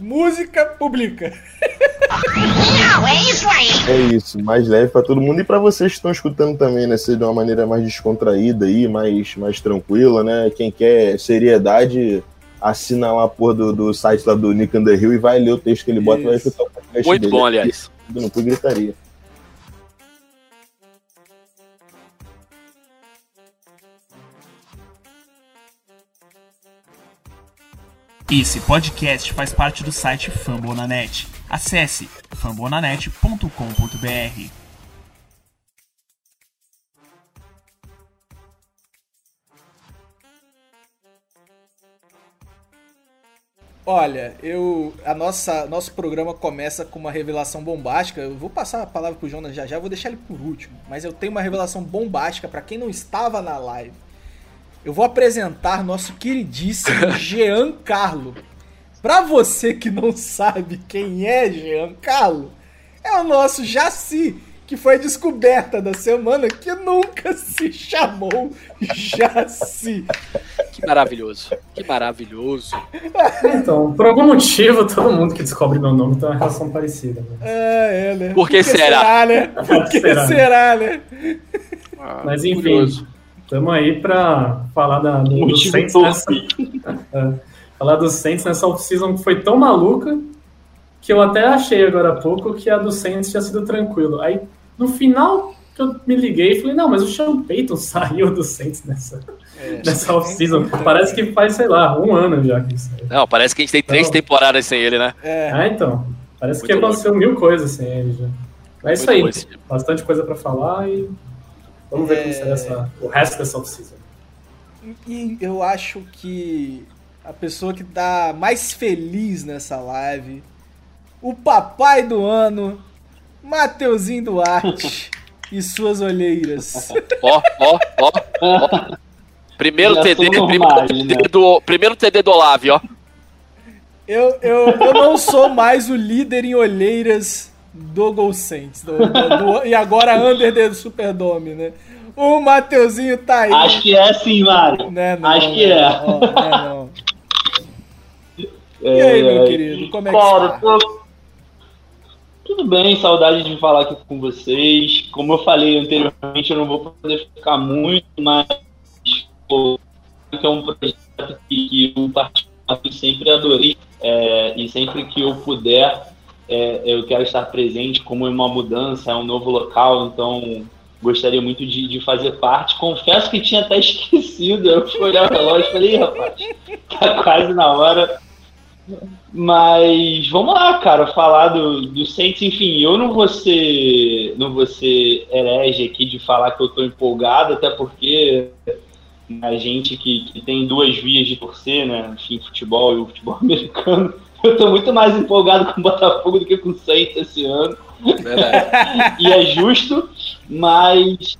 Música pública. Não, é isso aí. É isso, mais leve pra todo mundo e pra vocês que estão escutando também, né? Ser de uma maneira mais descontraída aí, mais, mais tranquila, né? Quem quer seriedade, assina lá a porra do, do site lá do Nick Underhill e vai ler o texto que ele bota e vai escutar o podcast Muito dele. bom, aliás. Não foi gritaria. Esse podcast faz parte do site Fambonanet. Acesse fambonanet.com.br. Olha, eu a nossa nosso programa começa com uma revelação bombástica. Eu vou passar a palavra pro Jonas já já, vou deixar ele por último, mas eu tenho uma revelação bombástica pra quem não estava na live. Eu vou apresentar nosso queridíssimo Jean Carlo. Pra você que não sabe quem é Jean Carlo, é o nosso Jaci, que foi a descoberta da semana que nunca se chamou Jaci. Que maravilhoso. Que maravilhoso. Então, por algum motivo, todo mundo que descobre meu nome tem uma relação parecida. né? Ah, é, né? Por que será? né? Por que Será, né? será, né? Ah, Mas enfim, curioso. Estamos aí pra falar da, do, do Saints nessa, É, falar do Saints nessa off-season que foi tão maluca que eu até achei agora há pouco que a do Saints tinha sido tranquilo. Aí, no final que eu me liguei e falei, não, mas o Sean Payton saiu do Saints nessa, É. nessa off-season. Parece que faz, sei lá, um ano já que isso saiu. Não, parece que a gente tem três Não. temporadas sem ele, né? É. Ah, então. Parece Muito que aconteceu mil coisas sem ele já. Mas é isso Muito aí. Bastante coisa pra falar e vamos ver É. como será essa, o resto dessa off-season. E eu acho que a pessoa que tá mais feliz nessa live, o papai do ano, Mateuzinho Duarte e suas olheiras. Ó, ó, ó, ó. Primeiro TD, primeiro TD né? do, primeiro TD do Olave, ó. Eu, eu, eu não sou mais o líder em olheiras do Gol Saints. do- do- do- e agora under the Superdome, né? O Mateuzinho tá aí. Acho que é sim, Mário. Né, não, Acho que né, é. né, não. E aí, meu querido, como é que Cara, está? tudo bem, saudade de falar aqui com vocês. Como eu falei anteriormente, eu não vou poder ficar muito, mas pô, é um projeto que, que eu particularmente sempre adorei é, e sempre que eu puder, é, eu quero estar presente como é uma mudança, é um novo local, então gostaria muito de, de fazer parte. Confesso que tinha até esquecido, eu fui olhar o relógio e falei, "Ih, rapaz, tá quase na hora. Mas vamos lá, cara, falar do, do Saints. Enfim, eu não vou ser, não vou ser herege aqui de falar que eu tô empolgado, até porque a gente que, que tem duas vias de torcer, né? Enfim, futebol e o futebol americano. Eu tô muito mais empolgado com o Botafogo do que com o Saints esse ano Verdade. e é justo, mas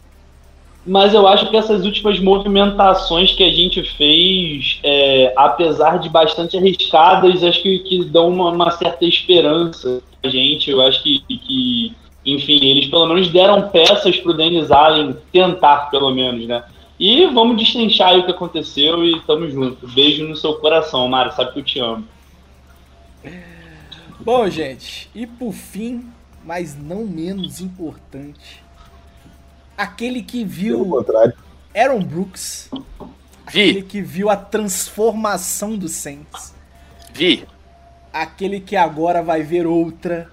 mas eu acho que essas últimas movimentações que a gente fez, é, apesar de bastante arriscadas, acho que, que dão uma, uma certa esperança pra gente. Eu acho que, que, enfim, eles pelo menos deram peças pro Dennis Allen tentar, pelo menos, né? E vamos destrinchar aí o que aconteceu e tamo junto. Beijo no seu coração, Mário, sabe que eu te amo. Bom, gente, e por fim, mas não menos importante, aquele que Pelo viu contrário. Aaron Brooks, aquele Vi, que viu a transformação do Saints, vi. aquele que agora vai ver outra,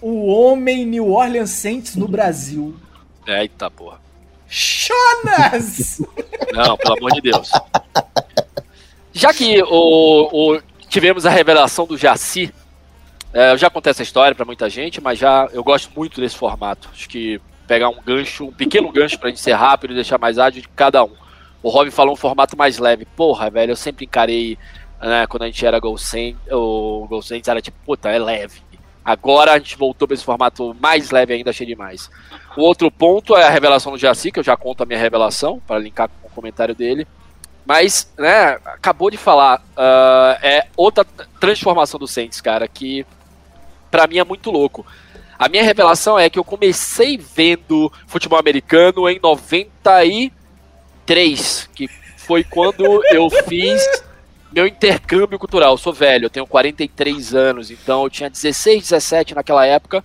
o homem New Orleans Saints no Brasil, Eita porra. Jonas! Não, pelo amor de Deus. Já que o, o- tivemos a revelação do Jaci, é, eu já contei essa história pra muita gente, mas já eu gosto muito desse formato. Acho que pegar um gancho, um pequeno gancho pra gente ser rápido e deixar mais ágil de cada um. O Rob falou um formato mais leve. Porra, velho, eu sempre encarei, né, quando a gente era Gol Saints, o Gol Saints era tipo, puta, é leve. Agora a gente voltou pra esse formato mais leve ainda, achei demais. O outro ponto é a revelação do Jaci, que eu já conto a minha revelação, para linkar com o comentário dele. Mas, né, acabou de falar, ah, é outra transformação do Saints, cara, que pra mim é muito louco. A minha revelação é que eu comecei vendo futebol americano em 93, que foi quando eu fiz meu intercâmbio cultural. Eu sou velho, eu tenho 43 anos, então eu tinha 16, 17 naquela época.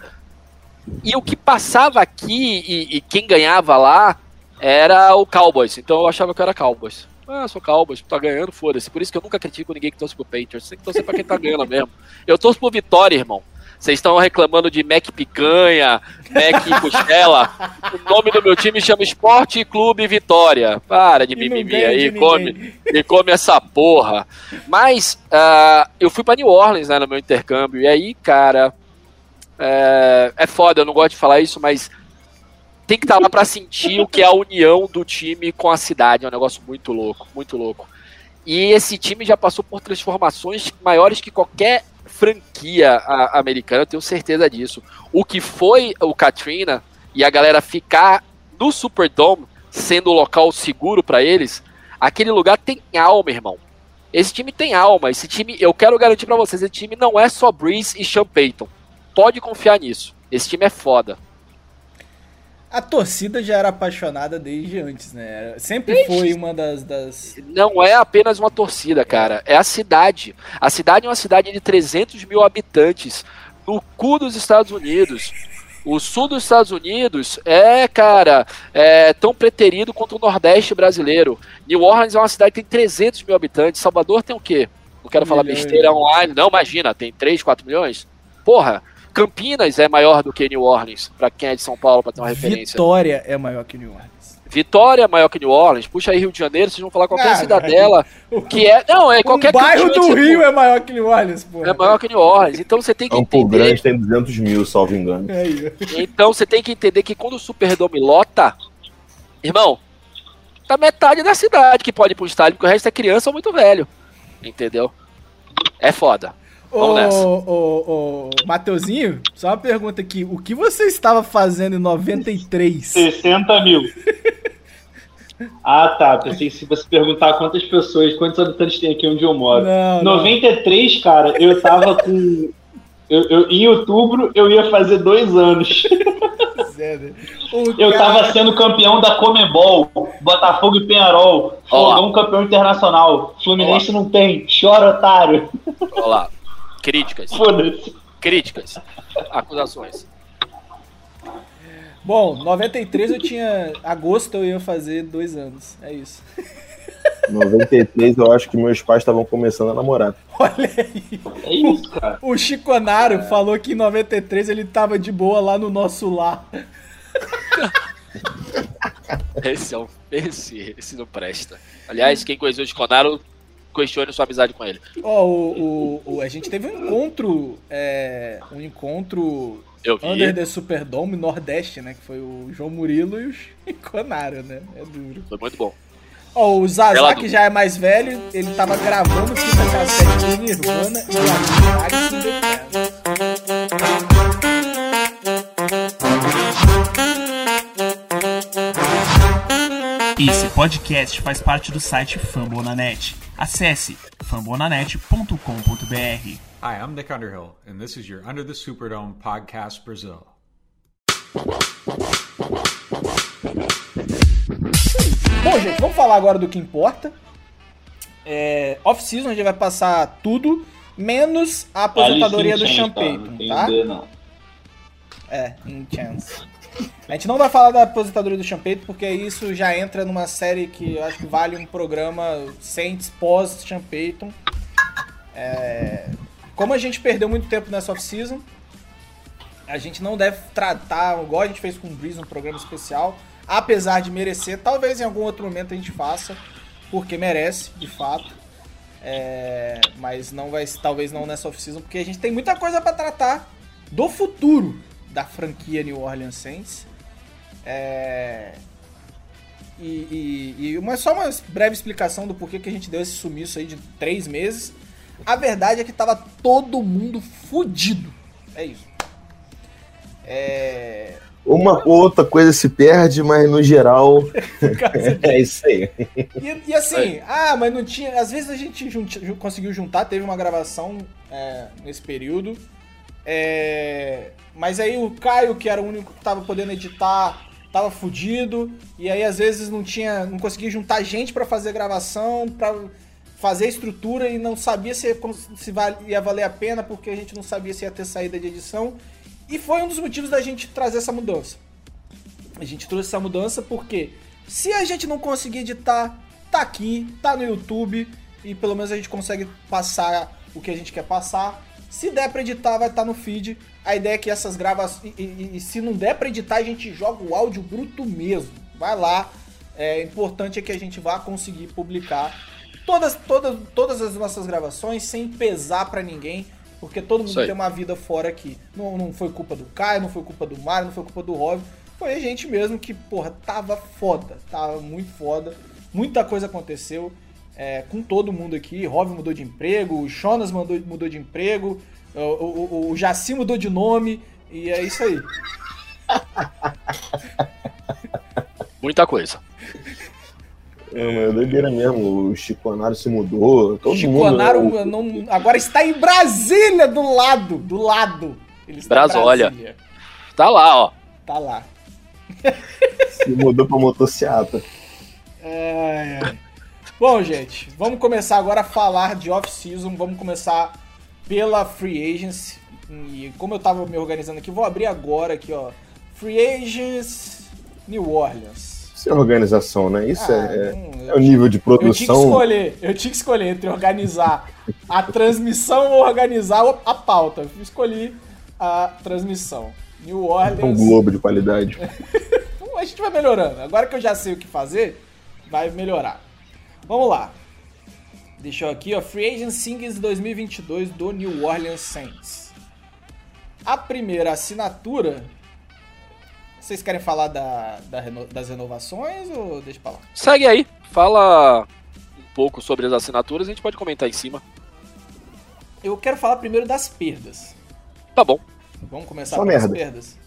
E o que passava aqui e, e quem ganhava lá era o Cowboys. Então eu achava que eu era Cowboys. Ah, sou Cowboys, tá ganhando, foda-se. Por isso que eu nunca critico ninguém que torce pro Patriots. Tem que torcer pra quem tá ganhando mesmo. Eu torço pro Vitória, irmão. Vocês estão reclamando de Mac Picanha, Mac Costela. o nome do meu time chama Esporte Clube Vitória. Para de E mimimi aí, come, e come essa porra. Mas ah, eu fui pra New Orleans né, no meu intercâmbio. E aí, cara, é, é foda, eu não gosto de falar isso, mas tem que estar lá pra sentir o que é a união do time com a cidade. É um negócio muito louco, muito louco. E esse time já passou por transformações maiores que qualquer franquia americana, eu tenho certeza disso. O que foi o Katrina e a galera ficar no Superdome sendo o local seguro pra eles, aquele lugar tem alma, irmão. Esse time tem alma. Esse time, eu quero garantir pra vocês, esse time não é só Breeze e Sean Payton. Pode confiar nisso. Esse time é foda. A torcida já era apaixonada desde antes, né? Sempre foi uma das, das. não é apenas uma torcida, cara. É a cidade. A cidade é uma cidade de 300 mil habitantes no cu dos Estados Unidos. O sul dos Estados Unidos é, cara, é tão preterido quanto o Nordeste brasileiro. New Orleans é uma cidade que tem 300 mil habitantes. Salvador tem o quê? Não quero falar milhões. besteira online. Não, imagina, tem 3, 4 milhões. Porra, Campinas é maior do que New Orleans, pra quem é de São Paulo, pra ter uma referência. Vitória é maior que New Orleans. Vitória é maior que New Orleans. Puxa aí Rio de Janeiro, vocês vão falar qualquer Ah, cidadela que é. Não, é qualquer o bairro do Rio é maior que New Orleans, pô. é maior que New Orleans. Então você tem que Campo entender. Grande tem 200 mil, salvo engano. Ó. Então você tem que entender que quando o Superdome lota, irmão, tá metade da cidade que pode ir pro estádio, porque o resto é criança ou muito velho. Entendeu? É foda. Vamos Ô, nessa. ô, ô, Mateuzinho, só uma pergunta aqui. O que você estava fazendo em 93? 60 mil. Ah, tá. Pensei que se você perguntar quantas pessoas, quantos habitantes tem aqui onde eu moro. Não, não. 93, cara, eu tava com. Eu, eu- em outubro eu ia fazer dois anos. Eu cara- tava sendo campeão da Comebol, Botafogo e Penharol. Fogão campeão internacional. Fluminense não tem, chora otário. Olha lá. Críticas. Críticas. Acusações. Bom, 93 eu tinha. Agosto eu ia fazer dois anos. É isso. 93 eu acho que meus pais estavam começando a namorar. Olha aí. É isso, cara. O Chiconaro falou que em 93 ele tava de boa lá no nosso lar. Esse é um. Esse, esse não presta. Aliás, quem conheceu o Chiconaro, questione sua amizade com ele. Ó, o, o- o- a gente teve um encontro. é, um encontro Eu vi. Under the Superdome Nordeste, né? Que foi o João Murilo e o Chiconaro, né? É duro. Foi muito bom. Ó, o Zazá, que já é mais velho, ele tava gravando fita cassete do Nirvana e a Alex in the. Esse podcast faz parte do site Fambonanet. Acesse fambonanet.com.br. Hi, I'm Nick Underhill, and this is your Under the Superdome podcast, Brazil. Bom, gente, vamos falar agora do que importa. É, Off-season a gente vai passar tudo, menos a aposentadoria do Sean Payton, tá? Não. É, in chance. A gente não vai falar da aposentadoria do Payton, porque isso já entra numa série que eu acho que vale um programa Saints pós Payton. É, Como a gente perdeu muito tempo nessa off-season, a gente não deve tratar, igual a gente fez com o Breeze, um programa especial, apesar de merecer, talvez em algum outro momento a gente faça, porque merece, de fato. É, mas não vai, talvez não nessa off-season, porque a gente tem muita coisa pra tratar do futuro da franquia New Orleans Saints. É, e, e- e uma, só uma breve explicação do porquê que a gente deu esse sumiço aí de três meses. A verdade é que tava todo mundo fudido. É isso. É, Uma ou outra coisa se perde, mas no geral é isso aí. E, e assim, ah, mas não tinha. Às vezes a gente conseguiu juntar, teve uma gravação é, nesse período. É, mas aí o Caio, que era o único que tava podendo editar, tava fudido. E aí às vezes não tinha. não conseguia juntar gente pra fazer gravação. Pra, fazer estrutura e não sabia se, se ia valer a pena, porque a gente não sabia se ia ter saída de edição. E foi um dos motivos da gente trazer essa mudança. A gente trouxe essa mudança porque se a gente não conseguir editar, tá aqui, tá no YouTube e pelo menos a gente consegue passar o que a gente quer passar. Se der pra editar, vai estar no feed. A ideia é que essas gravações. E, e- e se não der pra editar, a gente joga o áudio bruto mesmo. Vai lá. É importante é que a gente vá conseguir publicar todas, todas, todas as nossas gravações sem pesar pra ninguém. Porque todo mundo tem uma vida fora aqui. Não, não foi culpa do Caio, não foi culpa do Mário, não foi culpa do Rob. Foi a gente mesmo que, porra, tava foda. Tava muito foda. Muita coisa aconteceu é, com todo mundo aqui. Rob mudou de emprego, o Jonas mandou, mudou de emprego, o, o, o- Jaci mudou de nome. E é isso aí. Muita coisa. É, mas é doideira mesmo. O Chiconário se mudou. Todo Chiconaro mundo. né? não, agora está em Brasília, do lado. Do lado. Ele está em Brasólia. Brasília. Tá lá, ó. Tá lá. Se mudou pra motociata. Ai, ai. Bom, gente, vamos começar agora a falar de off-season. Vamos começar pela Free Agency. E como eu tava me organizando aqui, vou abrir agora aqui, ó. Free Agents New Orleans. Isso é organização, né? Isso Ah, é, não, é o nível de Eu tinha que produção. escolher, eu tinha que escolher entre organizar a transmissão ou organizar a pauta. Eu escolhi a transmissão. New Um Orleans. globo de qualidade. Então, a gente vai melhorando. Agora que eu já sei o que fazer, vai melhorar. Vamos lá. Deixa eu aqui, ó. Free Agent Singles 2022 do New Orleans Saints. A primeira assinatura. Vocês querem falar da, da das renovações ou deixa pra lá? Segue aí. Fala um pouco sobre as assinaturas, a gente pode comentar em cima. Eu quero falar primeiro das perdas. Tá bom. Vamos começar Só pelas merda. perdas?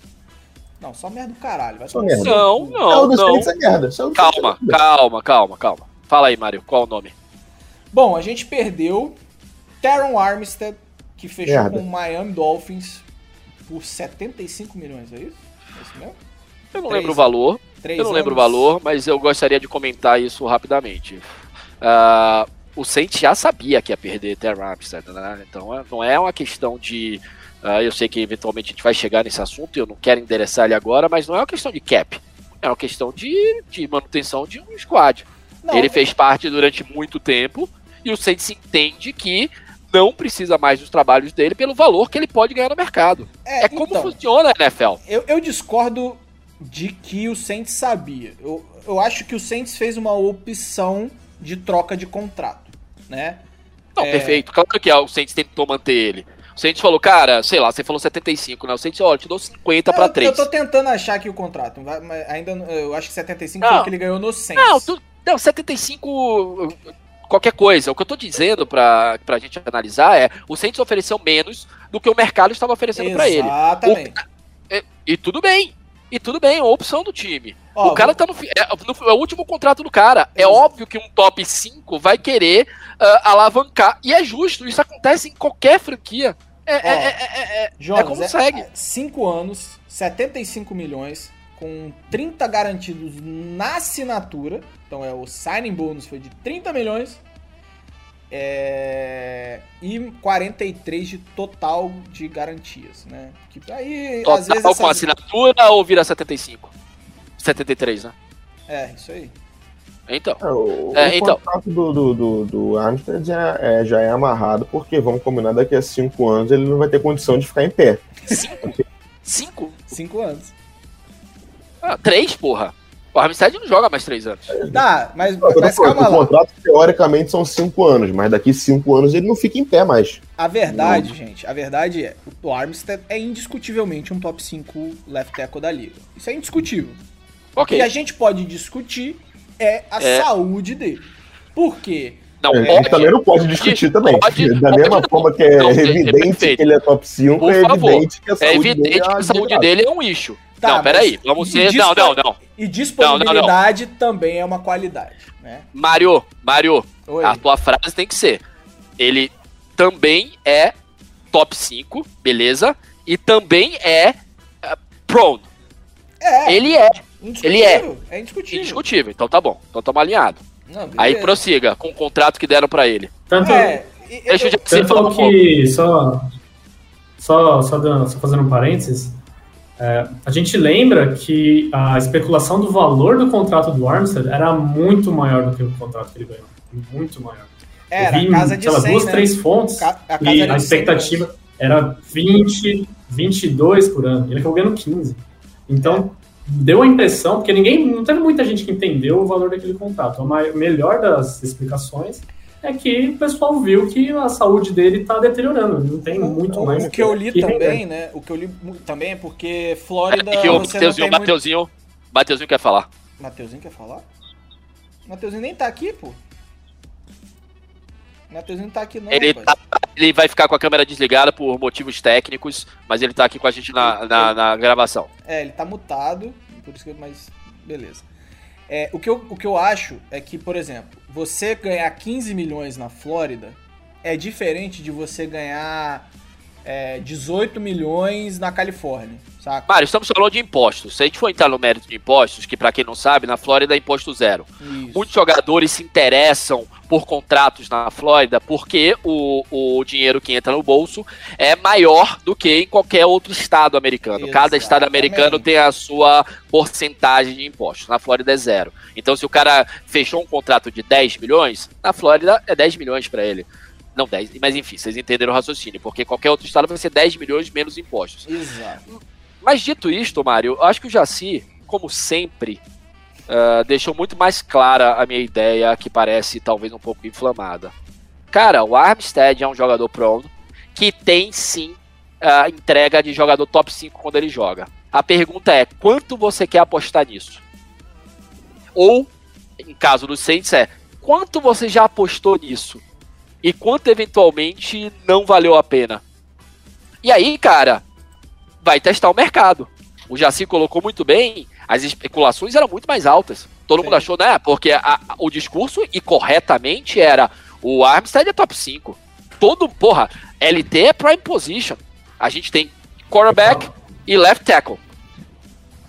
Não, só merda do caralho. Vai Só merda. Não, não, não. Saints é merda. Isso é Calma, calma, calma, calma. Fala aí, Mário, qual o nome? Bom, a gente perdeu Teron Armstead, que fechou Merda. com o Miami Dolphins por 75 milhões, é isso? É isso mesmo? Eu não Três. lembro o valor, Três eu não lembro o anos. valor, mas eu gostaria de comentar isso rapidamente. Ah, o Saints já sabia que ia perder Terry Armstead, né? Então é- não é uma questão de. ah, eu sei que eventualmente a gente vai chegar nesse assunto e eu não quero endereçar ele agora, mas não é uma questão de cap. É uma questão de, de manutenção de um squad. Não, Ele fez parte durante muito tempo e o Saints entende que não precisa mais dos trabalhos dele pelo valor que ele pode ganhar no mercado. É, como então, funciona a NFL. eu, eu discordo de que o Saints sabia. Eu, eu acho que o Saints fez uma opção de troca de contrato, né? Não, É. perfeito. Claro que o Saints tentou manter ele. O Saints falou, cara, sei lá, você falou 75, né? O Saints, ó, eu te dou 50 pra eu, 3. eu tô tentando achar aqui o contrato, mas ainda eu acho que 75 foi Não. o que ele ganhou no Saints. Não, tu, não, 75 qualquer coisa. O que eu tô dizendo pra, pra gente analisar é, o Saints ofereceu menos do que o mercado estava oferecendo pra ele. Exatamente. E, e tudo bem. E tudo bem, é uma opção do time. Ó, o cara tá no, é, no- é o último contrato do cara. É óbvio que um top 5 vai querer ah, alavancar. E é justo, isso acontece em qualquer franquia. É, é- Ó, é- é- é- Jonas, é como segue. 5 anos, 75 milhões, com 30 garantidos na assinatura. Então é o signing bonus foi de 30 milhões. É, e 43 de total de garantias, né? Que aí, às vezes, Total com assinatura ou vira 75? 73, né? É, isso aí. Então. É, o, É, o então. contrato do, do, do, do Armstead já é, já é amarrado, porque vamos combinar, daqui a cinco anos ele não vai ter condição de ficar em pé. 5? 5 anos. Ah, 3, porra. O Armstead não joga mais 3 anos. Tá, mas, tô mas falando, calma o lá. contrato, teoricamente, são cinco anos, mas daqui cinco anos ele não fica em pé mais. A verdade, gente, a verdade é, o Armstead é indiscutivelmente um top 5 left tackle da liga. Isso é indiscutível. O Ok. que a gente pode discutir é a É. saúde dele. Por quê? Não, É, pode. também não pode discutir também. pode- da pode mesma não. forma que é Não, é- é evidente perfeito. que ele é top 5, Por é favor. evidente que a É saúde evidente dele é que a saúde dele é um issue. Tá, não, peraí. Vamos e ser. dispo- Não, não, não. E disponibilidade também é uma qualidade, né? Mário, Mário, Oi. a tua frase tem que ser. Ele também é top 5, beleza? E também é uh, prone. É, Ele é indiscutível. ele é. É indiscutível. indiscutível. Então tá bom. Então tamo alinhado. Não. Aí prossiga com o contrato que deram pra ele. Tanto, É, Deixa eu Você falar falou um que, só, só, só, dando- só fazendo um parênteses, é, a gente lembra que a especulação do valor do contrato do Armstead era muito maior do que o contrato que ele ganhou. Muito maior. era Eu vi, casa de sei lá, 100, duas, né? três fontes Ca- a e era a de 100 expectativa era 20, 22 por ano. Ele acabou ganhando 15. Então, deu a impressão, porque ninguém, não teve muita gente que entendeu o valor daquele contrato. A mai- melhor das explicações é que o pessoal viu que a saúde dele está deteriorando. Não tem muito mais O que eu li que render. também, né? O que eu li também é porque Flórida. É que o Mateuzinho, muito... Mateuzinho, Mateuzinho quer falar. Mateuzinho quer falar? Mateuzinho nem tá aqui, pô. Mateuzinho não tá aqui, não. Ele, rapaz. tá- ele vai ficar com a câmera desligada por motivos técnicos, mas ele tá aqui com a gente na, na, na gravação. É, ele tá mutado, por isso que. Mas. Beleza. É, o, que eu, o que eu acho é que, por exemplo, você ganhar 15 milhões na Flórida é diferente de você ganhar é, 18 milhões na Califórnia, saca? Mário, estamos falando de impostos. Se a gente for entrar no mérito de impostos, que pra quem não sabe, na Flórida é imposto zero. Isso. Muitos jogadores se interessam por contratos na Flórida porque o, o dinheiro que entra no bolso é maior do que em qualquer outro estado americano. Cada estado Exatamente. americano tem a sua porcentagem de impostos. Na Flórida é zero. Então, se o cara fechou um contrato de 10 milhões, na Flórida é 10 milhões pra ele. Não 10, mas enfim, vocês entenderam o raciocínio, porque qualquer outro estado vai ser 10 milhões menos impostos. Exato. Mas dito isto, Mário, eu acho que o Jaci, como sempre, ah, deixou muito mais clara a minha ideia, que parece talvez um pouco inflamada. Cara, o Armstead é um jogador pronto, que tem sim a entrega de jogador top 5 quando ele joga. A pergunta é, quanto você quer apostar nisso? Ou, em caso do Saints, é, quanto você já apostou nisso? E quanto eventualmente não valeu a pena? E aí, cara, vai testar o mercado. O Jaci colocou muito bem, as especulações eram muito mais altas. Todo Sim. mundo achou, né? Porque a- a- o discurso, e corretamente, era o Armstead é top 5. Todo, porra, LT é prime position. A gente tem quarterback e left tackle.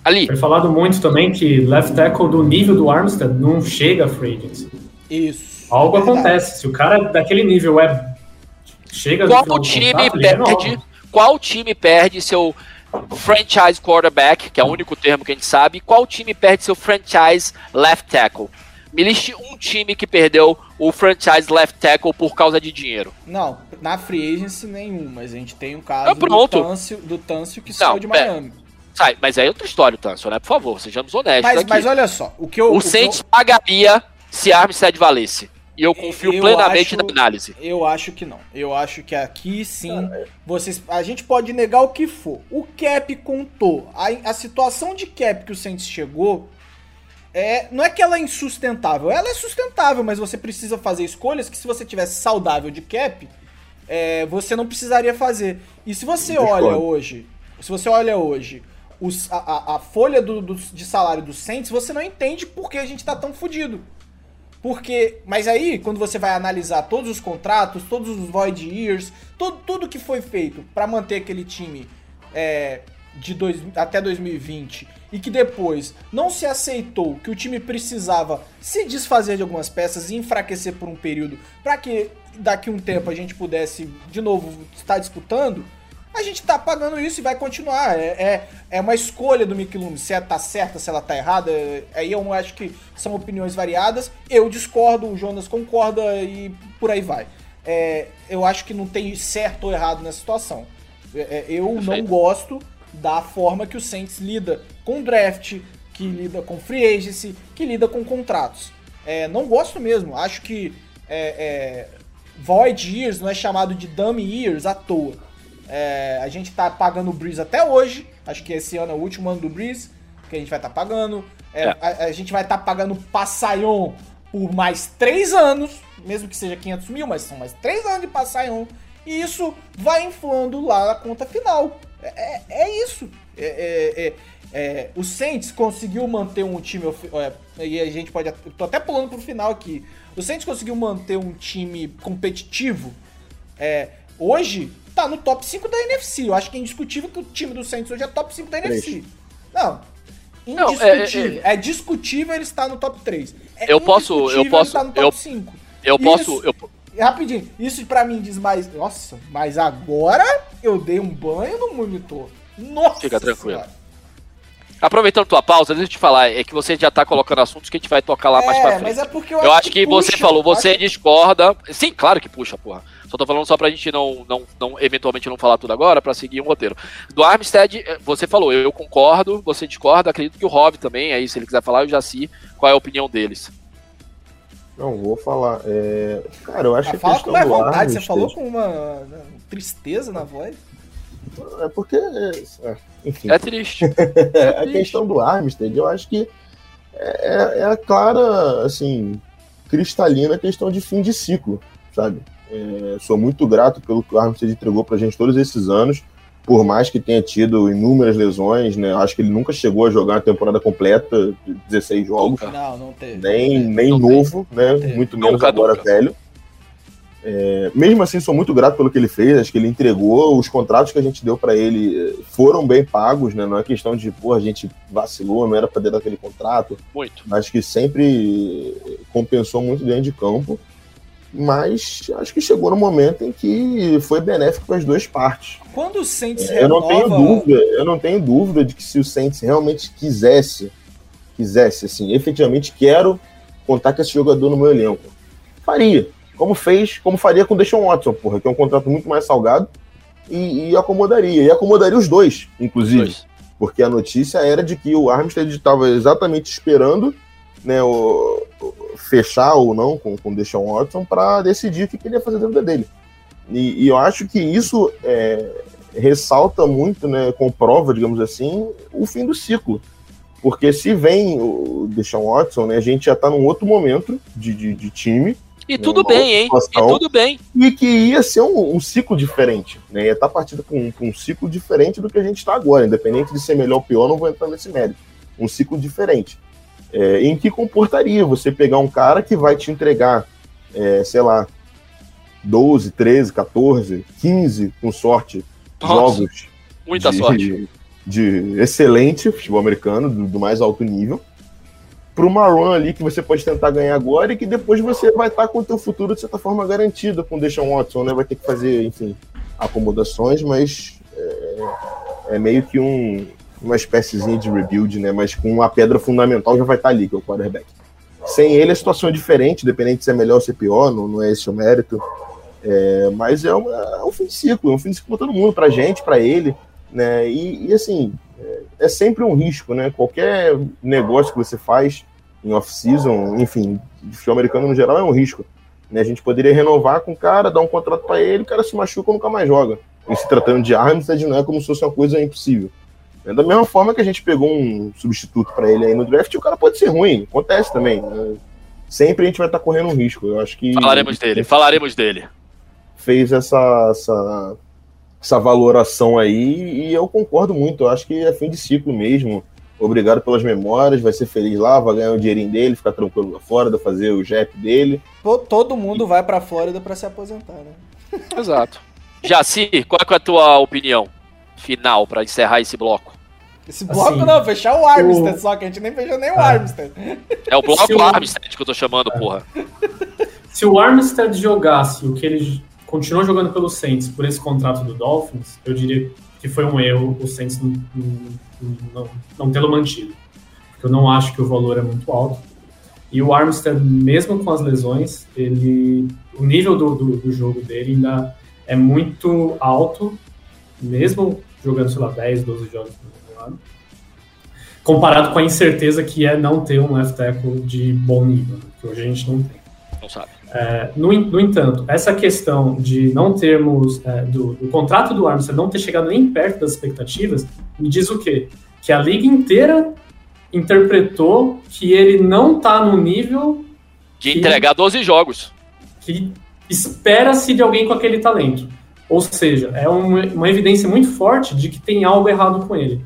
Ali. Foi falado muito também que left tackle do nível do Armstead não chega a free agency. Isso. Algo Verdade. acontece. Se o cara daquele nível é. Chega no Qual time renova. perde? Qual time perde seu franchise quarterback, que é o único termo que a gente sabe? Qual time perde seu franchise left tackle? Me liste um time que perdeu o franchise left tackle por causa de dinheiro. Não, na free agency nenhum, mas a gente tem um caso Ah, do Tâncio, do Tâncio que saiu de. Miami. Sai, mas aí é outra história, Tanso, né? Por favor, sejamos honestos Mas, aqui. mas olha só, o que eu. o eu- Saints pagaria se Armstead valesse. E eu confio Eu plenamente acho- na análise. Eu acho que não. Eu acho que aqui sim, vocês, a gente pode negar o que for. O cap contou. A, a situação de cap que o Saints chegou é, não é que ela é insustentável. Ela é sustentável, mas você precisa fazer escolhas que se você tivesse saudável de cap, é, você não precisaria fazer. E se você olha hoje, se você olha hoje os- a, a- a folha do- do- de salário do Saints, você não entende por que a gente tá tão fudido. Porque, mas aí, quando você vai analisar todos os contratos, todos os void years, tudo, tudo que foi feito pra manter aquele time é, de dois, até 2020 e que depois não se aceitou que o time precisava se desfazer de algumas peças e enfraquecer por um período pra que daqui um tempo a gente pudesse de novo estar disputando, a gente tá pagando isso e vai continuar. É, é, é uma escolha do Mick Loomis, se ela tá certa, se ela tá errada. é- Aí eu acho que são opiniões variadas. Eu discordo, o Jonas concorda e por aí vai. É, eu acho que não tem certo ou errado nessa situação. É, é, eu não Perfeito. gosto da forma que o Saints lida com draft, que lida com free agency, que lida com contratos. É, não gosto mesmo. Acho que é, é, void years não é chamado de dummy years à toa. É, a gente tá pagando o Breeze até hoje. Acho que esse ano é o último ano do Breeze que a gente vai estar pagando. É, É. A, a gente vai estar pagando Passayon por mais três anos, mesmo que seja 500 mil, mas são mais três anos de Passayon. E isso vai inflando lá na conta final. É, é- é isso. É, é- o Saints conseguiu manter um time. e a gente pode. tô até pulando pro final aqui. O Saints conseguiu manter um time competitivo. É, hoje tá no top 5 da NFC. Eu acho que é indiscutível que o time do Saints hoje é top 5 da Três. NFC. Não. Não, é- Indiscutível. É, discutível ele estar no top 3. É Eu posso- eu indiscutível posso- Ele no eu- top 5. Eu posso. Isso. Eu, E Rapidinho, isso pra mim diz mais. Nossa, mas agora eu dei um banho no monitor. Nossa! Fica tranquilo. Senhora. Aproveitando tua pausa, deixa eu te falar, é que você já tá colocando assuntos que a gente vai tocar lá mais é, pra frente. mas é porque eu, Eu acho que você puxa, falou, você acho- discorda. Sim, claro que puxa, porra. Só tô falando só pra gente não, não, não eventualmente não falar tudo agora, pra seguir um roteiro. Do Armstead, eh, você falou, eu concordo, você discorda, acredito que o Rob também, aí se ele quiser falar, eu já sei qual é a opinião deles. Não, vou falar. É... Cara, eu acho Ah, que a fala com mais vontade, você falou com uma né, tristeza na voz. É porque. é, Enfim. É triste. a questão do Armstead, eu acho que é, é a clara, assim, cristalina questão de fim de ciclo, sabe? É, sou muito grato pelo que o Armstead entregou pra gente todos esses anos, por mais que tenha tido inúmeras lesões, né? Acho que ele nunca chegou a jogar uma temporada completa, de 16 jogos. Não, não teve. nem, nem Não novo, né? teve. Muito menos Nunca, agora nunca. velho. É, mesmo assim, sou muito grato pelo que ele fez. Acho que ele entregou. Os contratos que a gente deu pra ele eh, foram bem pagos, né? Não é questão de, pô, a gente vacilou, não era pra ter aquele contrato. Muito. Acho que sempre compensou muito dentro de campo. Mas acho que chegou no momento em que foi benéfico para as duas partes. Quando o Saints Eu não tenho renova- dúvida, eu não tenho dúvida de que se o Saints realmente quisesse, quisesse, assim, efetivamente quero contar com esse jogador no meu elenco, faria. Como fez, como faria com o Deshaun Watson, porra, que é um contrato muito mais salgado e, e acomodaria. E acomodaria os dois, inclusive. Dois. Porque a notícia era de que o Armstead estava exatamente esperando né, o, o- fechar ou não com, com o Deshaun Watson para decidir o que que ele ia fazer da vida dele. E, e eu acho que isso é, ressalta muito, né, comprova, digamos assim, o fim do ciclo. Porque se vem o Deshaun Watson, né, a gente já está num outro momento de, de, de time E tudo Uma bem, hein? E tudo bem. e que ia ser um, um ciclo diferente, né? Ia estar partindo para um, pra um ciclo diferente do que a gente está agora, independente de ser melhor ou pior, não vou entrar nesse mérito. Um ciclo diferente. É, em que comportaria você pegar um cara que vai te entregar, é, sei lá, 12, 13, 14, 15, com sorte, Nossa, jogos Muita de, sorte. de excelente futebol americano, do, do mais alto nível, para uma run ali que você pode tentar ganhar agora e que depois você vai estar com o teu futuro de certa forma garantido com o Deshaun Watson, né? Vai ter que fazer, enfim, acomodações, mas é, é meio que um, uma espéciezinha de rebuild, né? Mas com a pedra fundamental já vai estar ali, que é o quarterback. Sem ele a situação é diferente, dependente de se é melhor ou se é pior, não, não é esse o mérito. É, mas é, uma- é um fim de ciclo, é um fim de ciclo para todo mundo, pra gente, pra ele, né? E, e, assim, é, é sempre um risco, né? Qualquer negócio que você faz em off-season, enfim, de futebol americano no geral é um risco. Né? A gente poderia renovar com o cara, dar um contrato para ele, o cara se machuca e nunca mais joga. E se tratando de Armstead, não é como se fosse uma coisa impossível. É da mesma forma que a gente pegou um substituto para ele aí no draft, o cara pode ser ruim, acontece também. né? Sempre a gente vai estar correndo um risco. Eu acho que Falaremos dele, falaremos dele. fez essa, essa, essa valoração aí e eu concordo muito. Eu acho que é fim de ciclo mesmo. Obrigado pelas memórias, vai ser feliz lá, vai ganhar o dinheirinho dele, ficar tranquilo lá fora, vai fazer o JEP dele. To- Todo mundo vai pra Flórida pra se aposentar, né? Exato. Jaci, qual é a tua opinião final pra encerrar esse bloco? Esse bloco Assim, não, fechar o Armstead o- só, que a gente nem fechou nem o Ah. Armstead. É o bloco Se o- Armstead que eu tô chamando, porra. Se o Armstead jogasse o que ele continuou jogando pelo Saints por esse contrato do Dolphins, eu diria que foi um erro o Saints não, não, não, tê-lo mantido. Porque eu não acho que o valor é muito alto. E o Armstead, mesmo com as lesões, ele, o nível do, do, do jogo dele ainda é muito alto, mesmo jogando, sei lá, 10, 12 jogos por ano, comparado com a incerteza que é não ter um left tackle de bom nível, que hoje a gente não tem. Não sabe. No, en- no entanto, essa questão de não termos, é, do, do contrato do Armstead não ter chegado nem perto das expectativas, me diz o quê? Que a liga inteira interpretou que ele não está no nível De Sim. entregar 12 jogos. que espera-se de alguém com aquele talento. Ou seja, é uma, uma evidência muito forte de que tem algo errado com ele.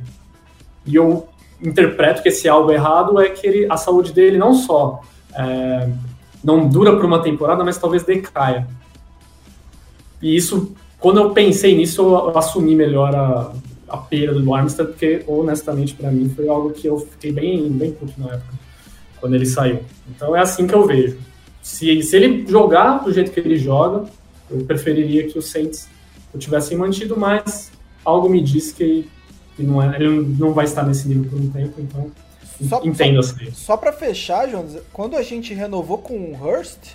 E eu interpreto que esse algo errado é que ele, a saúde dele não só é, não dura por uma temporada, mas talvez decaia. E isso, quando eu pensei nisso, eu assumi melhor a, a perda do Armstead, porque honestamente para mim foi algo que eu fiquei bem, bem puto na época, quando ele saiu. Então é assim que eu vejo. Se, se ele jogar do jeito que ele joga, eu preferiria que o Saints o tivessem mantido, mas algo me diz que, que não é, ele não vai estar nesse nível por um tempo, então Só- entendo assim. Só pra fechar, Jonas, quando a gente renovou com o Hurst,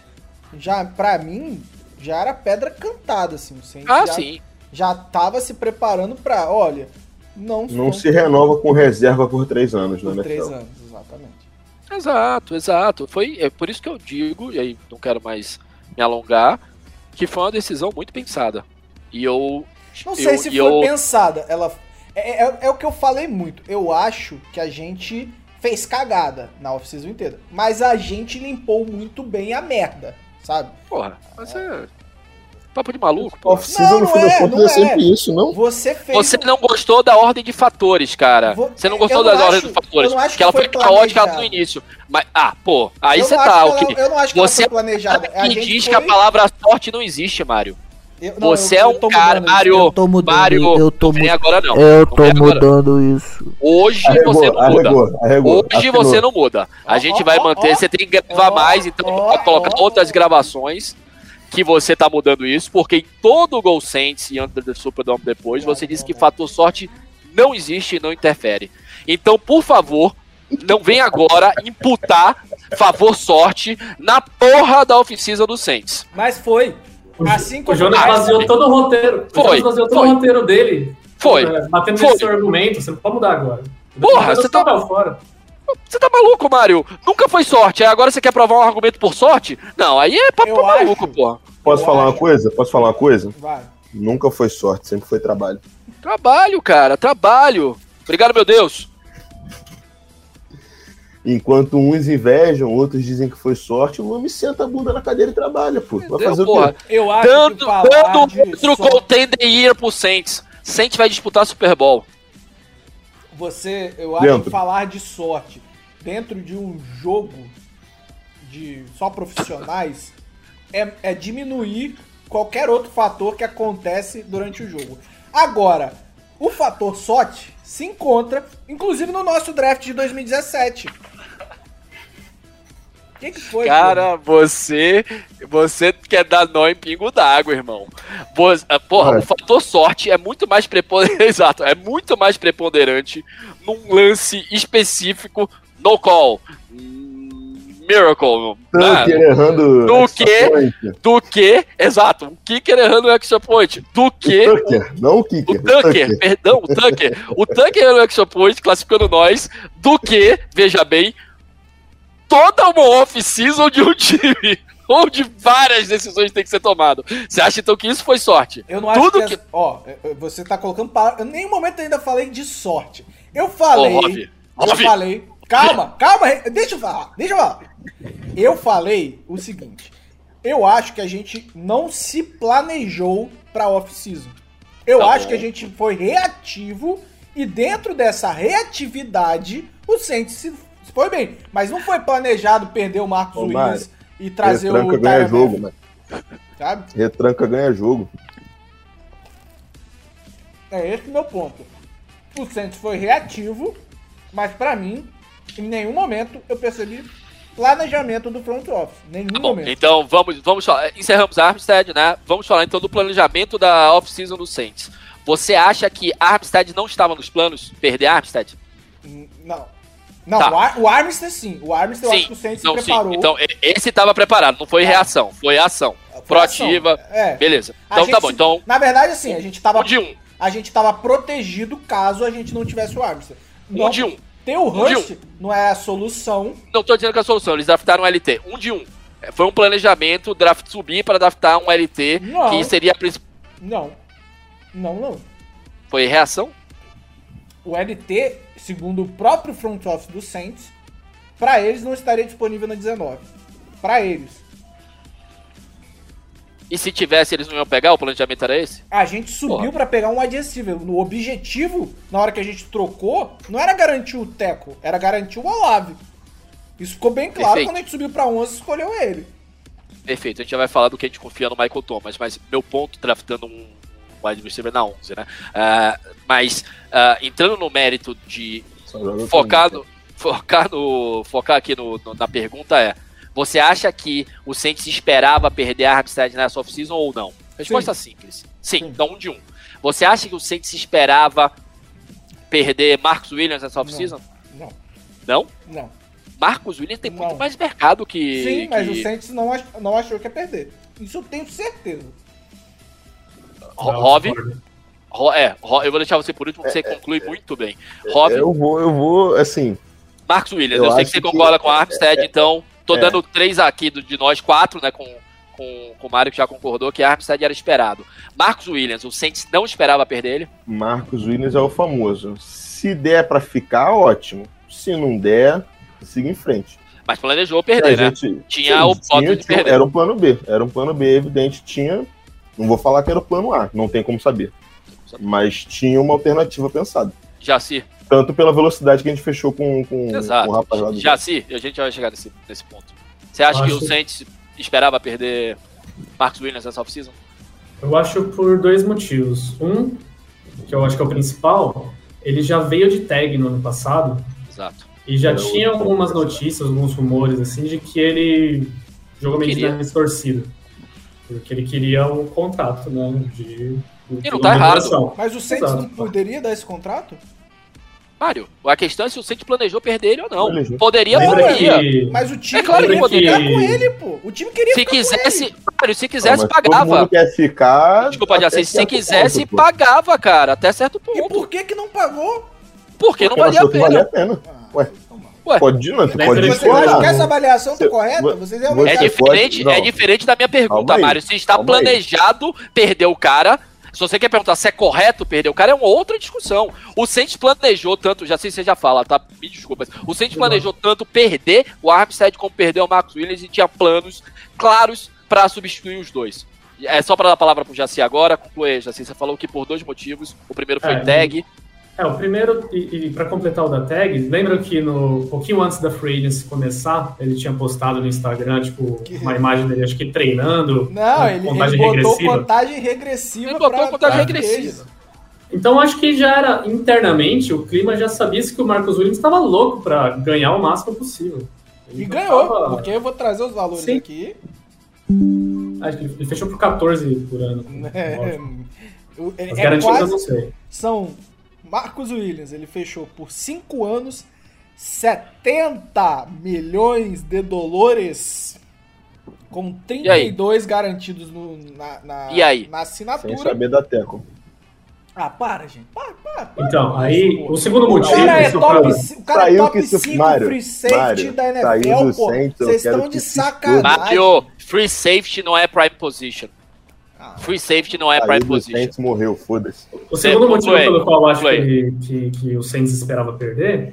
já, pra mim, já era pedra cantada, assim. Ah, já, sim. já tava se preparando pra, olha, não, Não se renova com reserva por três anos, né, por três NFL? anos, exatamente. Exato, exato. Foi, é por isso que eu digo, e aí não quero mais me alongar, que foi uma decisão muito pensada. E eu. Não eu, sei se e foi eu, pensada. Ela é, é- é o que eu falei muito. Eu acho que a gente fez cagada na off-season inteira. Mas a gente limpou muito bem a merda, sabe? Porra, mas é. Papo de maluco, pô. Off-season, no não fim das é, contas, não é sempre é. isso, não? Você fez. Você não gostou da ordem de fatores, cara. Vo- Você não eu gostou não das acho- ordens de fatores. eu não acho que ela que foi foi caótica no início. Mas, ah, pô, aí você tá, o que ela- Eu não acho que Você ela foi planejada. A e gente diz foi- que a palavra sorte não existe, Mário. Eu- não, Você eu- é um cara. Mário. Eu tô mudando, Mário, eu tô não mudando. agora não. Eu Não tô agora. mudando isso. Hoje Arregou, você não muda. arregou, arregou. Hoje Afinou. você não muda. A gente ó, vai manter, ó. você tem que gravar mais, então pode colocar outras gravações que você tá mudando isso, porque em todo o Gol Saints e Under the Superdome depois, você disse que fator sorte não existe e não interfere. Então, por favor, não vem agora imputar favor sorte na porra da oficina do Saints. Mas foi. O, Assim o como Jonas Ah, baseou todo o roteiro. O Foi, Jonas baseou todo foi. o roteiro dele. Foi, é, batendo foi. nesse seu argumento, você não pode mudar agora. Porra, você o tá- fora. Você tá maluco, Mário? Nunca foi sorte. Aí agora você quer provar um argumento por sorte? Não, aí é papo Eu maluco, acho. porra. Posso Eu falar uma acho. coisa? Posso falar uma coisa? Vai. Nunca foi sorte, sempre foi trabalho. Trabalho, cara, trabalho. Obrigado, meu Deus. Enquanto uns invejam, outros dizem que foi sorte, o homem senta a bunda na cadeira e trabalha, pô. Vai fazer porra. o quê? Eu acho Dando, que de outro sorte- contender year pro Saints. Saints vai disputar Super Bowl. Você, eu acho Dentro. que falar de sorte dentro de um jogo de só profissionais é, é diminuir qualquer outro fator que acontece durante o jogo. Agora, o fator sorte se encontra, inclusive no nosso draft de 2017. O que, que foi? Cara, você você quer dar nó em pingo d'água, irmão. Ah, Porra, Ah. o fator sorte é muito mais preponderante. Exato, é muito mais preponderante num lance específico no call. Miracle. né? Errando. Do extra quê? point. Do que, exato, o kicker errando o extra point. Do que O Tucker, não o Kicker. O Tucker, perdão, o Tucker. O Tucker era o extra point, classificando nós, do que, veja bem, toda uma off-season de um time. Onde várias decisões têm que ser tomadas. Você acha então que isso foi sorte? Eu não acho Tudo que, que. Ó, você tá colocando palavras. Eu em nenhum momento ainda falei de sorte. Eu falei. Ô, Rob, eu Rob. falei. Calma, calma, deixa eu falar, deixa eu falar. Eu falei o seguinte. Eu acho que a gente não se planejou pra off-season. Eu Tá acho bom. que a gente foi reativo e dentro dessa reatividade o Saints se foi bem. Mas não foi planejado perder o Marcos Ô, Williams e trazer Retranca o ganha Tyrann jogo, mano. sabe? Retranca ganha jogo. É esse o meu ponto. O Santos foi reativo, mas pra mim, em nenhum momento eu percebi planejamento do front office. Nenhum Bom, momento. então vamos, vamos falar. Encerramos a Armstead, né? Vamos falar então do planejamento da off-season do Saints. Você acha que Armstead não estava nos planos? Perder Armstead? N- Não. Não, Tá. o, Ar o Armstead sim. O Armstead eu acho que o Saints não, se preparou. sim. Então, esse estava preparado, não foi É. reação, foi ação. Foi Proativa. ação. É. Beleza. Então gente tá bom. Então, Na verdade, assim, a gente tava, um de um. a gente tava protegido caso a gente não tivesse o Armstead. Um Não- de um. Ter o Um de Hurst não é a solução. Não tô dizendo que é a solução, eles draftaram um LT. Um de um. É, Foi um planejamento, draft subir para draftar um LT, Não. que seria a principal. Não. Não, não. Foi reação? O LT, segundo o próprio front office do Saints, pra eles não estaria disponível na 19. Pra eles. E se tivesse, eles não iam pegar? O planejamento era esse? A gente subiu Porra. pra pegar um wide receiver. No objetivo, na hora que a gente trocou, não era garantir o Teco, era garantir o Olave. Isso ficou bem claro Perfeito. quando a gente subiu pra 11 e escolheu ele. Perfeito, a gente já vai falar do que a gente confia no Michael Thomas, mas meu ponto, draftando um wide receiver na 11, né? Ah, mas ah, entrando no mérito de joga focar, com- no, focar, no, focar aqui no, no- na pergunta é: você acha que o Saints esperava perder a Armstead nessa off-season ou não? Resposta simples. Sim, Sim. então um de um. Você acha que o Saints esperava perder Marcus Williams nessa off-season? Não, Não. não. Marcus Williams tem muito Não. mais mercado que. Sim, mas que o Saints não, ach- não achou que ia perder. Isso eu tenho certeza. Rob. é, eu vou deixar você por último, porque você conclui muito bem. Rob, Eu vou, eu vou, assim, Marcos Williams, eu eu, sei que acho você que- concorda com a Armstead, então tô é. dando três aqui do- de nós, quatro, né, com, com, com o Mário que já concordou que a Armstead era esperado. Marcos Williams, o Saints não esperava perder ele? Marcos Williams é o famoso. Se der pra ficar, ótimo. Se não der, siga em frente. Mas planejou perder, né? gente- Tinha sim, o tinha- de perder. Era um plano B. Era um plano B, evidente. Tinha. Não vou falar que era o plano A, não tem como saber. Mas tinha uma alternativa pensada. Jaci, Tanto pela velocidade que a gente fechou com, com, exato. com o rapaz lá do Jaci, a gente vai chegar nesse, nesse ponto. Você acha que Acho- o Saints esperava perder Marcos Williams nessa off-season? Eu acho por dois motivos. Um, que eu acho que é o principal, ele já veio de tag no ano passado Exato. e já Era tinha outro algumas ponto, notícias, alguns rumores assim de que ele jogou meio de Queria. nariz torcido. Porque ele queria um contrato, né? De, E não tá errado. Mas o Saints Exato. não poderia dar esse contrato? Mário, a questão é se o Saints planejou perder ele ou não. Planejou. Poderia, Lembra poderia. que Mas o time É claro que queria poderia. ficar com ele, pô. O time queria Se ficar com quisesse, ele. Mário, se Não, quisesse, mas Todo pagava. mundo quer ficar. Desculpa, até Jaci, se certo quisesse, ponto, pagava, cara, até certo E ponto. por que que não pagou? Porque não Porque valia a que valia pena. a pena. Ué, Ué. pode, não, tu Lembra pode discordar. acham que essa avaliação tá Você- correta? vo- Vocês É Você diferente, pode- é não. diferente da minha pergunta, Mário. Se está planejado perder o cara. Se você quer perguntar se é correto perder o cara, é uma outra discussão. O Saints planejou tanto, já sei se você já fala, tá? Me desculpa. O Saints planejou tanto perder o Armstead como perder o Marcus Williams e tinha planos claros para substituir os dois. É só para dar a palavra pro Jaci agora, conclui, Jaci. Você falou que por dois motivos. O primeiro foi É, tag. É, o primeiro, e, e para completar o da tag, lembra que no um pouquinho antes da Free Agency começar, ele tinha postado no Instagram, tipo, Que- uma imagem dele, acho que treinando. Não, com ele, contagem ele botou regressiva. contagem regressiva Ele botou pra- contagem pra regressiva. eles. Então acho que já era internamente, o clima já sabia que o Marcos Williams estava louco para ganhar o máximo possível. Ele E ganhou, tava- porque eu vou trazer os valores Sim. aqui. Acho que ele fechou por 14 por ano. É, é, As é garantidas eu não quase, sei. são Marcos Williams, ele fechou por 5 anos, 70 milhões de dólares, com 32 garantidos no- na, na, E aí? na Sem assinatura. saber da Teco. Ah, para, gente. Para, para, para. Então, aí, o segundo O motivo. cara é top, o cara é top que isso- 5 Mário, free safety Mário, da NFL, pô. Vocês estão de sacanagem. Mário, free safety não é prime position. Free safety não é Saiu prime position. Saints, morreu, foda-se. O segundo É, motivo pelo qual eu acho que, que, que o Saints esperava perder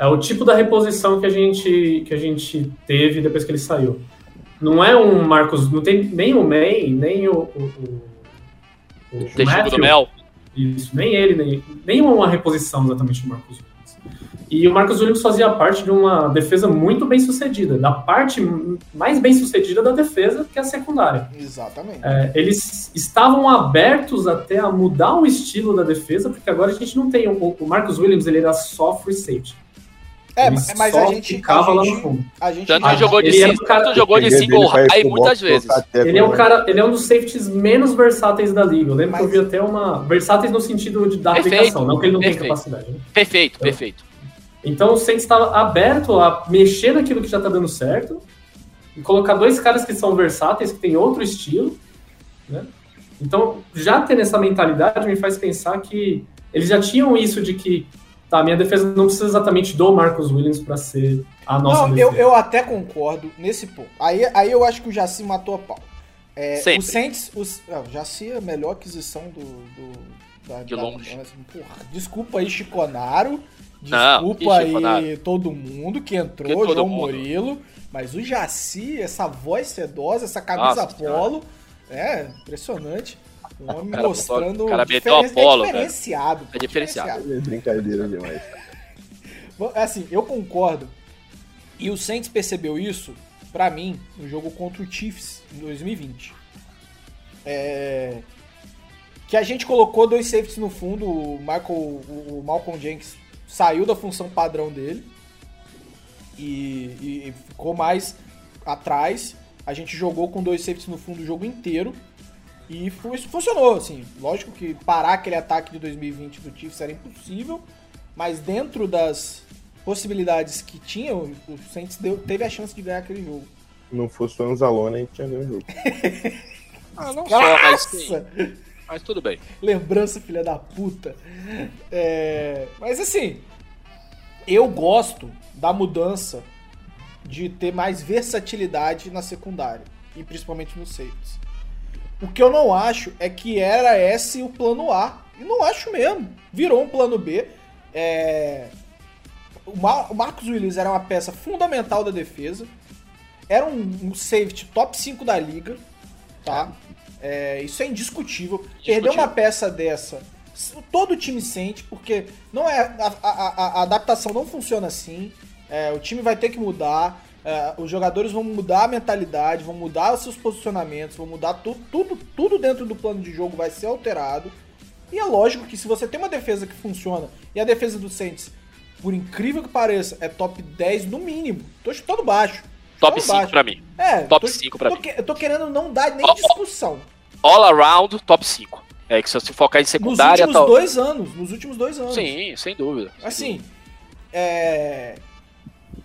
é o tipo da reposição que a gente, que a gente teve depois que ele saiu. Não é um Marcos, não tem nem o May, nem o, o, o, o Matthew, do Mel. Isso, nem ele, nem, nem uma reposição exatamente do Marcos. E o Marcos Williams fazia parte de uma defesa muito bem sucedida, da parte mais bem sucedida da defesa, que é a secundária. Exatamente. É, eles estavam abertos até a mudar o estilo da defesa, porque agora a gente não tem. O, o Marcus Williams ele era só free safety. É, Ele mas só a gente, ficava a lá gente, no fundo. a gente Tanto que jogou de, ele o cara- tanto jogou de single high muitas vezes. Ele é, um cara, ele é um dos safeties menos versáteis da liga. Eu lembro que eu Mas- vi até uma. Versáteis no sentido de dar Perfeito, aplicação, não que ele não tem perfeito. capacidade. Né? Perfeito, perfeito. Então o Saints estava aberto a mexer naquilo que já está dando certo e colocar dois caras que são versáteis, que têm outro estilo. Né? Então, já ter essa mentalidade me faz pensar que eles já tinham isso de que tá, minha defesa não precisa exatamente do Marcus Williams para ser a nossa Não, eu, defesa. eu até concordo nesse ponto. Aí, aí eu acho que o Jaci matou a pau. É, Sempre. o Saints, os, ah, o Jaci é a melhor aquisição do, do da, De da- longe. porra, desculpa aí, Chiconaro. Não, Desculpa aí todo mundo que entrou, Que João mundo. Murilo. Mas o Jaci, essa voz sedosa, essa camisa Nossa polo, é impressionante. Um homem cara mostrando. botou- o cara meteu a diferen- polo, é diferenciado. É diferenciado. É Brincadeira demais. Bom, Assim, eu concordo. E o Saints percebeu isso, pra mim, no jogo contra o Chiefs em 2020. É... que a gente colocou dois safeties no fundo, o Michael, o o Malcolm Jenkins saiu da função padrão dele e, e- e ficou mais atrás. A gente jogou com dois safeties no fundo o jogo inteiro e fu- isso funcionou, assim. Lógico que parar aquele ataque de 2020 do Chiefs era impossível, mas dentro das possibilidades que tinha, o Saints deu- teve a chance de ganhar aquele jogo. Se não fosse o Anzalone, a gente tinha ganho o jogo. Ah, não só, mas sim. Mas tudo bem. Lembrança, filha da puta. É, mas assim, eu gosto da mudança de ter mais versatilidade na secundária. E principalmente nos safeties. O que eu não acho é que era esse o plano A. E não acho mesmo. Virou um plano B. É, O, Mar o Marcos Williams era uma peça fundamental da defesa. Era um, um safety top 5 da liga. Tá? Isso é indiscutível. Perder uma peça dessa, todo time sente, porque não é a, a- a- a adaptação não funciona assim. É, o time vai ter que mudar. é, os jogadores vão mudar a mentalidade, vão mudar os seus posicionamentos, vão mudar tudo, tudo, tudo dentro do plano de jogo vai ser alterado. E é lógico que se você tem uma defesa que funciona e a defesa do Saints, por incrível que pareça, é top 10 no mínimo. Tô chutando baixo. Top Chutando 5 baixo. pra mim. É, Top tô- 5 pra tô mim. que- Eu tô querendo não dar nem ó. discussão. All around, top 5. É que se você focar em Nos secundária, últimos tal. dois anos. Nos últimos dois anos. Sim, sem dúvida. sem Assim, é.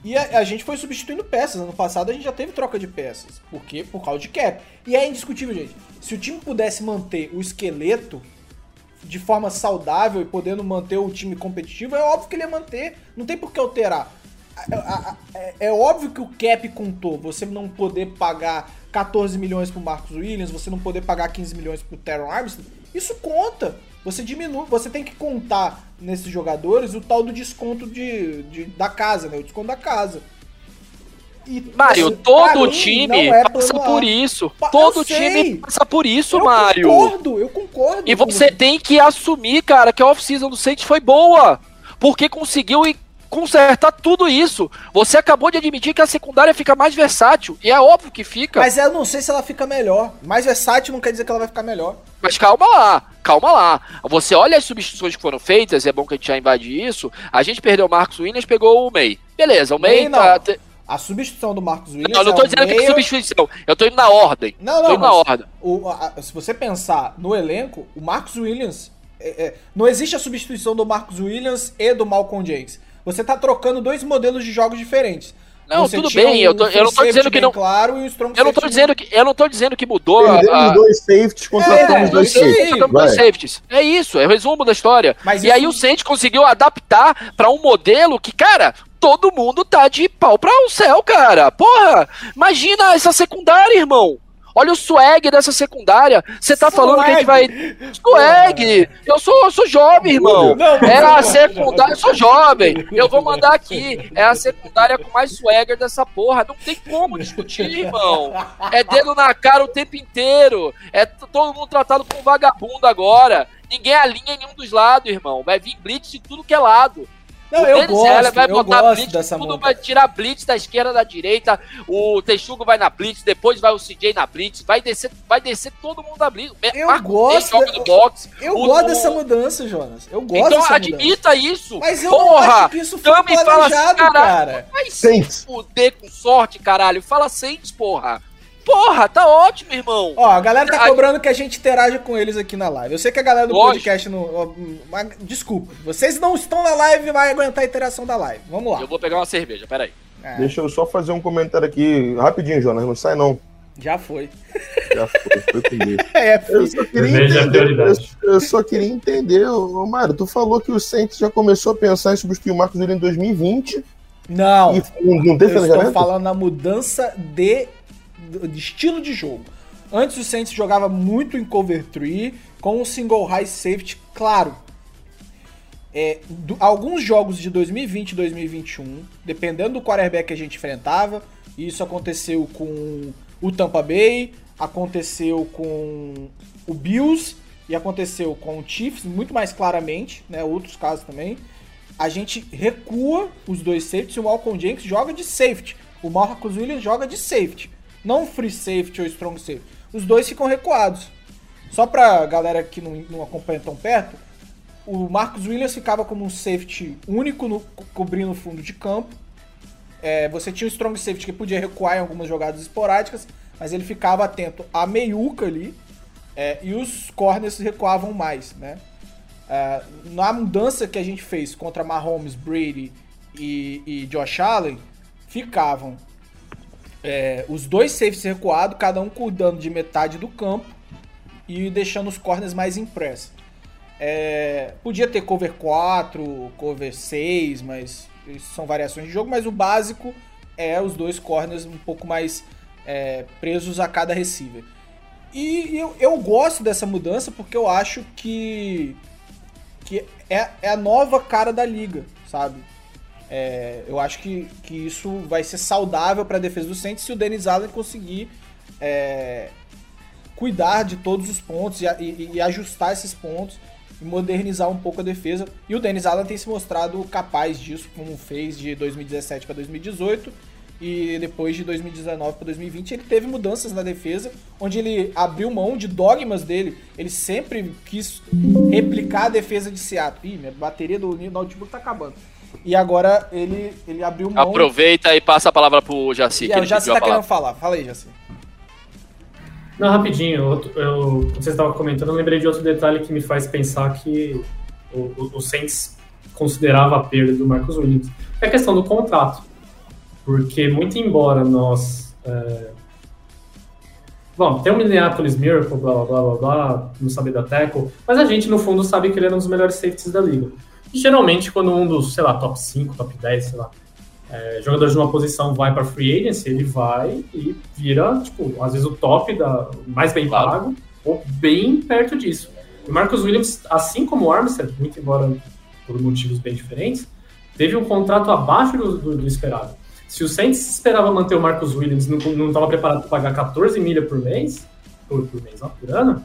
E a, a gente foi substituindo peças. Ano passado a gente já teve troca de peças. Por quê? Por causa de cap. E é indiscutível, gente. Se o time pudesse manter o esqueleto de forma saudável e podendo manter o time competitivo, é óbvio que ele ia manter. Não tem por que alterar. É, é óbvio que o cap contou. Você não poder pagar 14 milhões pro Marcos Williams, você não poder pagar 15 milhões pro Teron Armstead. Isso conta. Você diminui, você tem que contar nesses jogadores o tal do desconto de, de- da casa, né? O desconto da casa. E, Mário, assim, todo mim, time é passa por isso. Pa- Todo eu o time passa por isso, Eu Mário. concordo, eu concordo. E você tem que assumir, cara, que a off-season do Saints foi boa. Porque conseguiu consertar tudo isso. Você acabou de admitir que a secundária fica mais versátil. E é óbvio que fica. Mas, Mas eu não sei se ela fica melhor. Mais versátil não quer dizer que ela vai ficar melhor. calma lá, calma lá. Você olha as substituições que foram feitas, é bom que a gente já invade isso. A gente perdeu o Marcos Williams, pegou o May. Beleza, o May, May tá. não. te- A substituição do Marcos Williams. Não, eu não é tô o dizendo que é substituição. Eu tô indo na ordem. Não, tô não, indo na mas ordem. o- a- se você pensar no elenco, o Marcos Williams. é- é, não existe a substituição do Marcos Williams e do Malcolm Jenkins. Você tá trocando dois modelos de jogos diferentes. Não, Você tudo bem, eu tô- eu não tô dizendo que não- Claro, e um strong Eu não tô dizendo que, eu não tô dizendo que mudou a- Perdemos a, dois safeties, contratamos É, dois safeties. Dois safeties. É isso, é o resumo da história. Mas e isso- aí o Saints conseguiu adaptar pra um modelo que, cara, todo mundo tá de pau pra o céu, cara. Porra, imagina essa secundária, irmão. Olha o swag dessa secundária. Você tá falando que a gente vai. Swag! Eu sou, eu sou jovem, irmão. Não, não, É não, a secundária. Eu sou jovem. Eu vou mandar aqui. É a secundária com mais swagger dessa porra. Não tem como discutir, irmão. É dedo na cara o tempo inteiro. É todo mundo tratado como vagabundo agora. Ninguém alinha em nenhum dos lados, irmão. Vai vir blitz de tudo que é lado. Não, o eu Dennis Heller gosto, vai eu botar gosto blitz, dessa tudo monta. vai tirar blitz da esquerda da direita. O Texugo vai na blitz, depois vai o CJ na blitz, vai descer, vai descer todo mundo na blitz. Eu Marcos gosto May joga da- no box. Eu O- gosto o- dessa mudança, Jonas. Eu gosto Então dessa admita isso. mudança. Mas eu não Porra, acho que isso foi Tami fala assim, planejado, caralho, cara. Vai se fuder com sorte, caralho. Fala Saints, porra. Porra, tá ótimo, irmão. Ó, a galera tá cobrando que a gente interaja com eles aqui na live. Eu sei que a galera do Lógico. podcast não. ó, mas Desculpa, vocês não estão na live e vai aguentar a interação da live. Vamos lá. Eu vou pegar uma cerveja, peraí. É, Deixa eu só fazer um comentário aqui, rapidinho, Jonas, não sai não. já foi. Já foi, foi comigo. É, Eu filho. só queria é entender, eu, eu só queria entender, ô, Mário, tu falou que o Saints já começou a pensar em substituir o Marcos Williams em 2020 Não. e não, não teve Eu estou falando na mudança de, de estilo de jogo. Antes o Saints jogava muito em cover 3 com um single high safety, claro. É, do- alguns jogos de 2020 e 2021, dependendo do quarterback que a gente enfrentava, isso aconteceu com o Tampa Bay, aconteceu com o Bills e aconteceu com o Chiefs, muito mais claramente, né? Outros casos também. A gente recua os dois safeties e o Malcolm Jenkins joga de safety. O Marcus Williams joga de safety. Não free safety ou strong safety. Os dois ficam recuados. Só pra galera que não, não acompanha tão perto, o Marcos Williams ficava como um safety único no, co- cobrindo o fundo de campo. É, você tinha o strong safety que podia recuar em algumas jogadas esporádicas, mas ele ficava atento à meiuca ali. é, e os corners recuavam mais, né? É, na mudança que a gente fez contra Mahomes, Brady e, e Josh Allen, ficavam é, os dois safeties recuados, cada um cuidando de metade do campo e deixando os corners mais impressos. É, podia ter cover 4, cover 6, mas isso são variações de jogo, mas o básico é os dois corners um pouco mais é, presos a cada receiver. E eu, eu gosto dessa mudança porque eu acho que, que é, é a nova cara da liga, sabe? É, eu acho que, que isso vai ser saudável para a defesa do Saints se o Dennis Allen conseguir é, cuidar de todos os pontos e, e- e ajustar esses pontos e modernizar um pouco a defesa. E o Dennis Allen tem se mostrado capaz disso, como fez de 2017 para 2018 e depois de 2019 para 2020 ele teve mudanças na defesa, onde ele abriu mão de dogmas dele. Ele sempre quis replicar a defesa de Seattle. Ih, minha bateria do notebook tá acabando. E agora ele, ele abriu mão. Aproveita e passa a palavra pro Jaci. Ele o Jaci tá querendo falar. Fala aí, Jaci. Não, rapidinho, eu, eu, quando vocês estavam comentando, eu lembrei de outro detalhe que me faz pensar que o, o, o Saints considerava a perda do Marcus Williams. É a questão do contrato. Porque, muito embora nós. É... Bom, tem o Minneapolis Miracle, blá blá blá blá blá, não saber da tackle, mas a gente, no fundo, sabe que ele era um dos melhores safeties da liga. E geralmente, quando um dos, sei lá, top 5, top 10, sei lá, é, jogador de uma posição vai para free agency, ele vai e vira, tipo, às vezes o top da mais bem Claro. pago ou bem perto disso. E o Marcus Williams, assim como o Armstead, muito embora por motivos bem diferentes, teve um contrato abaixo do, do- do esperado. Se o Saints esperava manter o Marcus Williams, não não estava preparado para pagar 14 milha por mês, por, por mês, ó, por ano,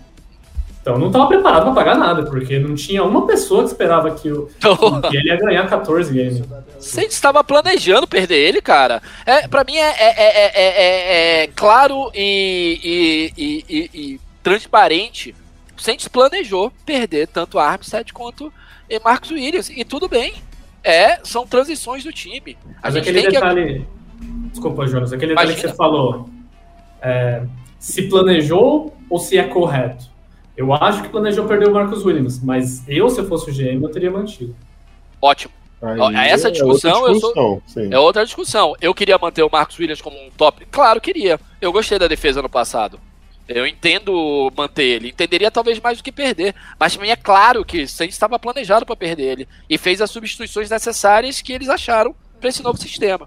então não estava preparado para pagar nada, porque não tinha uma pessoa que esperava que, o, que ele ia ganhar 14 games. Saints estava planejando perder ele, cara. É, para mim é, é- é- é- é- é claro e, e- e- e- transparente. O Saints planejou perder tanto Armstead quanto Marcos Williams. E tudo bem. É, são transições do time. A Mas gente aquele tem que. detalhe. Desculpa, Jonas, aquele detalhe que Imagina. você falou. se planejou ou se é correto? Eu acho que planejou perder o Marcus Williams, mas eu, se eu fosse o GM, eu teria mantido. Ótimo. Ó, essa é discussão, sou- discussão, sim. É outra discussão. Eu queria manter o Marcos Williams como um top? Claro, queria. Eu gostei da defesa no passado. Eu entendo manter ele. Entenderia talvez mais do que perder. Mas mim é claro que o Saints estava planejado para perder ele. E fez as substituições necessárias que eles acharam para esse novo sistema.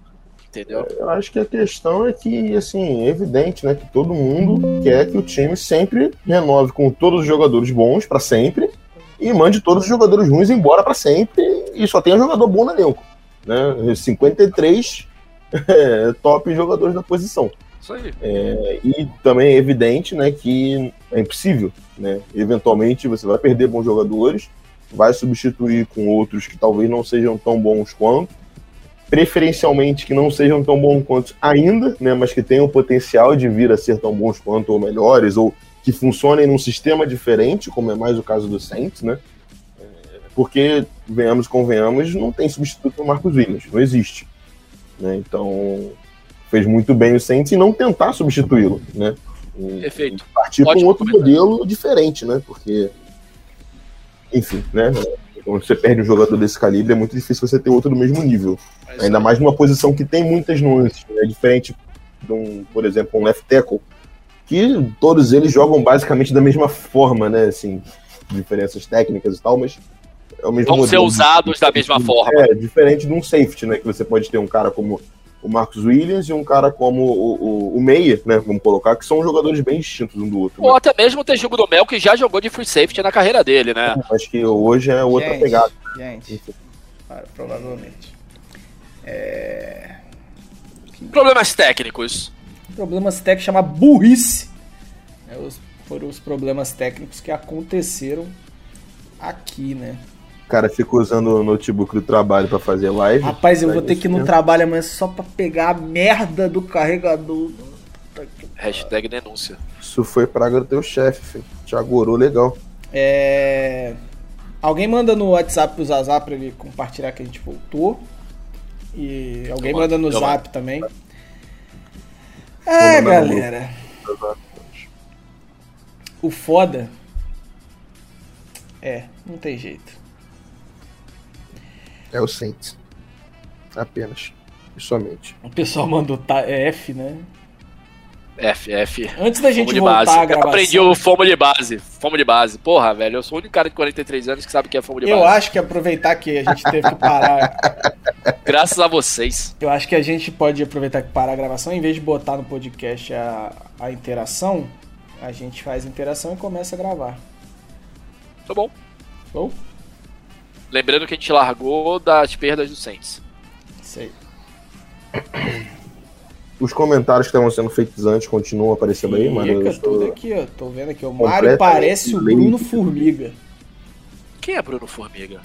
Entendeu? Eu acho que a questão é que, assim, é evidente, né, que todo mundo quer que o time sempre renove com todos os jogadores bons pra sempre e mande todos os jogadores ruins embora pra sempre e só tenha jogador bom no elenco, né? 53 é, top jogadores da posição. Isso aí. É, e também é evidente, né, que é impossível, né? Eventualmente você vai perder bons jogadores, vai substituir com outros que talvez não sejam tão bons quanto, preferencialmente que não sejam tão bons quanto ainda, né, mas que tenham o potencial de vir a ser tão bons quanto ou melhores, ou que funcionem num sistema diferente, como é mais o caso do Saints, né? É, Porque, venhamos convenhamos, não tem substituto para Marcos Williams, não existe. Né? Então, fez muito bem o Saints e não tentar substituí-lo, né? E- Perfeito. e partir para um outro comentário. modelo diferente, né? Porque, enfim, né? Quando você perde um jogador desse calibre, é muito difícil você ter outro do mesmo nível. Ainda mais numa posição que tem muitas nuances, né? Diferente de um, por exemplo, um left tackle, que todos eles jogam basicamente da mesma forma, né? Assim, diferenças técnicas e tal, mas é o mesmo Vão ser usados da mesma forma. É, diferente de um safety, né? Que você pode ter um cara como o Marcus Williams e um cara como o, o, o Meia, né? Vamos colocar, que são jogadores bem distintos um do outro. Ou até mesmo o Tejugo do Mel, que já jogou de free safety na carreira dele, né? né? Acho que hoje é outra Gente, pegada. Gente, para, provavelmente. É... Problemas técnicos. Problemas técnicos chama burrice. É, os- foram os problemas técnicos que aconteceram aqui, né? O cara fica usando o notebook do trabalho pra fazer live. Rapaz, eu vou ter que ir no trabalho amanhã só pra pegar a merda do carregador. Puta que Hashtag denúncia. Isso foi praga do teu chefe, filho. Te agorou legal. É... Alguém manda no WhatsApp pro Zazá pra ele compartilhar que a gente voltou. E alguém Eu manda no mando, eu Zap também. É, galera. O foda. É, não tem jeito. É o Saints. Apenas. E somente. O pessoal mandou tá, é F, né? F, F. Antes da gente voltar base. Eu gravação. aprendi o fomo de base. Fomo de base. Porra, velho, eu sou o único cara de 43 anos que sabe o que é fomo de Eu base. acho que aproveitar que a gente teve que parar. Graças a vocês. Eu acho que a gente pode aproveitar que parar a gravação, em vez de botar no podcast a, a interação, a gente faz a interação e começa a gravar. Tá bom. Bom? Lembrando que a gente largou das perdas do Saints. Isso aí. Os comentários que estavam sendo feitos antes continuam aparecendo aí, mano. Fica Eu estou- tudo aqui, ó. Tô vendo aqui. O Mário parece o. Bruno Formiga. Quem é Bruno Formiga?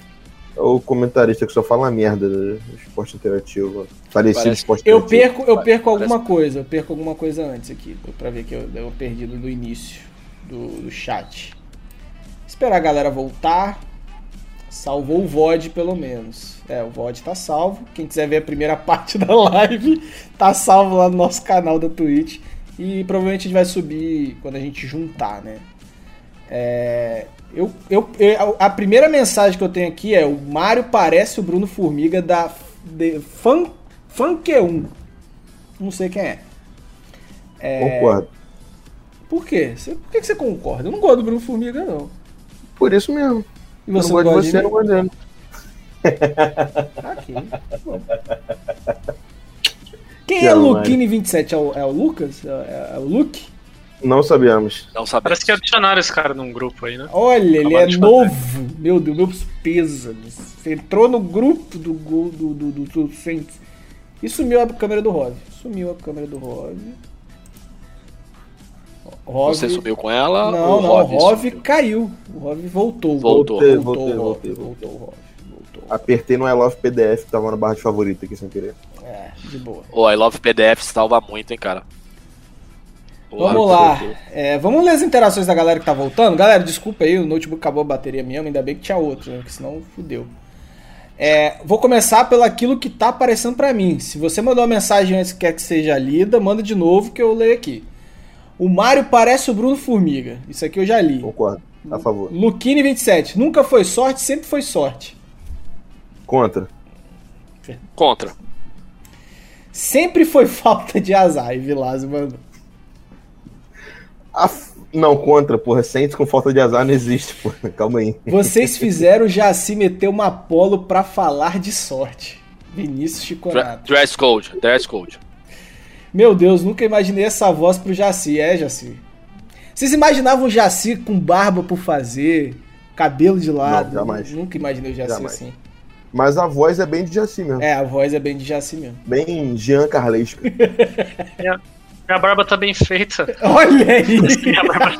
É o comentarista que só fala merda do esporte interativo. Parecido Parece- esporte Eu interativo. perco, eu perco Parece- alguma coisa. Eu perco alguma coisa antes aqui. Pra ver que eu dei uma perdida no início do, do chat. Esperar a galera voltar. Salvou o VOD, pelo menos. É, o VOD tá salvo. Quem quiser ver a primeira parte da live, tá salvo lá no nosso canal da Twitch. E provavelmente a gente vai subir quando a gente juntar, né? É, eu, eu, eu- a primeira mensagem que eu tenho aqui é: o Mário parece o Bruno Formiga da de, Fan, Funk1. Não sei quem é. Concordo. Por quê? Você- por que você concorda? Eu não gosto do Bruno Formiga, não. Por isso mesmo. E você não não gosto de gosta você, não gosto dele. Tá aqui. Bom. Quem Que é é o Luquini27? É o, é o Lucas? É, é o Luke? Não sabíamos. Não sabemos. Parece que adicionaram esse cara num grupo aí, né? Olha, ele Acabaram é de novo. Meu Deus, meus pêsames. Você entrou no grupo do gol do, do, do, do Saints e sumiu a câmera do Rov. Sumiu a câmera do Rov. Rov. Você sumiu com ela? Não, ou não, o Rov caiu. O Rov voltou. Voltou. Voltei, voltou, voltei, o voltei, voltou, o Rov, voltou. Apertei no I Love PDF que tava na barra de favorito aqui sem querer. É, de boa. Ô, I Love PDF salva muito, hein, cara. Porra, Vamos lá. É, vamos ler as interações da galera que tá voltando. Galera, desculpa aí, o notebook acabou a bateria mesmo, ainda bem que tinha outro, né? Porque senão fudeu. É, vou começar pelo aquilo que tá aparecendo pra mim. Se você mandou uma mensagem antes que quer que seja lida, manda de novo que eu leio aqui. O Mário parece o Bruno Formiga. Isso aqui eu já li. Concordo. A favor. Luquini27. Nunca foi sorte, sempre foi sorte. Contra. Contra. Sempre foi falta de azar. E Vilas, mano. A Não, contra, porra. Saints com falta de azar não existe, porra. Calma aí. Vocês fizeram o Jaci meter uma polo pra falar de sorte. Vinícius Chiconato. Dress code. Dress code. Meu Deus, nunca imaginei essa voz pro Jaci. É, Jaci. Vocês imaginavam o Jaci com barba por fazer, cabelo de lado? Não, jamais. Nunca imaginei o Jaci Jamais. assim. Mas a voz é bem de Jaci mesmo. É, a voz é bem de Jaci mesmo. Bem Jean Carlesco. Minha barba tá bem feita. Olha aí! Minha barba...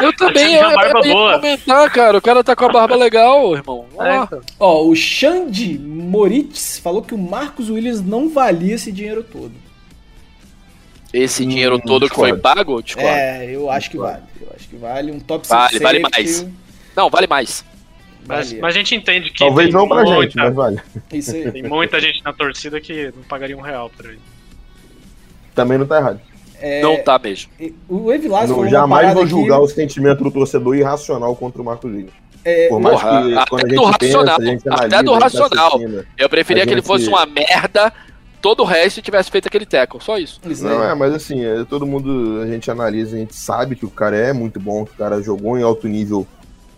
Eu também, eu, barba eu ia boa. comentar, cara. O cara tá com a barba legal, irmão. Ó, É, então. Ó, o Xande Moritz falou que o Marcos Williams não valia esse dinheiro todo. Esse Hum, dinheiro todo que foi pago, discordo. É, eu acho que vale. Eu acho que vale. Um top Vale, six vale safety, mais. Não, vale mais. Mas, mas a gente entende que Talvez tem não pra muita, gente, mas vale. Isso aí. tem muita gente na torcida que não pagaria um real por ele. Também não tá errado. É, Não tá mesmo. O Evilás Não, jamais vou aqui- julgar o sentimento do torcedor irracional contra o Marcos Williams. É, Por mais Porra, que até quando a do gente pensa, racional, a gente até analisa, do gente racional. assassina. Eu preferia A que ele gente- fosse uma merda, todo o resto tivesse feito aquele tackle. Só isso. Não, é, mas assim, é, todo mundo, a gente analisa, a gente sabe que o cara é muito bom, que o cara jogou em alto nível.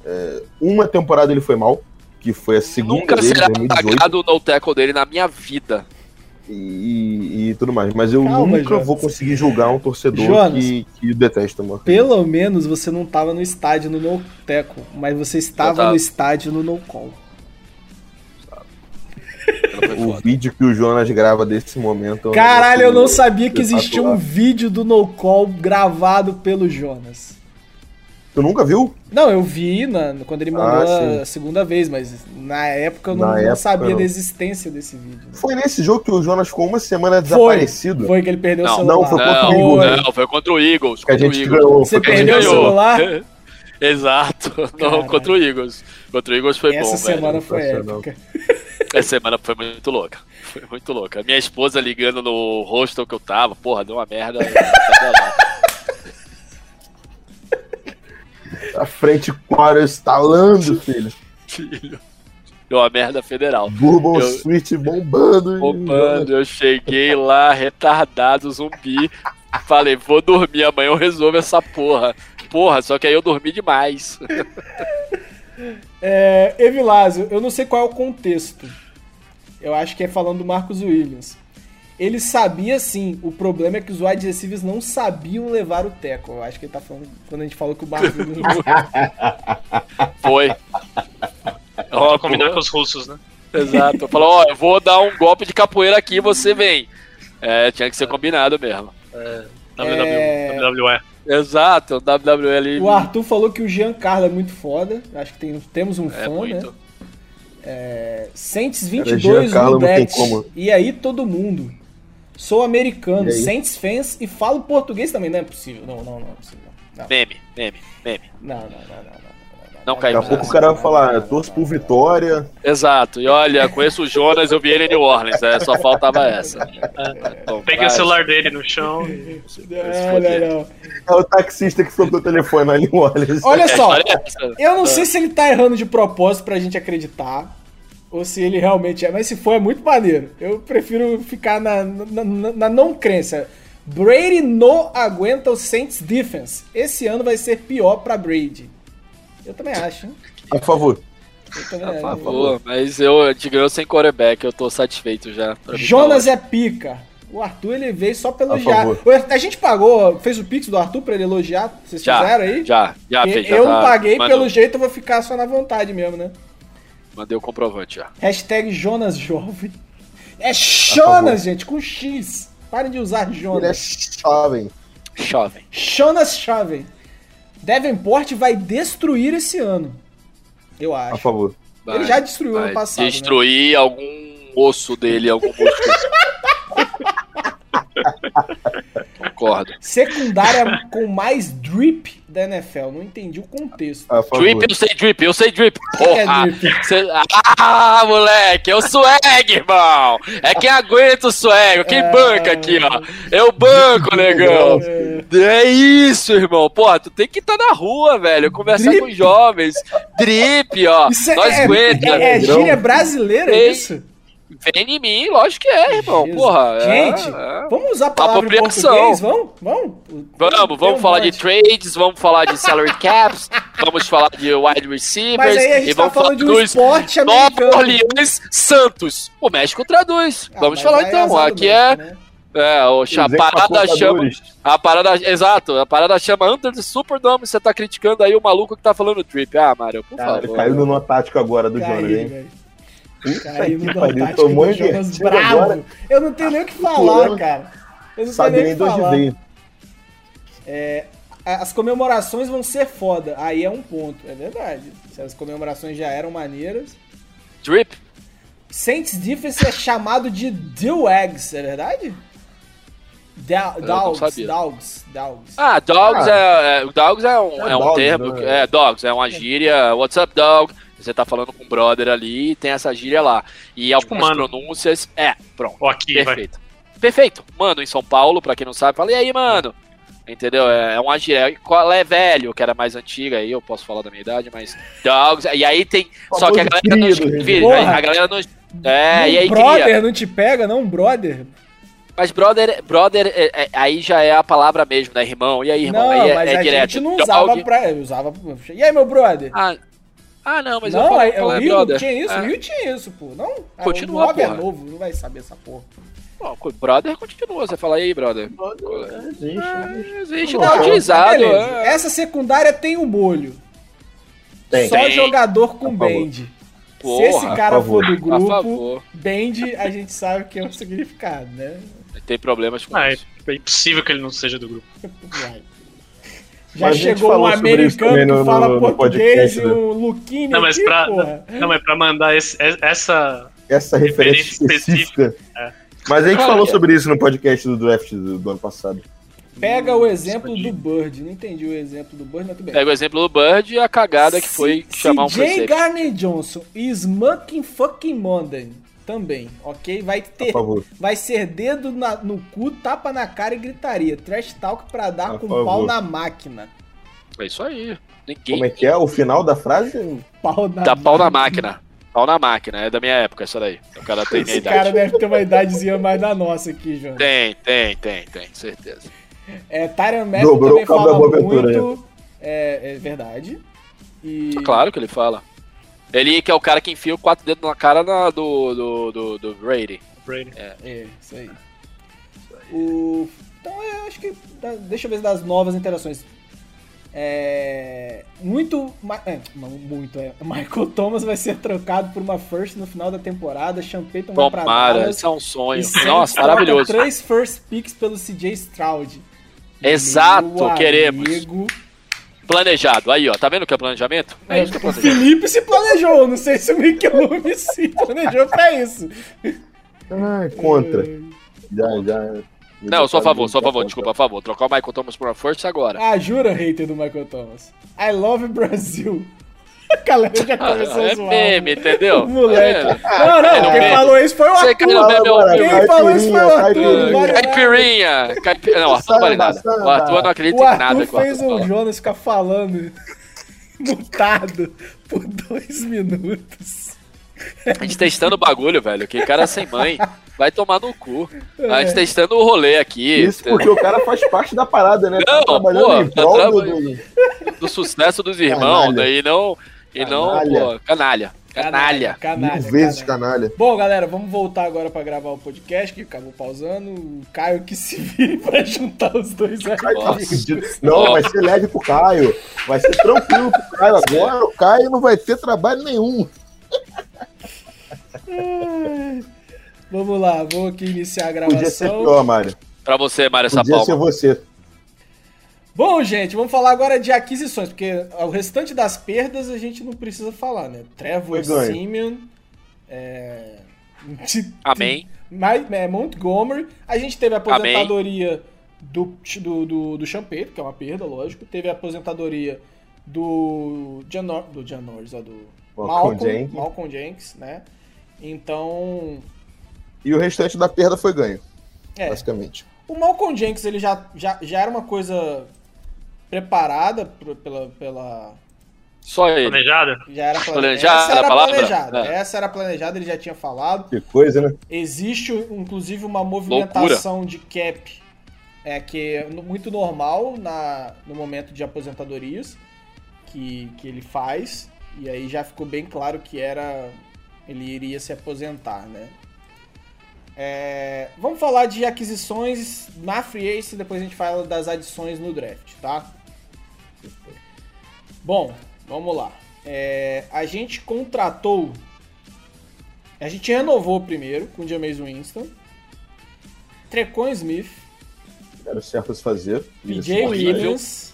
É, uma temporada ele foi mal, que foi a segunda Nunca dele, será 2018, pagado o no tackle dele na minha vida. e, e tudo mais. Mas eu Calma, nunca Jonas. vou conseguir julgar um torcedor Jonas. que, que detesta, mano. Pelo menos você não tava no estádio no No Teco, mas você estava no estádio no No Call. Foi O vídeo que o Jonas grava desse momento. é Caralho, eu não sabia que existia um vídeo do No Call gravado pelo Jonas. Tu nunca viu? Não, eu vi na, quando ele mandou Ah, a segunda vez, mas na época eu não, Na não época, sabia não. da existência desse vídeo. Foi nesse jogo que o Jonas ficou uma semana Foi, desaparecido. foi que ele perdeu Não, o celular. não, foi contra o Não, Eagles. Não, foi contra o Eagles. Que a gente Eagles. ganhou. Você perdeu o celular? Exato. Não, Caralho. contra o Eagles. Contra o Eagles foi Essa bom, semana velho. foi épica. Essa semana foi muito louca. Foi muito louca. Minha esposa ligando no hostel que eu tava, porra, deu uma merda. A frente Quarter estalando, filho. Filho. Deu uma merda federal. Bourbon Eu- Sweet bombando. Roubando, eu cheguei lá, retardado, zumbi. Falei, vou dormir, amanhã eu resolvo essa porra. Porra, só que aí eu dormi demais. É, Evilásio, eu não sei qual é o contexto. Eu acho que é falando do Marcos Williams. Ele sabia sim, o problema é que os wide receivers não sabiam levar o teco. Eu acho que ele tá falando quando a gente falou que o Marcos Williams. Foi. Ó, combinar com os russos, né? Exato. Falou, ó, eu vou dar um golpe de capoeira aqui, você vem. É, tinha que ser combinado mesmo. É. WWE. Exato, o WWE ali. o Arthur falou que o Giancarlo é muito foda. Acho que tem- temos um É fã, muito. né? É, Saints Cara, 22 Giancarlo no não tem bet. como. E aí todo mundo. Sou americano? Saints fans e falo português também. Não é possível. Não, não, não é possível. Não, Meme, meme, meme. não, não, não, não. não, não. Não Daqui a pouco o cara vai falar, torço por vitória. Exato. E olha, conheço o Jonas, eu vi ele em New Orleans. É, só faltava essa. Então, Peguei vai. o celular dele no chão e. Não, não, não. É o taxista que foi pro telefone lá em New Orleans. Olha É, só, é eu não sei se ele tá errando de propósito pra gente acreditar. Ou se ele realmente é. Mas se for, é muito maneiro. Eu prefiro ficar na, na, na- na não crença. Brady não aguenta o Saints defense. Esse ano vai ser pior pra Brady. Eu também acho, hein? A favor. Eu também Por acho. favor, mas eu, a gente ganhou sem quarterback, eu tô satisfeito já. Tá Jonas é pica. O Arthur ele veio só pra A elogiar. A gente pagou, fez o pix do Arthur pra ele elogiar. Vocês já, fizeram aí? Já, já E- fez. Já eu tá- não paguei, mandou- pelo jeito eu vou ficar só na vontade mesmo, né? Mandei o comprovante já. Hashtag Jonas Jovem. É. Jonas, gente, com X. Parem de usar Ele é Jonas. jovem. Jovem. Jonas Jovem. Davenport vai destruir esse ano. Eu A acho. favor. Ele já destruiu ano vai passado, né? Destruir algum osso dele, algum músculo. Concordo. Secundária com mais drip da NFL. Não entendi o contexto. A favor. Drip, eu sei drip, eu sei drip. é Porra! drip? Cê- Ah, moleque, é o swag, irmão! É quem aguenta o swag, quem banca aqui, ó. Eu banco, negão. É isso, irmão. Porra, tu tem que estar na rua, velho. Conversar Drip? com os jovens. Drip, ó. Isso é, Nós é, aguenta. é, é gíria brasileira, é isso? Vem em mim, lógico que é, irmão. Jesus. Porra. é, Gente, é. vamos usar a palavra em português? Vamos? Vamos? Vamos, vamos um falar de trades, vamos falar de salary caps, vamos falar de wide receivers Mas aí a gente e tá vamos falar falando de um dos esporte Nova. Orleans Santos. O México traduz. Ah, vamos falar então. do Aqui é, né? é o, a parada chama. exportadores. A parada, exato, a parada chama Under the Superdome. Você tá criticando aí o maluco que tá falando trip. Ah, Mário, por Cara, favor. caiu numa tática agora do Jonas, hein? velho. Que no tomou do Jonas invertido bravo. agora. Eu não tenho nem o que falar, cara. Eu não tenho nem o que falar. veio. As comemorações vão ser foda. Aí é um ponto, é verdade. Se as comemorações já eram maneiras. Drip? Saints Defense é chamado de Dogs, é verdade? Da- Dogs, dogs, dogs. Ah, dogs Ah. é, é. Dogs é um, É é um dogs, termo. né? É, dogs, é uma gíria. What's up, dog? Você tá falando com o brother ali e tem essa gíria lá. E algumas mano. pronúncias. É, pronto. Ó, aqui, vai. Perfeito. Perfeito. Mano, em São Paulo, pra quem não sabe, fala, e aí, mano? Entendeu? É é uma gíria. Qual é velho, que era mais antiga, aí eu posso falar da minha idade, mas. Dogs. E aí tem. Só que a galera não cria do escreve. Porra. A galera não. É, e aí brother cria. não te pega, não? Brother? Mas brother, brother é- é- aí já é a palavra mesmo, né, irmão? E aí, irmão? não, aí é, mas é a direto. gente não Dog. usava pra. eu Usava. E aí, meu brother? Ah, ah, não, mas eu não, falo, aí, falo, o é Rio brother. tinha isso, É. o Rio tinha isso, pô. Não? Ah, Continua, o Bob é porra. novo, não vai saber essa porra. Co- brother continua, você fala aí, brother. Existe, existe. Existe, Não, tá Não, utilizado. beleza. é. Essa secundária tem o molho. Tem. Só Tem. jogador com. Porra, Se esse cara a favor. for do A grupo, favor. band, a gente sabe que é o significado, né? Tem problemas com Ah, é, isso. é impossível que ele não seja do grupo. Já Mas chegou um americano também que no- fala no- no português e né? um Luquini Não, mas pra, porra. não, mas pra mandar esse- essa. Essa referência Referência específica. É. Mas a gente Cara, falou é. sobre isso no podcast do draft do, do ano passado. Pega o exemplo do Bird. Não entendi o exemplo do Bird, mas tudo bem. Pega o exemplo do Bird e a cagada que foi C- chamar um CJ. Garner Johnson e Smoking fucking Monday também, ok? Vai ter, vai ser dedo na- no cu, tapa na cara e gritaria. Trash talk pra dar Por com favor. pau na máquina. É isso aí. Ninguém Como é que é? O final da frase? Pau na dá pau na máquina. Pau na máquina, é da minha época essa daí. O cara tem minha Esse cara idade. deve ter uma idadezinha mais da nossa aqui, João. Tem, tem, tem, tem, certeza. É, Tyron Matthew também fala muito. É, é verdade. E... Claro que ele fala. Ele que é o cara que enfia o quatro dedos na cara na- do, do, do, do Brady. Brady. É, isso aí. O... Então eu acho que. Deixa eu ver das novas interações. É. Muito. É, não muito, é. Michael Thomas vai ser trocado por uma first no final da temporada. Sean Payton vai pra Tomara, Dallas. isso é um sonho. Nossa, maravilhoso. Três first picks pelo CJ Stroud. Exato, Meu queremos. amigo. Planejado. Aí, ó, tá vendo o que é planejamento? É isso que é o planejamento. Felipe se planejou. Não sei se o Michelume se planejou pra isso. Ah, contra. Já, já. Não, eu sou a favor, sou a favor, desculpa, a favor. Trocar o Michael Thomas por uma first agora. Ah, jura, hater do Michael Thomas. I love Brasil. A galera já começou é a zoar. meme, entendeu? O moleque. É. Não, não, É quem meme. falou isso foi o Arthur. Quem falou isso foi o Arthur. caipirinha, não. Caipirinha! Caipi... Não, o Arthur não vale nada. O Arthur não acredita em nada o Arthur fez o. Jonas ficar falando mutado por dois minutos. A gente testando o bagulho, velho. Que cara sem mãe. Vai tomar no cu. A É. gente testando o rolê aqui. Isso porque o cara faz parte da parada, né? Não, tá trabalhando pô, em tá prol do- trabalhando. do- Do sucesso dos irmãos, Canalha. né? E não. E não, Canalha. pô, canalha. Canalha. Canalha. Mil vezes canalha. canalha. Bom, galera, vamos voltar agora pra gravar o podcast, que acabou pausando. O Caio que se vire pra juntar os dois tá fudido. Não, vai ser leve pro Caio. Vai ser tranquilo pro Caio. Agora o Caio não vai ter trabalho nenhum. Vamos lá, vou aqui iniciar a Podia ser gravação. pior, Mário. Pra você, Mário Podia ser Sapalma. você. Bom, gente, vamos falar agora de aquisições, porque o restante das perdas a gente não precisa falar, né? Trevor. Simeon, é... Amém. É, Montgomery. A gente teve a aposentadoria do, do, do, do Champeito, que é uma perda, lógico. Teve a aposentadoria do Janor, do Janors, ó, do Malcolm Jenkins. Malcolm Jenkins, né? Então, E o restante da perda foi ganho, é, basicamente. o Malcolm Jenkins ele já, já, já era uma coisa preparada pela, pela Só ele. Planejada? já era plane- Planejada essa era a palavra? planejada. É. Essa era planejada, ele já tinha falado. Que coisa, né? Existe, inclusive, uma movimentação de cap é, que é muito normal na, no momento de aposentadorias que, que ele faz. E aí já ficou bem claro que era. Ele iria se aposentar, né? É, vamos falar de aquisições na Free Ace, depois a gente fala das adições no draft, tá? Bom, vamos lá. É, a gente contratou. A gente renovou primeiro com o James Winston, Trecon Smith, Era o certo se fazer. PJ. Williams,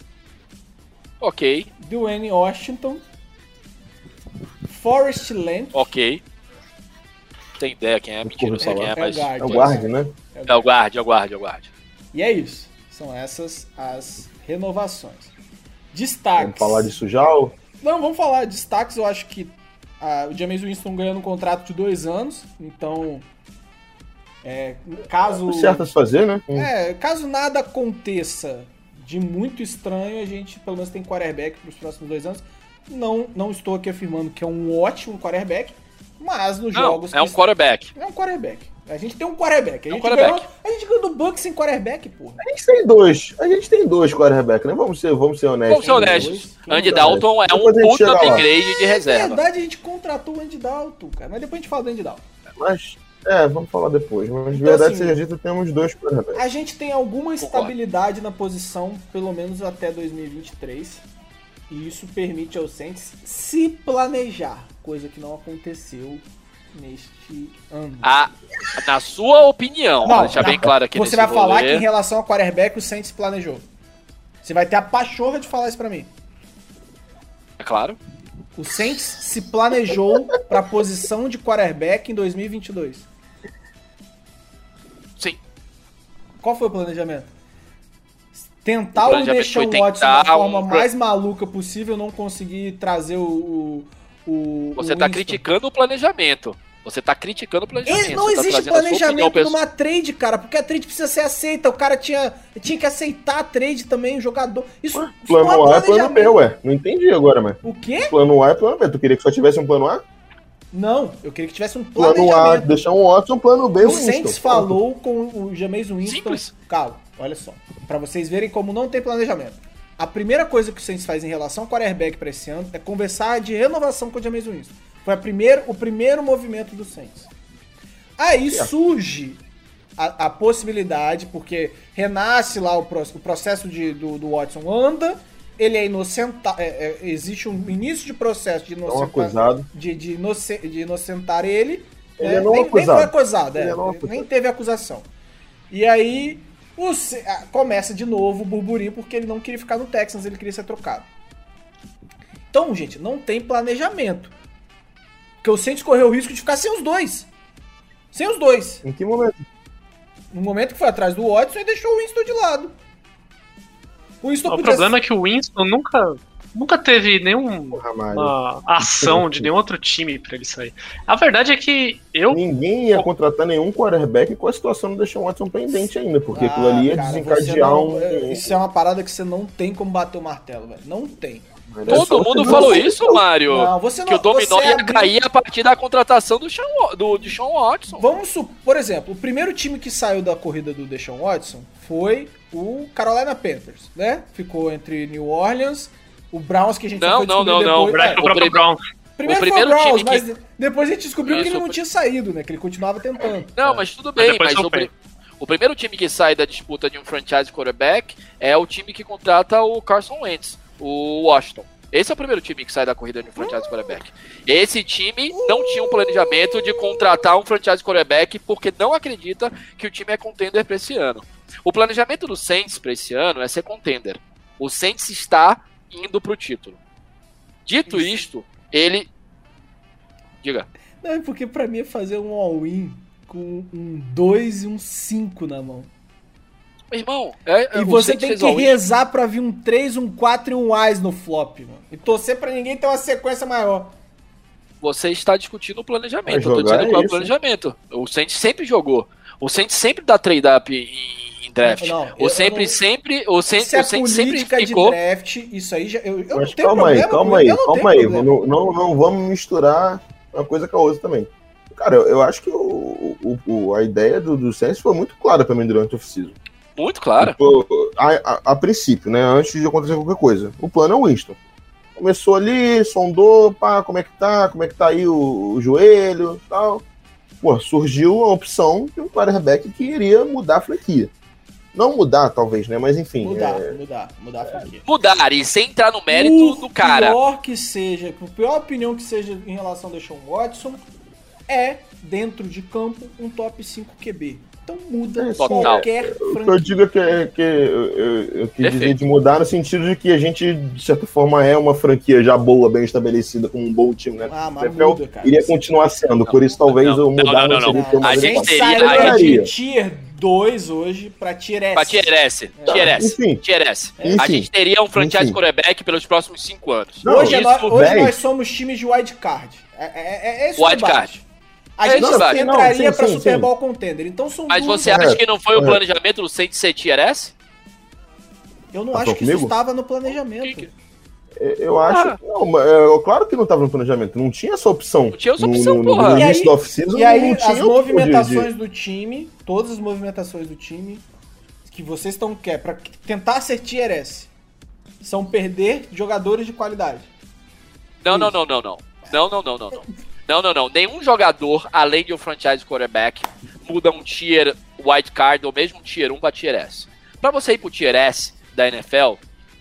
Ok, Dwayne Washington, Forrest Lamp. ok. Tem ideia quem é, mentira, não sei quem é, É o mas. guard. É o guard, né? É o guard, é o guard, é o guard. E é isso. São essas as renovações. Destaques. Vamos falar disso já? ou- Não, vamos falar. Destaques, eu acho que ah, o James Winston ganhando um contrato de dois anos. Então, é, caso... O certo se fazer, né? É, caso nada aconteça de muito estranho, a gente pelo menos tem quarterback para os próximos dois anos. Não, não estou aqui afirmando que é um ótimo quarterback, mas nos Não, jogos é um quarterback. é um quarterback. A gente tem um quarterback. A É um gente, quarterback. Ganhou, a gente ganhou do Bucks sem quarterback, porra. A gente tem dois. A gente tem dois quarterbacks, né? Vamos ser, vamos ser honestos. Vamos ser honestos. Andy Dalton é um gente puta upgrade de Na reserva. verdade, a gente contratou o Andy Dalton, cara. Mas depois a gente fala do Andy Dalton. Mas, é, vamos falar depois. Mas, de Então, verdade assim, seja dita, temos dois quarterbacks. A gente tem alguma estabilidade na posição, pelo menos até 2023. E isso permite ao Saints se planejar, coisa que não aconteceu neste ano. A, na sua opinião, Não, deixar não. bem claro aqui Você vai falar que rolê, em relação ao quarterback o Saints planejou. Você vai ter a pachorra de falar isso pra mim. É claro. O Saints se planejou pra posição de quarterback em 2022. Sim. Qual foi o planejamento? Tentar O Deshaun Watson da forma um- mais maluca possível, não conseguir trazer o. o, o Você o tá Winston. criticando o planejamento. Você tá criticando o planejamento. Ele- não tá existe opinião planejamento pessoal. numa trade, cara, porque a trade precisa ser aceita. O cara tinha, tinha que aceitar a trade também, o jogador. Isso, isso Plano não A é plano B, ué. Não entendi agora, mas. O quê? Plano A é plano B. Tu queria que só tivesse um plano A? Não, eu queria que tivesse um Plano A, deixar um Watson, plano B, O Winston. Saints falou com o Jameis Winston. Simples. Calma, olha só. Pra vocês verem como não tem planejamento. A primeira coisa que o Saints faz em relação ao quarterback pra esse ano é conversar de renovação com o Jameis Winston. Foi primeiro, o primeiro movimento do Saints. Aí surge a, a possibilidade, porque renasce lá o, o processo de, do, do Watson anda, ele é inocentado, existe um início de processo de inocentar, acusado. de, de, inoce- de inocentar ele. Ele né? é não nem, nem foi acusado. acusado, é, Ele é não nem acusado. teve acusação. E aí o começa de novo o burburinho porque ele não queria ficar no Texans, ele queria ser trocado. Então, gente, não tem planejamento. Porque o Saints correu o risco de ficar sem os dois. Sem os dois. Em que momento? No momento que foi atrás do Watson e deixou o Winston de lado. O Winston O podia problema é que o Winston nunca, nunca teve nenhuma ação de nenhum outro time pra ele sair. A verdade é que eu. Ninguém ia contratar nenhum quarterback com a situação do Deshaun Watson pendente ainda, porque Ah, aquilo ali ia cara, desencadear não- um. é, Isso é uma parada que você não tem como bater o martelo, velho. Não tem. Mas é Todo você mundo falou isso, Mário. Não, que o dominó ia abriu- cair a partir da contratação do Sean, do, de Sean Watson. Vamos supor, por exemplo, o primeiro time que saiu da corrida do Deshaun Watson foi o Carolina Panthers, né? Ficou entre New Orleans, o Browns que a gente Não, foi não, não, não. O É, próprio prim- Brown. primeiro o primeiro foi o Browns, time mas que- depois a gente descobriu que ele não tinha saído, né? Que ele continuava tentando. Não, É. mas tudo Mas bem, mas foi o, pri- o primeiro time que sai da disputa de um franchise quarterback é o time que contrata o Carson Wentz, o Washington. Esse é o primeiro time que sai da corrida de um franchise quarterback. Esse time não tinha um planejamento de contratar um franchise quarterback porque não acredita que o time é contender para esse ano. O planejamento do Saints para esse ano é ser contender. O Saints está indo pro título. Dito isto, ele diga. Não, é porque pra mim é fazer um all-in com um 2 e um 5 na mão. Meu irmão, é, E o você tem que rezar pra vir um 3, um 4 e um AIS no flop, mano. E torcer pra ninguém ter uma sequência maior. Você está discutindo o planejamento. Eu tô dizendo é qual é o planejamento. O Saints sempre jogou. O Saints sempre dá trade-up em, em draft. Não, eu- o sempre, não- sempre, o Saints, Se é o Saints sempre ficou. draft, isso aí já. Eu, eu não Mas tenho calma aí, problema calma aí, eu não calma aí. Não, não, não vamos misturar uma coisa com a outra também. Cara, eu, eu acho que o, o- o- a ideia do, do Saints foi muito clara pra mim durante o off-season. Muito claro. Tipo, a, a- a princípio, né? Antes de acontecer qualquer coisa. O plano é o Winston. Começou ali, sondou, pá, como é que tá, como é que tá aí o, o joelho e tal. Pô, surgiu a opção de um quarterback que iria mudar a franquia. Não mudar, talvez, né? Mas enfim. Mudar, é, mudar, mudar a franquia. Mudar e sem entrar no mérito Por do cara. pior que seja, por pior opinião que seja em relação ao Deshaun Watson, é, dentro de campo, um top 5 QB. Então muda É, total. qualquer O que eu franquia. digo é que, é que eu, eu, eu quis dizer de mudar no sentido de que a gente, de certa forma, é uma franquia já boa, bem estabelecida, com um bom time, né? Ah, mas muda, cara. iria continuar sendo, por isso talvez não, eu mudar não, não, seria não. uma A gente teria- sairia a de gente- Tier 2 hoje pra Tier S. Pra Tier S. Tier S. Enfim. Tier S. A Enfim. gente teria um franchise Enfim. quarterback pelos próximos 5 anos. Não, hoje é Isso- nó- hoje nós somos times de wildcard. É, é, é, é esse o Wild debate. card. A É gente esse o debate. entraria Não, sim, pra sim, Super sim. Bowl Contender. Então são Mas você acha que não foi o correto. planejamento do Saints ser Tier S? Eu não Tá acho que isso comigo? estava no planejamento. Eu acho. Ah. Não, mas, é, claro que não estava no planejamento. Não tinha essa opção. Não tinha essa opção, no, no, porra. No E início aí- da off-season E aí, não tinha as movimentações de- do time, todas as movimentações do time que vocês estão quer para tentar ser Tier S são perder jogadores de qualidade. Não, não, não, não, não. Não, não, não, não, não. Não, não, não. Nenhum jogador, além de um franchise quarterback, muda um tier wild card ou mesmo um tier 1 pra tier S. Pra você ir pro tier S da NFL,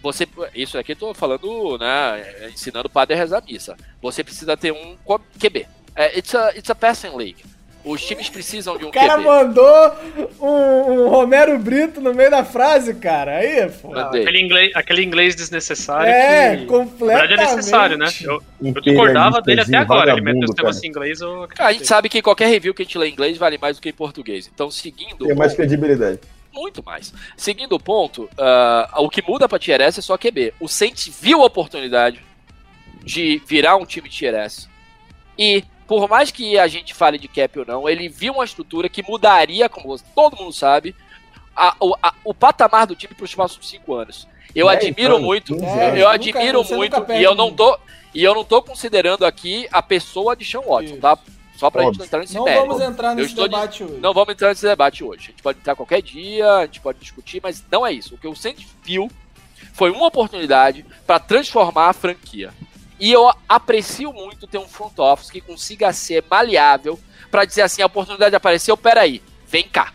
você. Isso aqui eu tô falando, né? Ensinando o padre a rezar a missa. Você precisa ter um QB. É, it's, a, it's a passing league. Os times precisam de um O cara QB. mandou um, um Romero Brito no meio da frase, cara. Aí, pô. Aquele inglês, aquele inglês desnecessário É, que... completamente. Na verdade é necessário, né? Eu, eu discordava dele até agora. Ele meteu esse cara. negócio em inglês, eu A gente sabe que qualquer review que a gente lê em inglês vale mais do que em português. Então, seguindo. Tem mais credibilidade. Muito mais. Seguindo o ponto, ah, o que muda pra Tier S é só QB. O Saints viu a oportunidade de virar um time Tier S. E, por mais que a gente fale de cap ou não, ele viu uma estrutura que mudaria, como todo mundo sabe, a- o, a- o patamar do time para os próximos cinco anos. Eu Dez admiro muito, 15 É, eu nunca- admiro muito, e eu não tô, e eu não tô considerando aqui a pessoa de Sean Watson, Isso. tá? Só pra gente Óbvio. não entrar nesse Não mérito. vamos entrar nesse estou de- debate hoje. Não vamos entrar nesse debate hoje. A gente pode entrar qualquer dia, a gente pode discutir, mas não é isso. O que o Saints viu foi uma oportunidade para transformar a franquia. E eu aprecio muito ter um front office que consiga ser maleável para dizer assim, a oportunidade apareceu, peraí, vem cá.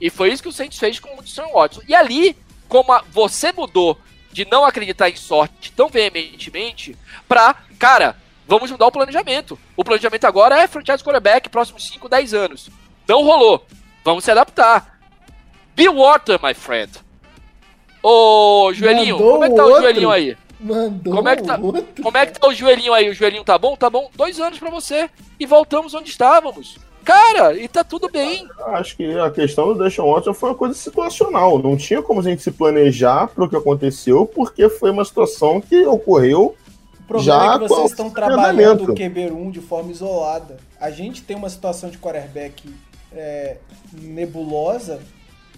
E foi isso que o Saints fez com o Deshaun Watson. E ali, como a- você mudou de não acreditar em sorte tão veementemente pra, cara, vamos mudar o planejamento. O planejamento agora é franchise quarterback próximos 5, 10 anos. Não rolou. Vamos se adaptar. Bill Water, my friend. Ô, joelhinho, Mandou como é que tá o outro? joelhinho aí? Mandou Como é que tá- outro. Como é que tá o joelhinho aí? O joelhinho tá bom? Tá bom? Dois anos pra você. E voltamos onde estávamos. Cara, e tá tudo bem. Acho que a questão do Deshaun Watson foi uma coisa situacional. Não tinha como a gente se planejar para o que aconteceu, porque foi uma situação que ocorreu. O problema Já é que vocês estão trabalhando o treinamento. QB1 de forma isolada. A gente tem uma situação de quarterback é, nebulosa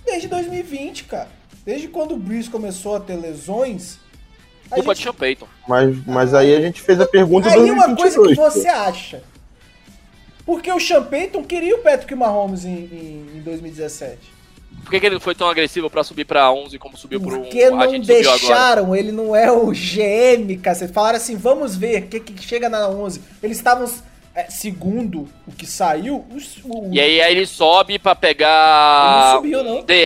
desde 2020, cara. Desde quando o Breeze começou a ter lesões. Culpa de gente- Sean Payton. Mas, mas aí a gente fez a pergunta Aí do uma coisa que 2022. pô. você acha. Porque o Sean Payton queria o Patrick Mahomes em, em, em 2017. Por que, que ele foi tão agressivo pra subir pra 11 como subiu pro 1? Porque a não deixaram, ele não é o GM, cacete. Falaram assim, vamos ver o que, que chega na 11. Eles estavam, é, segundo o que saiu, os- o, E aí, aí ele sobe pra pegar. Ele não subiu, não. um DE.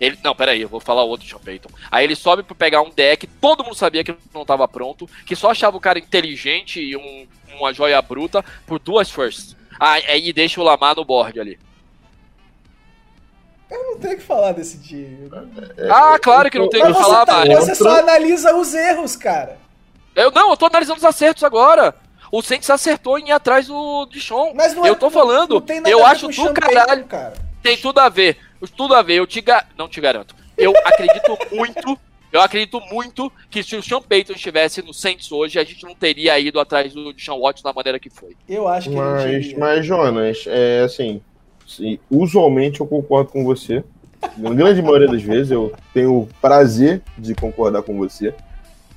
Ele, não, peraí, eu vou falar outro Sean Payton. Aí ele sobe pra pegar um DE que todo mundo sabia que não tava pronto, que só achava o cara inteligente e um- uma joia bruta por duas firsts. Ah, aí deixa o Lamar no board ali. Eu não tenho o que falar desse time. ah, claro que não tem o Mas que falar, tá- Mário. você só analisa os erros, cara. Eu não, eu tô analisando os acertos agora. O Saints acertou em ir atrás do de Sean. Mas não é- eu tô falando, não tem nada eu a ver acho do caralho. Cara. Tem tudo a ver. Tudo a ver. Eu te ga... não te garanto. Eu acredito muito. Eu acredito muito que se o Sean Payton estivesse no Saints hoje, a gente não teria ido atrás do Sean Watson da maneira que foi. Eu acho que Mas, diria. mas, Jonas, é assim, usualmente eu concordo com você. Na grande maioria das vezes eu tenho o prazer de concordar com você.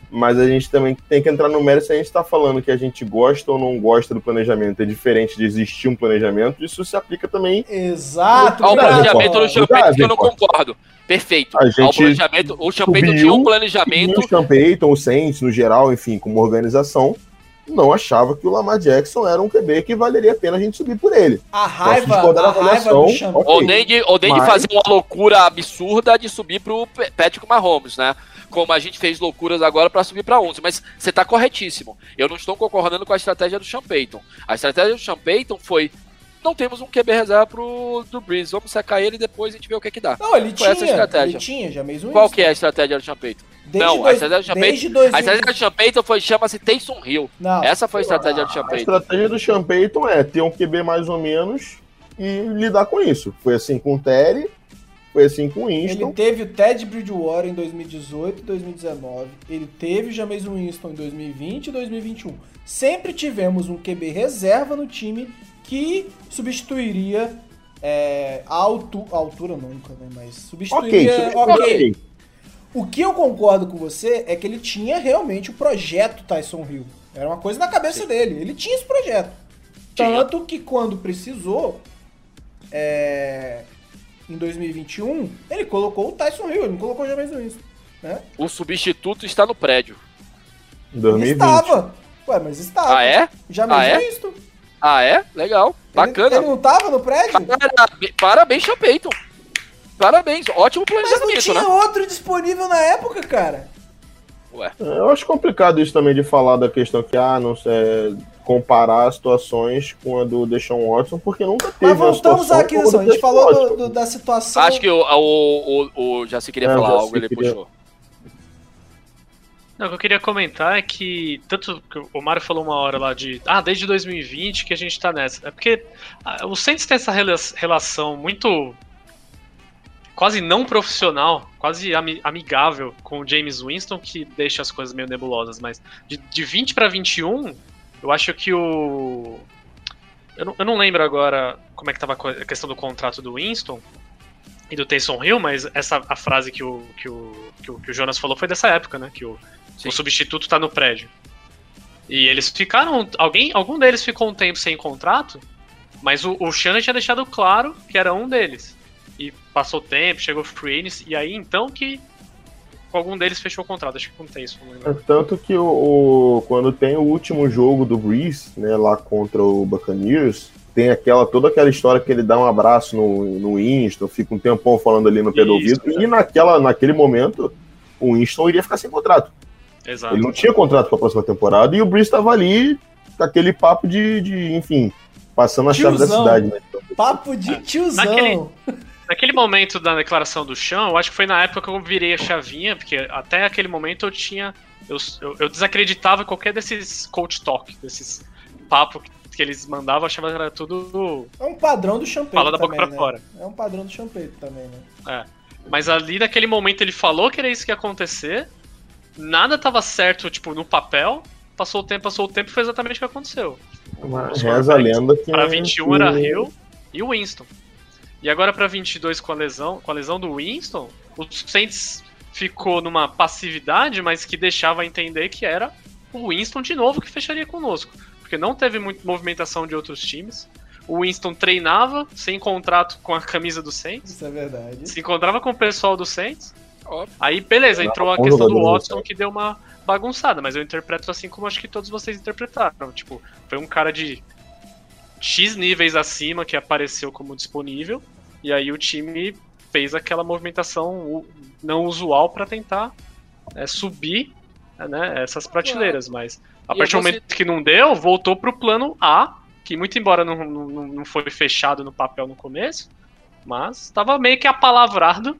Mas a gente também tem que entrar no mérito se a gente está falando que a gente gosta ou não gosta do planejamento. É diferente de existir um planejamento. Isso se aplica também. Exato. Ao planejamento do Payton, que eu não concordo. Perfeito. A Ao gente planejamento, o Payton tinha um planejamento. o Payton, o Saints, no geral, enfim, como organização, não achava que o Lamar Jackson era um QB que valeria a pena a gente subir por ele. A raiva, discordar a raiva do Sean ok. Ou nem de, ou nem de Mas- fazer uma loucura absurda de subir pro Patrick Mahomes, né? Como a gente fez loucuras agora pra subir pra 11. Mas você tá corretíssimo. Eu não estou concordando com a estratégia do Sean Payton. A estratégia do Sean Payton foi: não temos um QB reserva pro do Breeze, vamos secar ele e depois a gente vê o que que dá. Não, ele Foi tinha, essa estratégia. ele tinha, já mesmo Qual isso. que é a estratégia do Sean Payton? Desde não, a dois- estratégia do. 2000 A estratégia do Payton foi chama-se Taysom Hill. Não, Essa foi a estratégia do Sean A estratégia do Sean Payton é ter um QB mais ou menos e lidar com isso. Foi assim com o Terry, foi assim com o Ele Winston. teve o Ted Bridgewater em 2018 e 2019. Ele teve o James Winston em 2020 e 2021. Sempre tivemos um QB reserva no time que substituiria é, a, altu a altura nunca, né? Mas substituiria. ok. ok. O que eu concordo com você é que ele tinha realmente o projeto Tyson Hill. Era uma coisa na cabeça dele. Ele tinha esse projeto. Tinha. Tanto que quando precisou, é, em 2021, ele colocou o Tyson Hill, ele não colocou o James Winston. Né? O substituto está no prédio. Em Ele 2020. estava. Ué, mas estava. Ah, é? James Ah, é? Winston. Ah, é? Legal. Ele- Bacana. Ele, não estava no prédio? Parabéns, parabéns, Sean Payton. Parabéns, ótimo Mas não planejamento, tinha né? outro disponível na época, cara. Ué. Eu acho complicado isso também de falar da questão que, ah, não sei. comparar situações com a do Deshaun Watson, porque nunca teve Mas voltamos situação à aquisição. como A gente falou do- do- da situação. Acho que o, o, o, o Jaci queria É, falar algo, ele queria- puxou. Não, o que eu queria comentar é que, tanto que o Mário falou uma hora lá de, ah, desde 2020 que a gente tá nessa. É porque ah, o Saints tem essa rela- relação muito quase não profissional, quase ami- amigável com o James Winston, que deixa as coisas meio nebulosas, mas de, de 20 pra 21, eu acho que o. Eu não, eu não lembro agora como é que tava a questão do contrato do Winston e do Taysom Hill, mas essa a frase que o, que o, que o, que o Jonas falou foi dessa época, né? Que o, Sim. o substituto tá no prédio. E eles ficaram. Alguém, algum deles ficou um tempo sem contrato, mas o, o Shannon tinha deixado claro que era um deles. Passou tempo, chegou o Free Agency, e aí então que algum deles fechou o contrato, acho que com o Taysom, não É tanto que o, o- quando tem o último jogo do Breeze, né, lá contra o Buccaneers, tem aquela toda aquela história que ele dá um abraço no, no Winston, fica um tempão falando ali no pé do Isso, ouvido, e naquela, naquele momento o Winston iria ficar sem contrato. Exato. Ele não tinha contrato para a próxima temporada e o Breeze estava ali com aquele papo de, de, enfim, passando a chave da Tiozão. cidade. Né? Papo de tiozão. Naquele- Naquele momento da declaração do chão, eu acho que foi na época que eu virei a chavinha, porque até aquele momento eu tinha. Eu, eu, eu desacreditava qualquer desses coach talk, desses papos que, que eles mandavam, eu achava que era tudo. É um padrão do Champeito Fala da boca também, pra né? fora. É um padrão do Champeito também, né? Mas ali naquele momento ele falou que era isso que ia acontecer, nada tava certo, tipo, no papel. Passou o tempo, passou o tempo e foi exatamente o que aconteceu. Os Reza a lenda que. Pra 21 era que- Hill e o Winston. E agora pra 22 com a lesão, com a lesão do Winston, o Saints ficou numa passividade, mas que deixava entender que era o Winston de novo que fecharia conosco, porque não teve muita movimentação de outros times. O Winston treinava sem contrato com a camisa do Saints, Isso é verdade. se encontrava com o pessoal do Saints. Óbvio. Aí beleza, entrou a questão do Watson que deu uma bagunçada, mas eu interpreto assim como acho que todos vocês interpretaram. Tipo, foi um cara de X níveis acima que apareceu como disponível, e aí o time fez aquela movimentação não usual pra tentar é, subir né, essas prateleiras, mas a E partir do momento que não deu, voltou pro plano A, que muito embora não, não, não foi fechado no papel no começo, mas estava meio que apalavrado,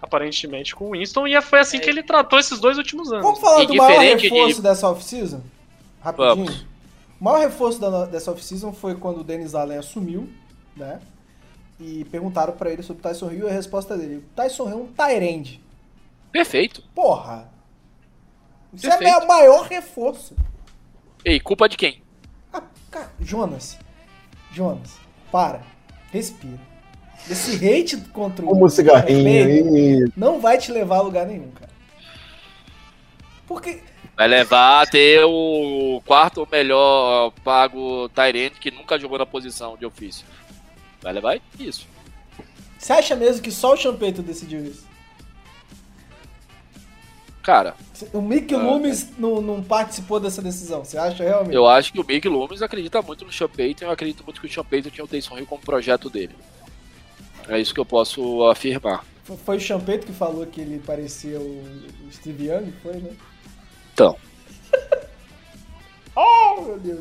aparentemente, com o Winston, e foi assim que ele tratou esses dois últimos anos. Vamos falar E do maior diferente de- reforço dessa off-season? Rapidinho. Vamos. O maior reforço da, dessa off-season foi quando o Dennis Allen assumiu, né? E perguntaram pra ele sobre o Tyson Hill e a resposta dele: Tyson Hill é um Tyrande. Perfeito. Porra! Isso é Perfeito. o maior reforço. Ei, culpa de quem? Ah, cara, Jonas. Jonas, para. Respira. Esse hate contra o. Como um cigarrinho. Não vai te levar a lugar nenhum, cara. Porque. Vai levar a ter o quarto melhor pago Tyrant que nunca jogou na posição de ofício. Vai levar isso. Você acha mesmo que só o Champeito decidiu isso? Cara, O Mick Ah, Loomis não, não participou dessa decisão, você acha realmente? eu acho que o Mick Loomis acredita muito no Sean Payton, eu acredito muito que o Payton tinha o Taysom Hill como projeto dele. É isso que eu posso afirmar. Foi- o Champeito que falou que ele parecia o Steve Young, foi, né? Então. oh, meu Deus.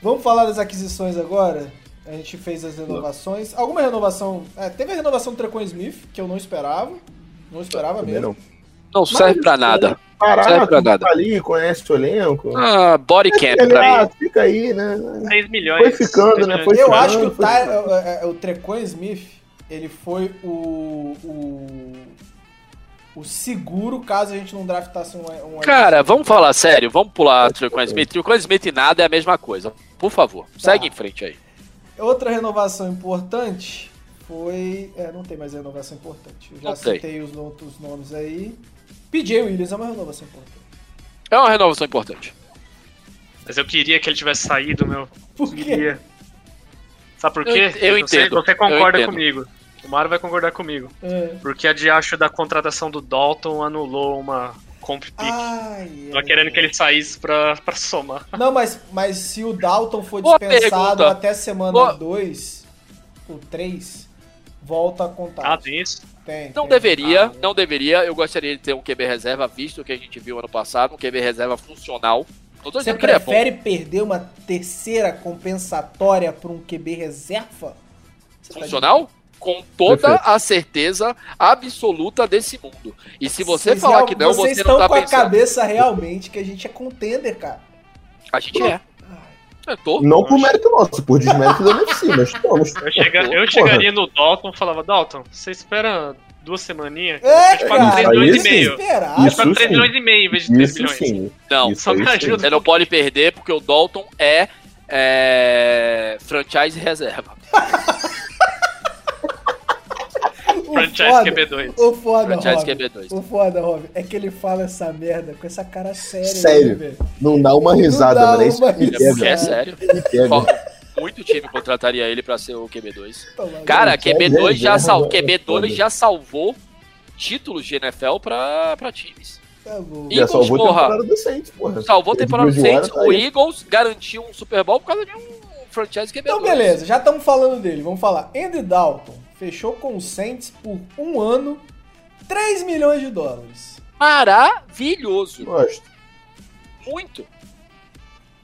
Vamos falar das aquisições agora? A gente fez as renovações. Alguma renovação... é, teve a renovação do Trecon Smith, que eu não esperava. Não esperava Também mesmo. não. Não serve pra nada. Barato, Serve pra nada. tá ali, conhece o elenco. Ah, body camp Ele, pra ah, mim. fica aí, né? 6 milhões. Foi ficando, né? Foi Eu ficando, acho que o, foi Ty, ficando. é, é, o Trecon Smith, ele foi o, o, o seguro caso a gente não draftasse um... um Cara, vamos falar sério, vamos pular Tricon Smith. Tricon Smith e nada é a mesma coisa. Por favor, segue em frente aí. Outra renovação importante foi... É, não tem mais renovação importante. Eu já Não tem. citei os outros nomes aí. PJ Williams é uma renovação importante. É uma renovação importante. Mas eu queria que ele tivesse saído, meu. Por quê? Queria. Sabe por Eu- quê? eu sei- entendo, Você concorda eu entendo. comigo. O Mário vai concordar comigo. É. Porque a diacho da contratação do Dalton anulou uma comp pick. Ai, Tava ai, querendo que ele saísse pra, pra somar. Não, mas, mas se o Dalton for Boa dispensado pergunta. até semana Boa- 2 ou 3, volta a contar. Ah, tem isso? Tem, Não tem. deveria, Ah, não deveria. Eu gostaria de ter um QB reserva, visto o que a gente viu ano passado, um QB reserva funcional. Você é prefere perder uma terceira compensatória pra um QB reserva? Você tá Funcional? Com toda Perfeito. a certeza absoluta desse mundo. E se você Vocês falar real- que não, vocês você estão não tá com a pensando. cabeça realmente que a gente é contender, cara. A gente é. Eu tô. Não por mérito nosso, por desmérito da NFC, mas estamos. Eu, chega- eu chegaria no Dalton e falava, Dalton, você espera duas semaninhas? É, a gente paga cara, 3 aí milhões e meio. A gente paga Isso 3 sim. milhões e meio em vez de 3 Isso milhões. sim. Não, Isso Só me ajuda. você não pode perder porque o Dalton é, é, franchise reserva. O Franchise foda- QB2. O foda, Franchise Rob, QB2. O foda, Rob, é que ele fala essa merda com essa cara séria. Sério. né? Não dá uma risada, mano. É isso que É é sério. Muito time contrataria ele pra ser o QB2. Toma, Cara, Franchise QB2 já, sal, é QB2 foda. já salvou títulos de NFL pra, pra times. tá. E- Já Eagles, salvou porra. temporada do Saints, porra. Salvou temporada do Saints. tá O. Eagles garantiu um Super Bowl por causa de um franchise QB2. Então, beleza, já estamos falando dele. Vamos falar. Andy Dalton fechou com o Saints por um ano, 3 milhões de dólares. Maravilhoso. Gosto. Muito.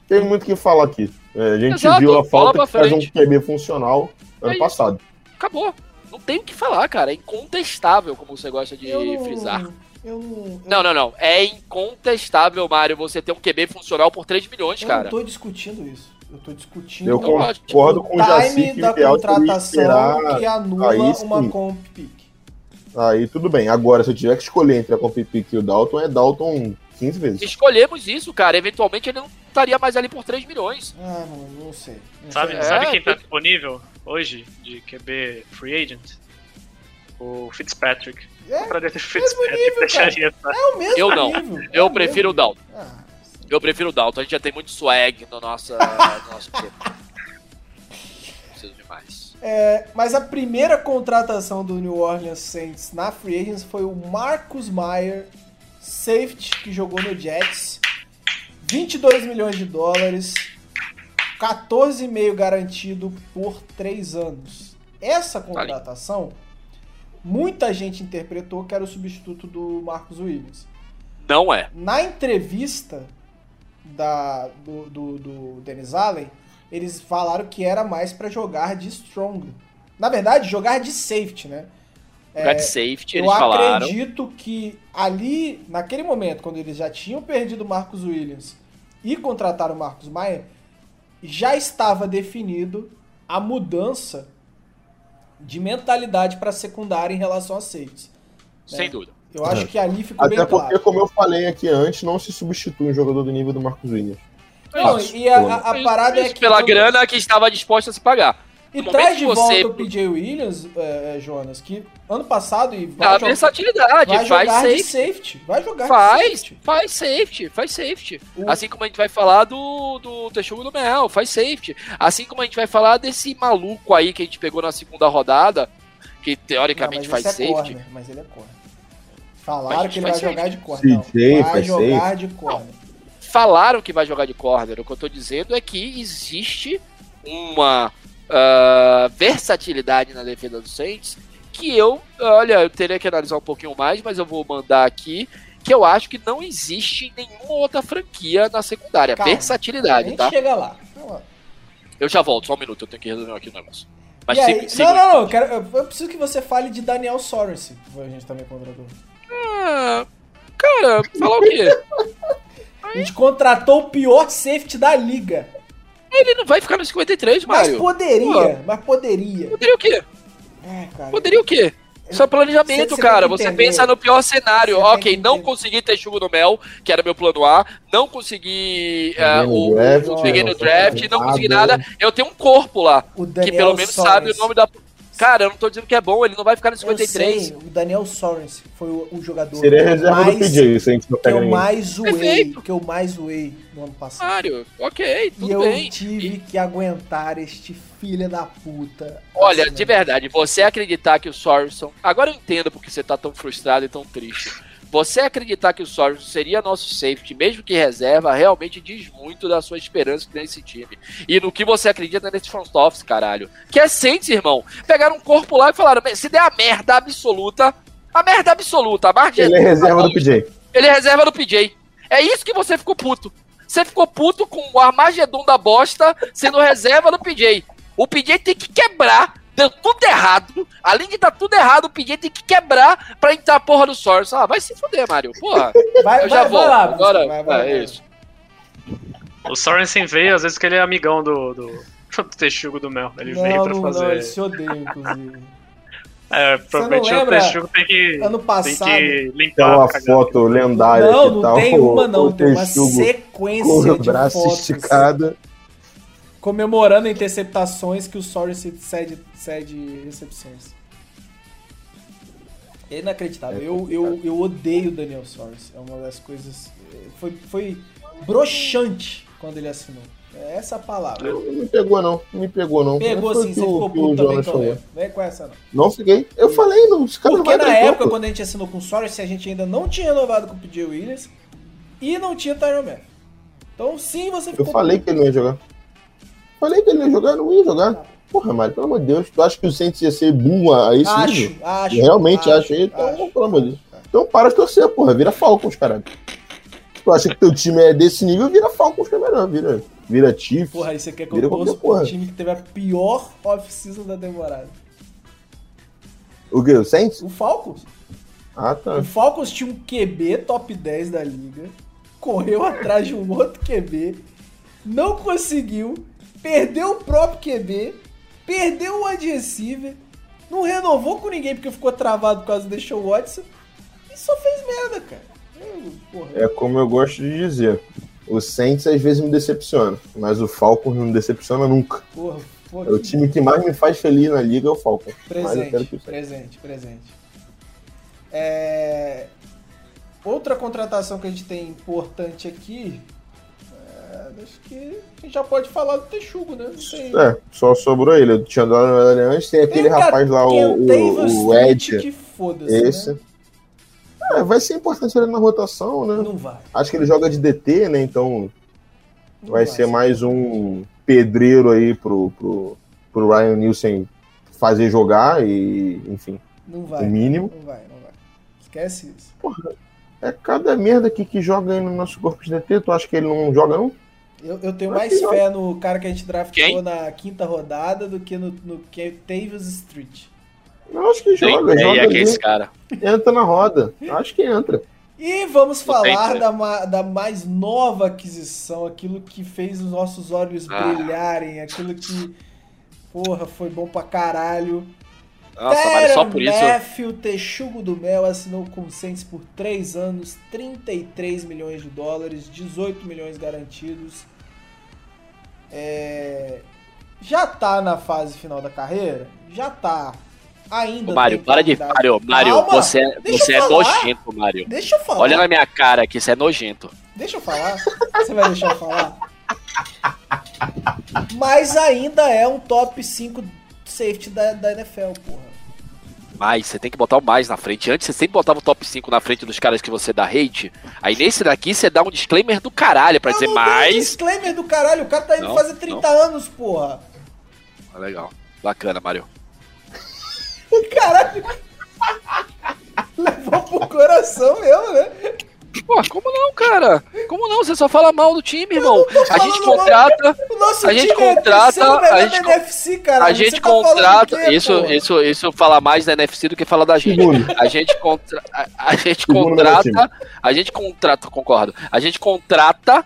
Tem muito o que falar aqui. É, a gente Exato, viu a falta de fazer um. QB funcional ano É passado. Acabou. Não tem o que falar, cara. É incontestável, como você gosta de Eu não, frisar. eu não, eu Não, não, não. É incontestável, Mário, você ter um QB funcional por 3 milhões, eu cara. não tô discutindo isso. Eu tô discutindo Eu concordo o com o Jaci time que da o contratação esperar. que anula aí uma comp pick. Aí tudo bem. Agora, se eu tiver que escolher entre a Comp Pick e o Dalton, é Dalton 15 vezes. Escolhemos isso, cara. Eventualmente ele não estaria mais ali por 3 milhões. Ah, não, não sei. Não Sabe, sei. É, sabe quem tá tem- disponível hoje de QB free agent? O Fitzpatrick. É, Pra desse nível, Fitzpatrick cara. deixaria. tá? É o mesmo Eu não. nível. é Eu o prefiro o mesmo Dalton. nível. Ah, Eu prefiro o Dalton. A gente já tem muito swag no nosso, no nosso time. Preciso de mais. É, mas a primeira contratação do New Orleans Saints na Free Agents foi o Marcus Meyer, safety, que jogou no Jets. 22 milhões de dólares, 14,5 garantido por 3 anos. Essa contratação, muita gente interpretou que era o substituto do Marcus Williams. Não é. Na entrevista da, do, do, do Dennis Allen, eles falaram que era mais pra jogar de strong. Na verdade, jogar de safety, né? Lugar de safety, Eu eles falaram. acredito que ali, naquele momento, quando eles já tinham perdido o Marcus Williams e contrataram o Marcus Maia, já estava definido a mudança de mentalidade para secundária em relação a safeties. Sem dúvida. Eu acho que ali ficou Até bem porque, claro. como eu falei aqui antes, não se substitui um jogador do nível do Marcos Williams. Não, e a, a- a parada é que. pela grana que estava disposta a se pagar. E No traz de você- volta o PJ Williams, é, é, Jonas, que ano passado e vai, Dá jogar- versatilidade, vai faz jogar de safety. safety. Vai jogar de Faz, safety. faz safety, faz safety. O- Assim como a gente vai falar do, do Texugo do Mel, faz safety. Assim como a gente vai falar desse maluco aí que a gente pegou na segunda rodada, que Não, teoricamente mas faz é safety. corner, mas ele é corner. Falaram que ele vai jogar de corner. CJ Não, vai faz jogar de corner. Falaram que vai jogar de corner. O que eu tô dizendo é que existe uma ah, versatilidade na defesa do Saints que eu, olha, eu teria que analisar um pouquinho mais, mas eu vou mandar aqui que eu acho que não existe em nenhuma outra franquia na secundária. Calma, A Versatilidade, gente tá? chega lá. Calma. Eu já volto, só um minuto, eu tenho que resolver aqui o negócio. Mas E siga- aí, siga não, não, não. Eu, quero, eu preciso que você fale de Daniel Sorensen, que a gente também contratou. Ah, cara, falar o quê? A gente contratou o pior safety da liga. Ele não vai ficar no 53, Mas Mário. poderia, mas poderia. Poderia o quê? É, cara. Poderia o quê? Isso é planejamento, Você- você cara. Você entender. pensa no pior cenário. Você ok, não consegui ter chugo no mel, que era meu plano A. Não consegui no o, draft, o peguei no não draft, não consegui nada. Eu tenho um corpo lá, O que pelo menos sabe o nome da. Cara, eu não tô dizendo que é bom, ele não vai ficar no Eu 53. sei, o Daniel Sorensen foi o, o jogador Seria que eu reserva mais, do PJ, se a gente não que pega eu ninguém. mais zoei, que eu mais zoei no ano passado. Mário, ok, e tudo eu bem. tive que aguentar este filho da puta. Olha, Assim, de verdade, você acreditar que o Sorenson. Agora eu entendo porque você tá tão frustrado e tão triste. Você acreditar que o Sorenson seria nosso safety, mesmo que reserva, realmente diz muito da sua esperança nesse time. E no que você acredita nesse front office, caralho. Que é Saints, irmão. Pegaram um corpo lá e falaram: se der a merda absoluta, a merda absoluta, a margem. Ele é reserva do PJ. Ele é reserva do PJ. É isso que você ficou puto. você ficou puto com o Armagedon da bosta sendo reserva do PJ. O PJ tem que quebrar, deu tudo errado. Além de dar tudo errado, o PJ tem que quebrar pra entrar a porra do Source. Ah, vai se fuder, Mario. Porra. Vai, Eu já vai, vou. vai lá, Agora, vai, vai, é isso. O Sorensen veio, às vezes, que ele é amigão do, do, do Texugo do Mel. Ele veio Não, pra não, fazer. não, eles se odeiam, inclusive. É, provavelmente o lembra? Texugo tem que, Ano tem passado. que Tem limpar uma a cagada. foto lendária Não, que não tá tem o- uma, não. o Tem uma Texugo com sequência o de braço fotos esticado. Comemorando interceptações que o Sorensen cede, cede recepções. É inacreditável. Eu, eu, eu odeio o Daniel Sorensen. É uma das coisas. Foi, foi broxante quando ele assinou. É essa a palavra. Não me pegou, não. Não me pegou, não. Pegou sim, você ficou puto também. Toledo. Vem com essa, não. Não fiquei. Eu falei, não. Esse cara não Porque vai na época, quando a gente assinou com o Sorensen, a gente ainda não tinha renovado com o PJ Williams e não tinha Tyron Matthew. Então, sim, você Eu ficou falei que ele não ia jogar. Falei que ele ia jogar, não ia jogar. Porra, Mário, pelo amor de Deus. Tu acha que o Saints ia ser boom a esse Acho, nível? acho. Eu realmente acho, acho. Então, acho. pelo amor de Deus. Então para de torcer, porra. Vira Falcons, caralho. Tu acha que teu time é desse nível, vira Falcons que é melhor. Vira, vira Chiefs. Porra, aí você quer que eu torça pro time que teve a pior off-season da temporada? O quê? O Saints? O Falcons. Ah, tá. O Falcons tinha um QB top 10 da liga, correu atrás de um outro QB, não conseguiu, perdeu o próprio QB, perdeu o wide receiver, não renovou com ninguém porque ficou travado por causa do Deshaun Watson e só fez merda, cara. Eu, É como eu gosto de dizer. O Saints às vezes me decepciona, mas o Falcons não me decepciona nunca. porra, porra, É o time que mais me faz feliz na liga é o quero Presente, que presente, presente. É, Outra contratação que a gente tem importante aqui. É, Acho que a gente já pode falar do Texugo, né? Não sei. É, só sobrou ele. Eu tinha dado ele antes, tem aquele Tem o rapaz lá, o, o, o Ed. que foda-se. Esse. Né? É, vai ser importante ele na rotação, né? Não vai. Acho que ele joga de DT, né? Então Não vai ser mais um pedreiro aí pro, pro, pro Ryan Nielsen fazer jogar e, enfim, Não o vai. mínimo. Não vai, não vai. Esquece isso. É cada merda aqui que joga aí no nosso corpo de DT. Tu acha que ele não joga, não? Eu, eu tenho mais fé no cara que a gente draftou Quem? na quinta rodada do que no, no que Tavis Street. Eu acho que joga, ideia joga que é ali, esse cara. entra na roda. Acho que entra. E vamos falar da, da mais nova aquisição, aquilo que fez os nossos olhos Ah. brilharem, aquilo que, porra, foi bom pra caralho. Nossa, mas só por isso. Matthew, Texugo do Mel, assinou com o Saints por 3 anos, 33 milhões de dólares, 18 milhões garantidos. É, Já tá na fase final da carreira? Já tá. Ainda Ô, Mário, para de. Mário, Mário, Calma, você, é- você é nojento, Mário. Deixa eu falar. Olha na minha cara que isso é nojento. Deixa eu falar. Você vai deixar eu falar? Mas ainda é um top 5 safety da, da NFL, porra. Mais, você tem que botar o mais na frente. Antes você sempre botava o top 5 na frente dos caras que você dá hate. Aí nesse daqui você dá um disclaimer do caralho pra Eu dizer não mais. disclaimer do caralho, o cara tá indo Não, fazer 30 anos, porra. Ah, legal. Bacana, Mário. Caralho. Levou pro coração mesmo, né? Pô, como não, cara? Como não? Você só fala mal do time, irmão. A gente contrata. O nosso A gente time é contrata, melhor a gente NFC, cara. A gente tá contrata. quê, isso, isso, isso fala mais da NFC do que fala da gente. A gente contra, a, a gente contrata, a gente contrata, concordo. A gente contrata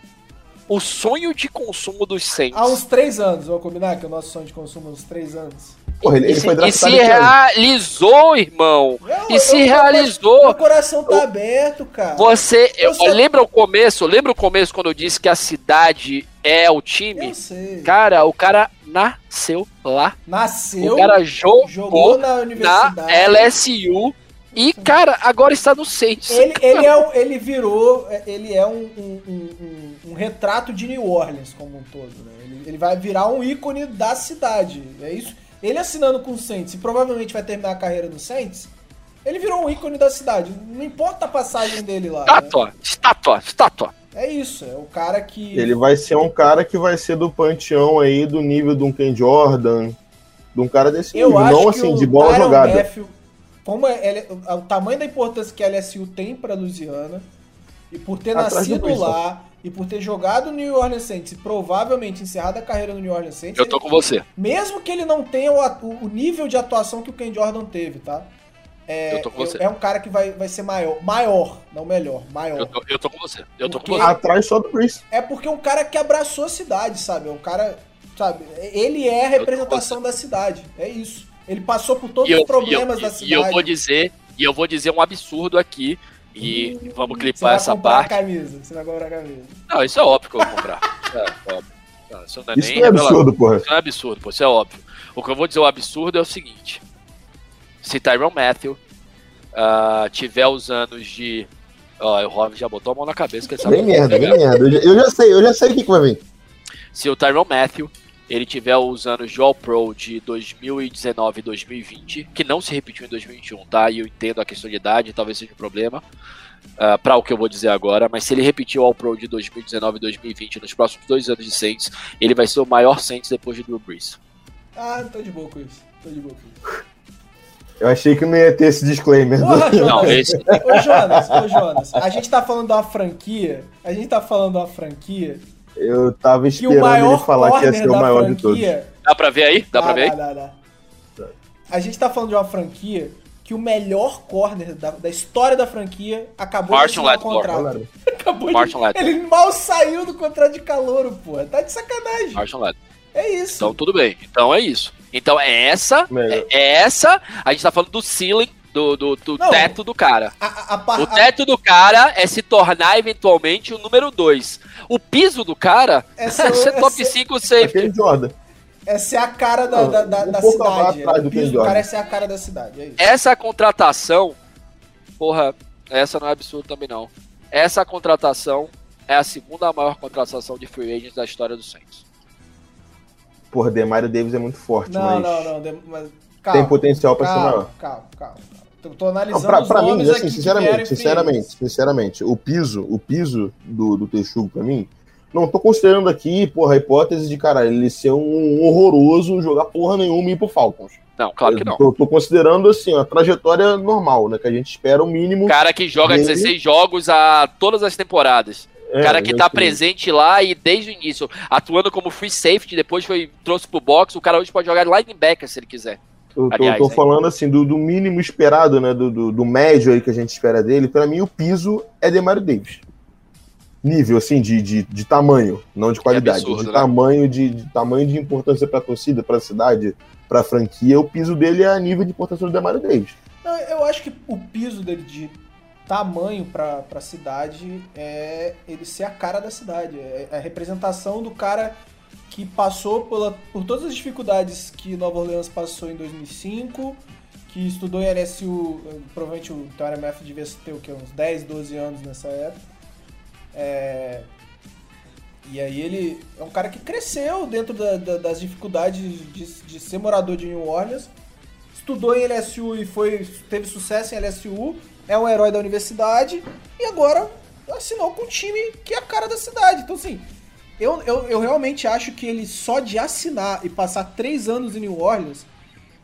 o sonho de consumo dos Saints. Há uns 3 anos, vamos combinar que o nosso sonho de consumo é uns 3 anos. Porra, ele, E ele se, foi e se realizou, irmão. Eu- E se eu- realizou. Meu coração tá Eu- aberto, cara. Você, eu, Você- lembra o começo? Lembra o começo quando eu disse que a cidade é o time? Eu sei. Cara, o cara nasceu lá. Nasceu, o cara jogou, jogou na na universidade. LSU e, cara, agora está no Saints. Ele, ele, é um, ele virou, ele é um, um, um- retrato de New Orleans como um todo, né? Ele, ele vai virar um ícone da cidade, é isso. Ele assinando com o Saints e provavelmente vai terminar a carreira no Saints, ele virou um ícone da cidade. Não importa a passagem dele lá. né? Estátua, estátua, estátua. É isso, é o cara que... Ele vai ser um cara que vai ser do panteão aí, do nível de um Ken Jordan, de um cara desse Eu nível. acho Não que assim, o de bola Tyrann jogada. Matthew, como é- ele- o tamanho da importância que a LSU tem pra Louisiana, e por ter Atrás do nascido lá, e por ter jogado no New Orleans Saints e provavelmente encerrado a carreira no New Orleans Saints, Eu tô ele- com você. mesmo que ele não tenha o, o nível de atuação que o Ken Jordan teve, tá? É, Eu tô com você. é um cara que vai, vai ser maior. Maior, não melhor, maior. Eu tô, eu tô com você. Eu tô com Porque- você. Atrás só do Breeze. É porque é um cara que abraçou a cidade, sabe? É um cara, sabe? Ele é a representação da cidade. É isso. Ele passou por todos E eu, os problemas e eu- da e cidade. eu vou dizer, e eu vou dizer um absurdo aqui. E vamos Você clipar vai essa comprar parte. a camisa. Você vai comprar a camisa. Não, isso é óbvio que eu vou comprar. Isso é óbvio. Não, isso não é Isso não é absurdo, porra. Isso não é absurdo, pô, isso é óbvio. O que eu vou dizer o absurdo é o seguinte: se Tyron Matthew ah, tiver os anos de. Ó, o Rob já botou a mão na cabeça que ele sabe Bem merda, bem merda. Eu já, eu já sei, eu já sei o que, que vai vir. Se o Tyron Matthew ele tiver os anos de All Pro de 2019 e 2020, que não se repetiu em 2021, tá? E eu entendo a questão de idade, talvez seja um problema. ah, para o que eu vou dizer agora, mas se ele repetir o All Pro de 2019 e 2020 nos próximos dois anos de Saints, ele vai ser o maior Saints depois de Drew Brees. Ah, tô de boa com isso. Tô de boa com isso. Eu achei que não ia ter esse disclaimer. Porra, Jonas. Não, esse- Ô, Jonas, ô, Jonas. A gente tá falando de uma franquia. A gente tá falando de uma franquia Eu tava esperando ele falar que ia ser o maior de todos. franquia Dá pra ver aí? Dá pra ver aí? Dá, dá, dá. A gente tá falando de uma franquia que o melhor corner da, da história da franquia acabou Marshall de assinar o contrato. Acabou de... Marshall Lattimore. Ele mal saiu do contrato de calouro, pô. Tá de sacanagem. Ladd. É isso. Então tudo bem. Então é isso. Então é essa, Melhor. é essa. A gente tá falando do ceiling, do, do, do Não. teto do cara. A, a, a O teto do cara é se tornar eventualmente o número 2. O piso do cara é ser top essa- 5 safety. Aquele Jordan. é ser a cara da, Não, da, da, um da cidade. atrás é. do O piso do cara é ser a cara da cidade. É isso. Essa contratação, porra, essa não é absurdo também não. Essa contratação é a segunda maior contratação de free agents da história do Saints. Porra, Demario Davis é muito forte, Não, mas não, não. dem- Mas, calma, tem potencial pra ser maior. calma, calma, calma. Tô, tô Não, analisando pra, os pra nomes mim, assim, sinceramente, sinceramente, sinceramente, o piso, o piso do, do Texugo pra mim, não tô considerando aqui, porra, a hipótese de, cara, ele ser um horroroso, jogar porra nenhuma e ir pro Falcons. Não, claro que não. Tô, tô considerando, assim, a trajetória normal, né, que a gente espera o mínimo. Cara que joga Ele- 16 jogos a todas as temporadas. É, cara que tá sei. presente lá e desde o início, atuando como free safety, depois foi trouxe pro box, o cara hoje pode jogar linebacker se ele quiser. Eu tô, Aliás, tô falando assim, do, do mínimo esperado, né? Do, do, do médio aí que a gente espera dele. Pra mim, o piso é Demario Davis. Nível, assim, de, de, de tamanho, não de qualidade. absurdo, de né? tamanho, de, de tamanho de importância pra torcida, pra cidade, pra franquia. O piso dele é a nível de importância do Demario Davis. Não, eu acho que o piso dele de tamanho pra, pra cidade é ele ser a cara da cidade. É a representação do cara que passou pela, por todas as dificuldades que Nova Orleans passou em 2005, que estudou em LSU, eh, provavelmente o Theorem F devia ter o quê? uns 10, 12 anos nessa época. É, E aí ele é um cara que cresceu dentro da- da- das dificuldades de, de ser morador de New Orleans, estudou em LSU e foi, teve sucesso em LSU, é um herói da universidade e agora assinou com um time que é a cara da cidade. Então, assim, eu, eu, eu realmente acho que ele só de assinar e passar três anos em New Orleans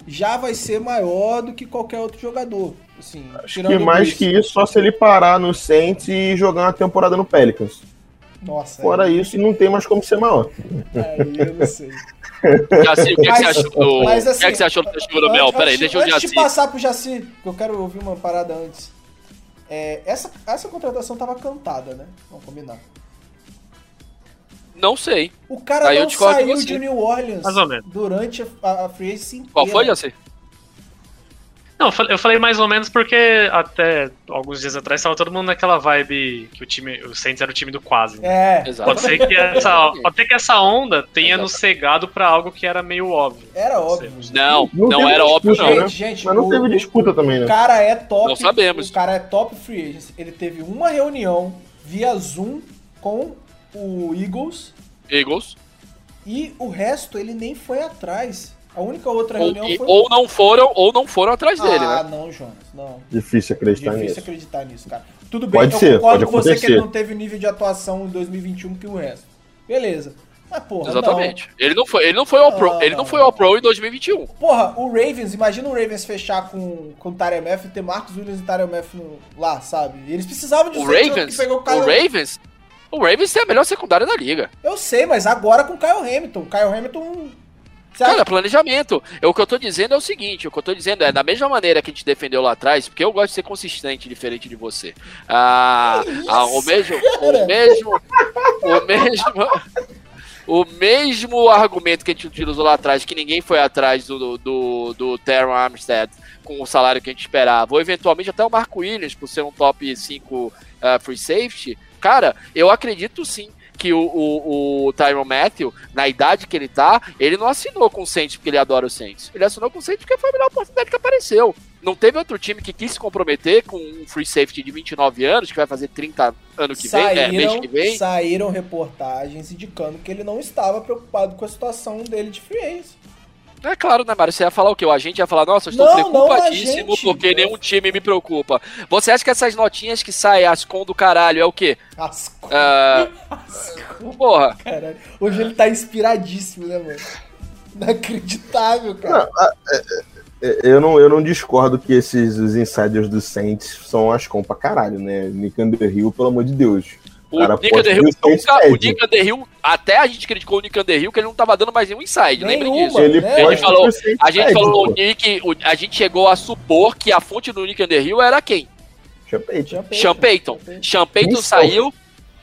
já vai ser maior do que qualquer outro jogador. Assim, Acho que mais que isso, só se ele parar no Saints e jogar uma temporada no Pelicans. Nossa, Fora aí, isso, não tem mais como ser maior. aí eu não sei. Jaci, o que, é que você achou do. mas o que, é que você achou do Testigo do Mel? Antes- Peraí, antes- deixa eu Antes Jaci. de passar pro Jaci, que eu quero ouvir uma parada antes. É, essa, essa contratação tava cantada, né? Vamos combinar. Não sei. O cara Aí eu não de saiu você. de New Orleans Mais ou menos. durante a, a free agency inteira. Qual foi, Jaci? Não, eu falei- mais ou menos porque até alguns dias atrás tava todo mundo naquela vibe que o time, o Saints era o time do quase. né? É, Exato. Pode ser que essa, pode ser que essa onda tenha nos cegado pra algo que era meio óbvio. era óbvio. Não, não, teve era óbvio, não. né? Gente, gente, Mas não o- teve o- disputa também, O né? cara é top. Não sabemos. O cara é top free agent. Ele teve uma reunião via Zoom com o Eagles Eagles. e o resto ele nem foi atrás. A única outra Ou, reunião e- foi ou não foram, ou não foram atrás dele, Ah, né? não, Jonas, não. Difícil acreditar Difícil nisso. acreditar nisso, cara. Tudo bem, Pode eu ser, concordo pode com você que ele acontecer. não teve o nível de atuação em 2021 que o resto. Beleza. Mas, porra, Exatamente. Ele não foi, ele não foi ao pro, Ah, ele não não. foi ao pro em 2021. não. Porra, o Ravens, imagina o Ravens fechar com, com o Tarem F e ter Marcos Williams e Tarem F no- lá, sabe? Eles precisavam de O um Ravens, que pegou o o cara. Ravens, O Ravens tem a melhor secundária da liga. Eu sei, mas agora com o Kyle Hamilton. O Kyle Hamilton. Acha- Cara, planejamento. Eu, o que eu tô dizendo é o seguinte: o que eu tô dizendo é, da mesma maneira que a gente defendeu lá atrás, porque eu gosto de ser consistente, diferente de você. Ah, ah, o mesmo. O mesmo. O mesmo. O mesmo argumento que a gente utilizou lá atrás, que ninguém foi atrás do, do, do Armstead com o salário que a gente esperava, ou eventualmente até o Marco Williams, por ser um top 5 ah, free safety, cara, eu acredito sim que o, o, o Tyron Matthew, na idade que ele tá, ele não assinou com o Saints porque ele adora o Saints. Ele assinou com o Saints porque foi a melhor oportunidade que apareceu. Não teve outro time que quis se comprometer com um free safety de 29 anos, que vai fazer 30 ano que vem, é, mês Saíram, que vem. saíram reportagens indicando que ele não estava preocupado com a situação dele de free agency. É claro, né, Mário? Você ia falar o quê? O agente ia falar, nossa, eu estou Não, não preocupadíssimo a gente. porque nenhum time me preocupa. Você acha que essas notinhas que saem, as com do caralho, é o quê? As co- Ah, porra. Caralho. Hoje ele tá inspiradíssimo, né, mano? Inacreditável, cara. É, Eu não, eu não discordo que esses os insiders do Saints são as com pra caralho, né? Nick Underhill, pelo amor de Deus. O Cara, Nick Underhill nunca. O. Nick Underhill, até a gente criticou o Nick Underhill que ele não tava dando mais nenhum inside, lembra disso? Ele né? A gente falou- A gente falou, pô. o Nick, o- a gente chegou a supor que a fonte do Nick Underhill era quem? Sean Payton. Sean Payton. Sean Payton Himself. saiu.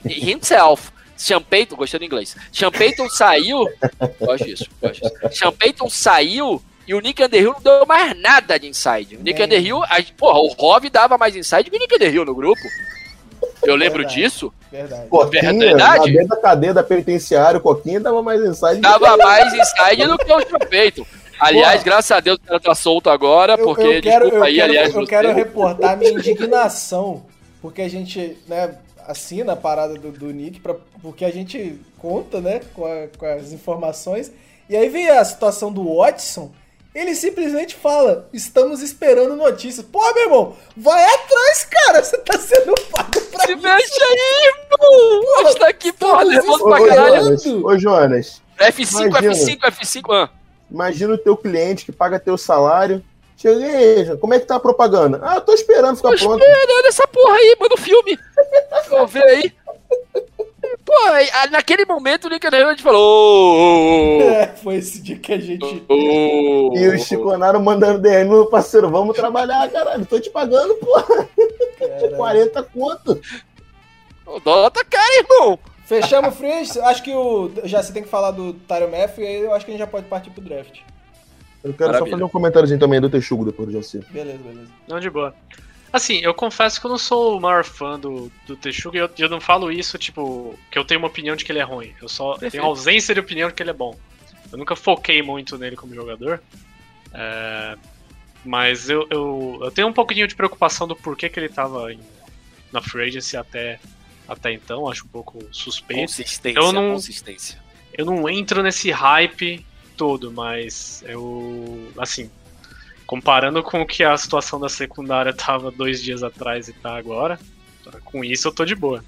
Himself. Sean Payton, gostei do inglês. Sean Payton saiu. Gosto disso, gosto disso. Sean Payton saiu e o Nick Underhill não deu mais nada de inside. O Nick Nem. Underhill, a, porra, o Rov dava mais inside que o Nick Underhill no grupo. Eu lembro Verdade. disso. Verdade. Coquinha, Verdade? na dentro da cadeia da penitenciária, o Coquinha dava mais inside. Dava mais inside do que o Sean Payton. Aliás, Porra. graças a Deus o cara tá solto agora, Eu, porque, eu quero, desculpa eu aí, quero, aliás, eu quero reportar minha indignação, porque a gente, né, assina a parada do, do Nick, pra, porque a gente conta, né, com, a- com as informações, e aí vem a situação do Watson, ele simplesmente fala, estamos esperando notícias. Pô, meu irmão, vai atrás, cara, você tá sendo pago pra Se isso. mexe aí, irmão! Isso daqui, porra, estamos nervoso Ô, pra caralho. Jonas, ô, Jonas, F5, Imagina. F5, F5, ah. imagina o teu cliente que paga teu salário. Chega aí, como é que tá a propaganda? Ah, eu tô esperando ficar Tô pronto. esperando essa porra aí, manda o filme. Vou ver aí. Pô, naquele momento o Nick Underhill falou. É, foi esse dia que a gente... E o Chiconaro mandando DM, meu parceiro, vamos trabalhar, caralho. Tô te pagando, porra. 40 conto. O dólar tá caro, irmão. Fechamos o agency? Acho que o... Já você tem que falar do Tyron e aí eu acho que a gente já pode partir pro draft. Eu quero Maravilha. só fazer um comentáriozinho também do Texugo depois do Jaci. Beleza, beleza. Não, de boa. Assim, eu confesso que eu não sou o maior fã do, do Texuga e eu, eu não falo isso, tipo, que eu tenho uma opinião de que ele é ruim. Eu só Perfeito. tenho ausência de opinião de que ele é bom. Eu nunca foquei muito nele como jogador. É, mas eu, eu, eu tenho um pouquinho de preocupação do porquê que ele tava em- na Free Agency até, até então, acho um pouco suspeito. Consistência, Eu não- consistência. Eu não entro nesse hype todo, mas eu. Assim, comparando com o que a situação da secundária tava dois dias atrás e tá agora, com isso eu tô de boa.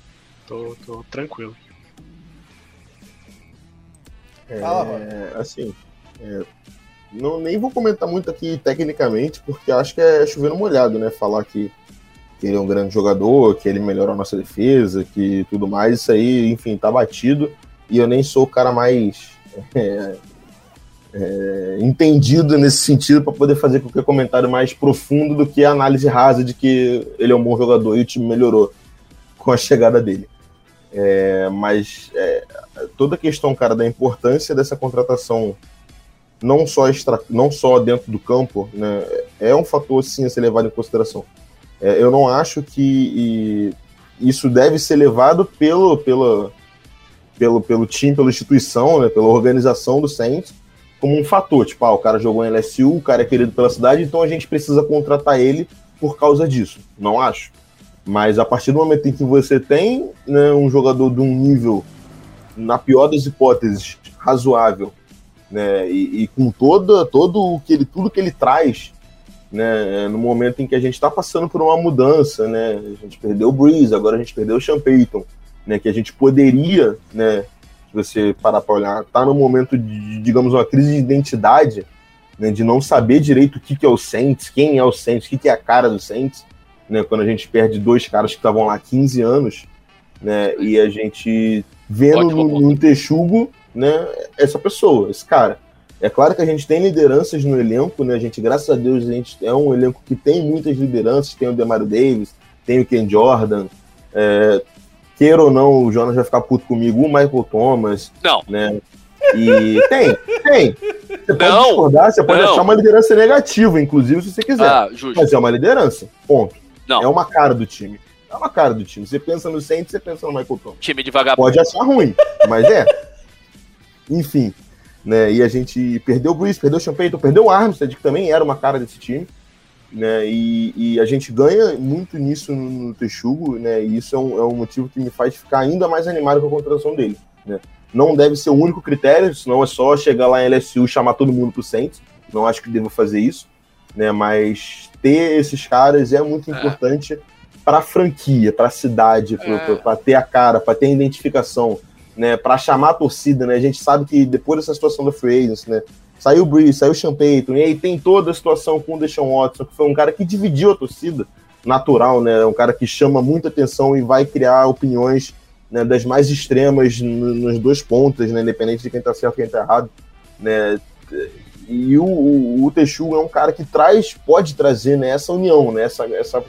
Tô, tô tranquilo. É, assim, é, não, nem vou comentar muito aqui tecnicamente, porque acho que é chover no molhado, né? Falar que, que ele é um grande jogador, que ele melhorou a nossa defesa, que tudo mais, isso aí, enfim, tá batido. E eu nem sou o cara mais é, é, entendido nesse sentido para poder fazer qualquer comentário mais profundo do que a análise rasa de que ele é um bom jogador e o time melhorou com a chegada dele. É, mas é, toda a questão, cara, da importância dessa contratação, não só, extra, não só dentro do campo, né, é um fator, sim, a ser levado em consideração. É, eu não acho que isso deve ser levado pelo, pela, pelo, pelo time, pela instituição, né, pela organização do Saints, como um fator. Tipo, ah, o cara jogou em LSU, o cara é querido pela cidade, então a gente precisa contratar ele por causa disso. Não acho. Mas a partir do momento em que você tem né, um jogador de um nível, na pior das hipóteses, razoável, né, e, e com toda, todo o que ele, tudo que ele traz, né, no momento em que a gente está passando por uma mudança, né, a gente perdeu o Breeze, agora a gente perdeu o Sean né, que a gente poderia, né, você parar para olhar, tá no momento de, digamos, uma crise de identidade, né, de não saber direito o que, que é o Saints, quem é o Saints, o que, que é a cara do Saints, né, quando a gente perde dois caras que estavam lá há 15 anos, né? E a gente vendo no, no Texugo, né, essa pessoa, esse cara. É claro que a gente tem lideranças no elenco, né? A gente, graças a Deus, a gente é um elenco que tem muitas lideranças, tem o Demario Davis, tem o Ken Jordan, é, queira ou não, o Jonas vai ficar puto comigo, o Michael Thomas, Não. né? E tem, tem. Você pode Não, discordar, você pode não. achar uma liderança negativa, inclusive, se você quiser. Ah, justo. Mas é uma liderança, ponto. Não. É uma cara do time. É uma cara do time. Você pensa no Saints, você pensa no Michael Thomas. Time de vagabundo. Pode achar ruim, mas é. Enfim, né? E a gente perdeu o Bruce, perdeu o Champeyton, perdeu o Armstead, que também era uma cara desse time. Né, e, e a gente ganha muito nisso no, no Texugo, né? E isso é um, é um motivo que me faz ficar ainda mais animado com a contratação dele. Né? Não deve ser o único critério, senão é só chegar lá em LSU e chamar todo mundo pro Saints. Não acho que devo fazer isso, né? Mas ter esses caras é muito É. importante para a franquia, para a cidade, É. para ter a cara, para ter a identificação, né? Para chamar a torcida, né? A gente sabe que depois dessa situação da Free Agency, né? Saiu o Breeze, saiu o Sean Payton, e aí tem toda a situação com o Deshaun Watson, que foi um cara que dividiu a torcida, natural, né? Um cara que chama muita atenção e vai criar opiniões né, das mais extremas no- nos dois pontos, né? Independente de quem tá certo e quem tá errado, né? E o, o, o Texugo é um cara que traz, pode trazer né, essa união, né? Essa, essa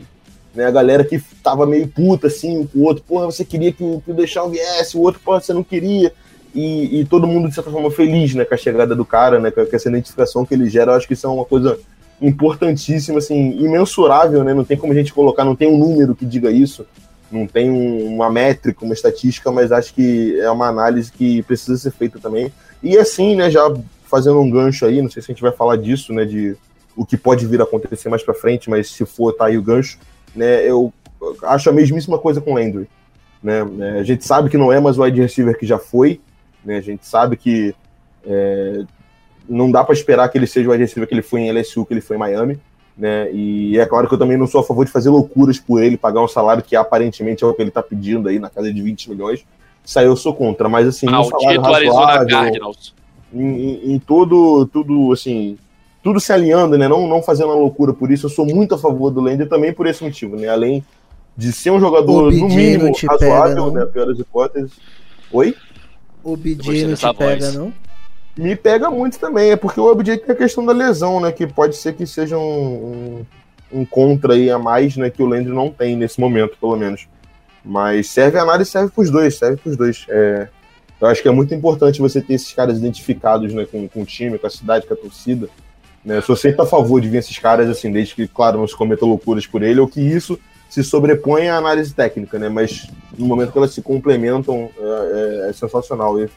né, a galera que tava meio puta assim, o outro, porra, você queria que, que o Deixão viesse, o outro, porra, você não queria. E, e todo mundo, de certa forma, feliz né, com a chegada do cara, né, com, essa identificação que ele gera. Eu acho que isso é uma coisa importantíssima, assim, imensurável, né? Não tem como a gente colocar, não tem um número que diga isso, não tem um- uma métrica, uma estatística, mas acho que é uma análise que precisa ser feita também. E assim, né, já fazendo um gancho aí, não sei se a gente vai falar disso, né, de o que pode vir a acontecer mais pra frente, mas se for, tá aí o gancho, né, eu acho a mesmíssima coisa com o Landry, né, a gente sabe que não é mais o wide receiver que já foi, né, a gente sabe que é, não dá pra esperar que ele seja o wide receiver que ele foi em LSU, que ele foi em Miami, né, e é claro que eu também não sou a favor de fazer loucuras por ele, pagar um salário que aparentemente é o que ele tá pedindo aí, na casa de 20 milhões, isso aí eu sou contra, mas assim, um salário razoável, em, em- em todo, tudo, assim, tudo se alinhando, né? Não, não fazendo uma loucura por isso. Eu sou muito a favor do Lender também por esse motivo, né? Além de ser um jogador, no mínimo, razoável, pega, não? né? Pior das hipóteses. Oi? O BJ não te pega, voz. não? Me pega muito também, é porque o OBJ tem a questão da lesão, né? Que pode ser que seja um, um, um contra aí a mais, né? Que o Landry não tem nesse momento, pelo menos. Mas serve a análise, serve pros dois, serve pros dois. É, eu acho que é muito importante você ter esses caras identificados né, com, com o time, com a cidade, com a torcida. Né? Eu sou sempre a favor de vir esses caras, assim, desde que, claro, não se cometa loucuras por ele, ou que isso se sobrepõe à análise técnica, né? Mas no momento que elas se complementam, é, é- é sensacional. E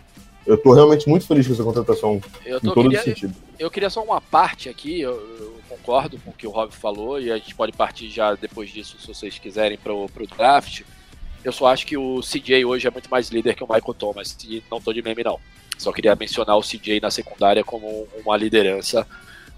eu tô realmente muito feliz com essa contratação, Eu, em tô, todo queria, sentido. eu queria só uma parte aqui, eu, eu concordo com o que o Rob falou, e a gente pode partir já depois disso, se vocês quiserem, pro, pro draft. Eu só acho que o CJ hoje é muito mais líder que o Michael Thomas, e não tô de meme não. Só queria mencionar o CJ na secundária como uma liderança.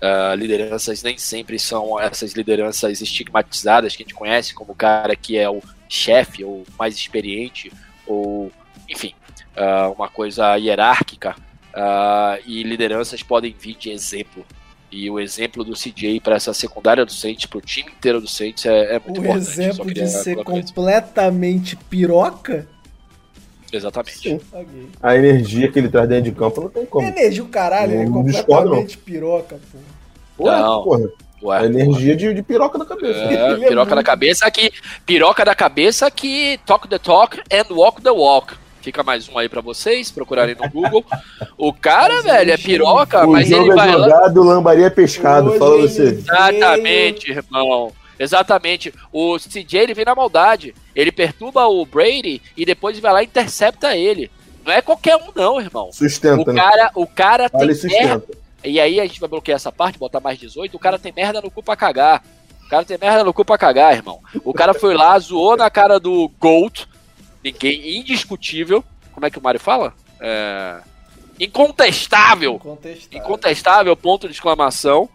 Ah, lideranças nem sempre são essas lideranças estigmatizadas que a gente conhece, como o cara que é o chefe, ou mais experiente, ou enfim, ah, uma coisa hierárquica. Ah, e lideranças podem vir de exemplo. E o exemplo do CJ para essa secundária do Saints, para o time inteiro do Saints, é, é muito O importante. Só exemplo de ser completamente piroca? Exatamente. A energia que ele traz dentro de campo não tem como. Energia o caralho, ele é Não discordo, completamente piroca, pô. Porra, Não. porra. Ué, A energia de, de piroca na cabeça. É, é piroca da muito- cabeça que. Piroca da cabeça que talk the talk and walk the walk. Fica mais um aí pra vocês, procurarem no Google. O cara, Mas velho, é piroca, O mas jogo ele é vai lá. jogado, lambaria é pescado, Hoje fala você. Exatamente, irmão. Exatamente. O CJ ele vem na maldade. Ele perturba o Brady e depois vai lá e intercepta ele. Não é qualquer um, não, irmão. O Sustenta, né? cara, o cara tem Vale merda. sustenta. E aí a gente vai bloquear essa parte, botar mais 18. O cara tem merda no cu pra cagar. O cara tem merda no cu pra cagar, irmão. O cara foi lá, zoou na cara do Gold. Ninguém, indiscutível. Como é que o Mário fala? É... Incontestável. Incontestável. Incontestável, ponto de exclamação.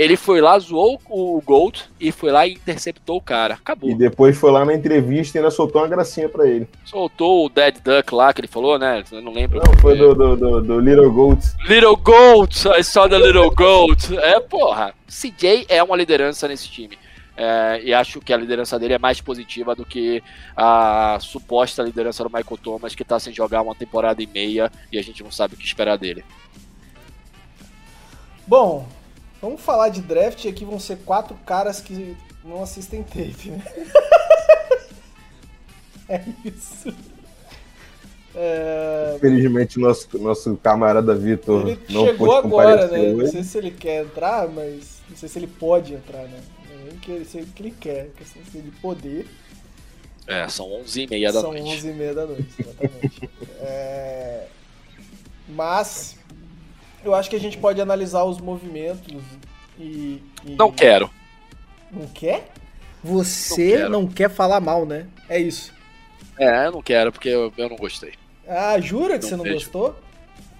Ele foi lá, zoou o Gold e foi lá e interceptou o cara. Acabou. E depois foi lá na entrevista e ainda soltou uma gracinha pra ele. Soltou o Dead Duck lá que ele falou, né? Eu não lembro. Não, foi do, do, do, do Little Goats. Little Goat, I saw the Little Goat. É, porra. CJ é uma liderança nesse time. é, e acho que a liderança dele é mais positiva do que a suposta liderança do Michael Thomas, que tá sem jogar uma temporada e meia e a gente não sabe o que esperar dele. Bom, vamos falar de draft. Aqui vão ser quatro caras que não assistem tape, né? é isso. É, Infelizmente, nosso, nosso camarada Vitor Ele não chegou pôde agora, né? Não hoje. sei se ele quer entrar, mas não sei se ele pode entrar, né? Não é nem que, sei que ele quer, questão de poder. É, são 11h30 da São noite. 11 e meia da noite, exatamente. É, Mas eu acho que a gente pode analisar os movimentos e. e- Não quero. Não quer? Você Não não, quer falar mal, né? É isso. É, eu não quero porque eu, eu não gostei. Ah, jura que Não você não vejo. gostou?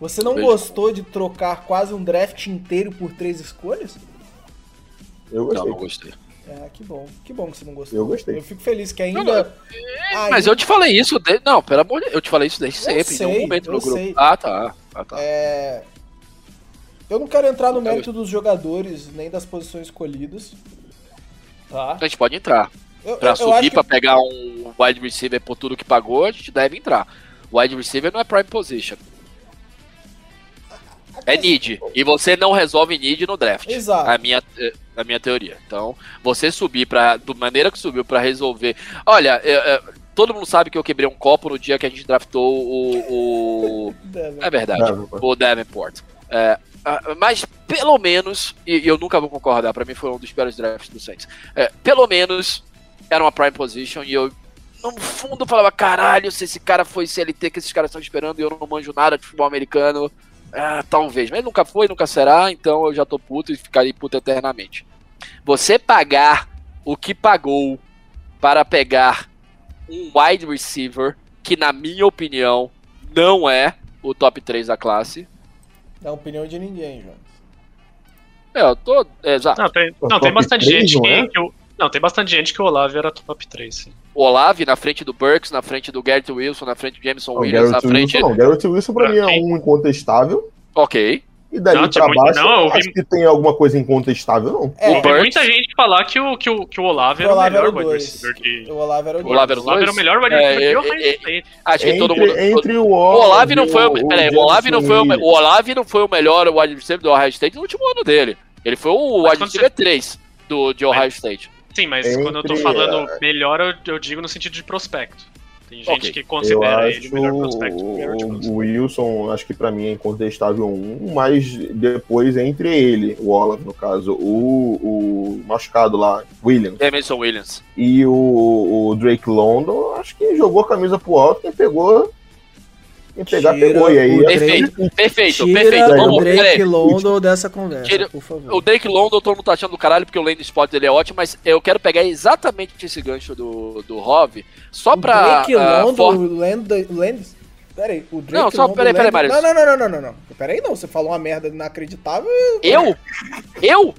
Você não vejo. gostou de trocar quase um draft inteiro por três escolhas? Eu Não, gostei. não gostei. Ah, que bom. Que bom que você não gostou. Eu gostei. Eu fico feliz que ainda. Não, não, ainda- Mas eu te falei isso. De... Não, pelo amor de Deus, eu te falei isso desde Eu sempre, em sei, nenhum momento eu no grupo. sei. Ah, tá. Ah, tá. É, Eu não quero entrar no mérito dos jogadores, nem das posições escolhidas. Tá? A gente pode entrar. Eu, Pra eu- eu subir, que- pra pegar um wide receiver por tudo que pagou, a gente deve entrar. Wide receiver não é prime position. É need. E você não resolve need no draft. Exato. A minha, eh, a minha teoria. Então, você subir pra. Da maneira que subiu pra resolver. Olha, eh, eh, todo mundo sabe que eu quebrei um copo no dia que a gente draftou o. o... É verdade. Davenport. O Davenport. É, mas pelo menos, e eu nunca vou concordar, pra mim foi um dos piores drafts do Saints. É, pelo menos era uma prime position e eu, no fundo, falava: caralho, se esse cara foi CLT que esses caras estão esperando e eu não manjo nada de futebol americano, ah, talvez. Mas nunca foi, nunca será, então eu já tô puto e ficarei puto eternamente. Você pagar o que pagou para pegar um wide receiver que, na minha opinião, não é o top 3 da classe. Dá a opinião de ninguém, João. É, eu tô. é, Exato. Não, tem, não, tem bastante três, gente não que, é? que o- Não, tem bastante gente que o Olave era top 3, sim. O Olave na frente do Burks, na frente do Garrett Wilson, na frente do Jameson Não, Williams, na frente. Wilson não. Garrett Wilson pra Pra mim é quem? um incontestável. Ok. E dali Não, pra baixo, não, eu vi- acho que tem alguma coisa incontestável, não. É, O Eu vi muita gente falar que o, que o, que o Olave O era o Olave era melhor o wide dois. receiver de. O Olavo era o O Olave era O Olave era o melhor wide É, receiver é, Ohio é, State. Acho que todo Entre, mundo. entre o O Olave, não foi o. Peraí, o Olave não foi o, o Olave não foi o melhor wide receiver do Ohio State no último ano dele. Ele foi o wide receiver 3 do, de Ohio State. Sim, mas Entre, quando eu tô falando melhor, eu, eu digo no sentido de prospecto. Tem gente Ok. que Eu considera ele acho o melhor prospecto. o, melhor de prospecto. o Wilson, acho que pra mim é incontestável um, mas depois entre ele, o Olave no caso, o, o machucado lá, Williams, Jameson Williams. e o, o Drake London, acho que jogou a camisa pro alto, quem pegou, quem pegar Tira pegou, e aí o é Perfeito, perfeito, Tira perfeito. o Vamos, Drake peraí. London dessa conversa, Tira- por favor. O Drake London todo mundo tá achando do caralho porque o lane spot dele é ótimo, mas eu quero pegar exatamente esse gancho do, do Hov, só pra. o Drake ah, London, for- o Land, Land... Peraí, o Drake Não, só- London, peraí, peraí, Marius. Não, não, não, não, não, não. Peraí não, você falou uma merda inacreditável. Eu? Eu?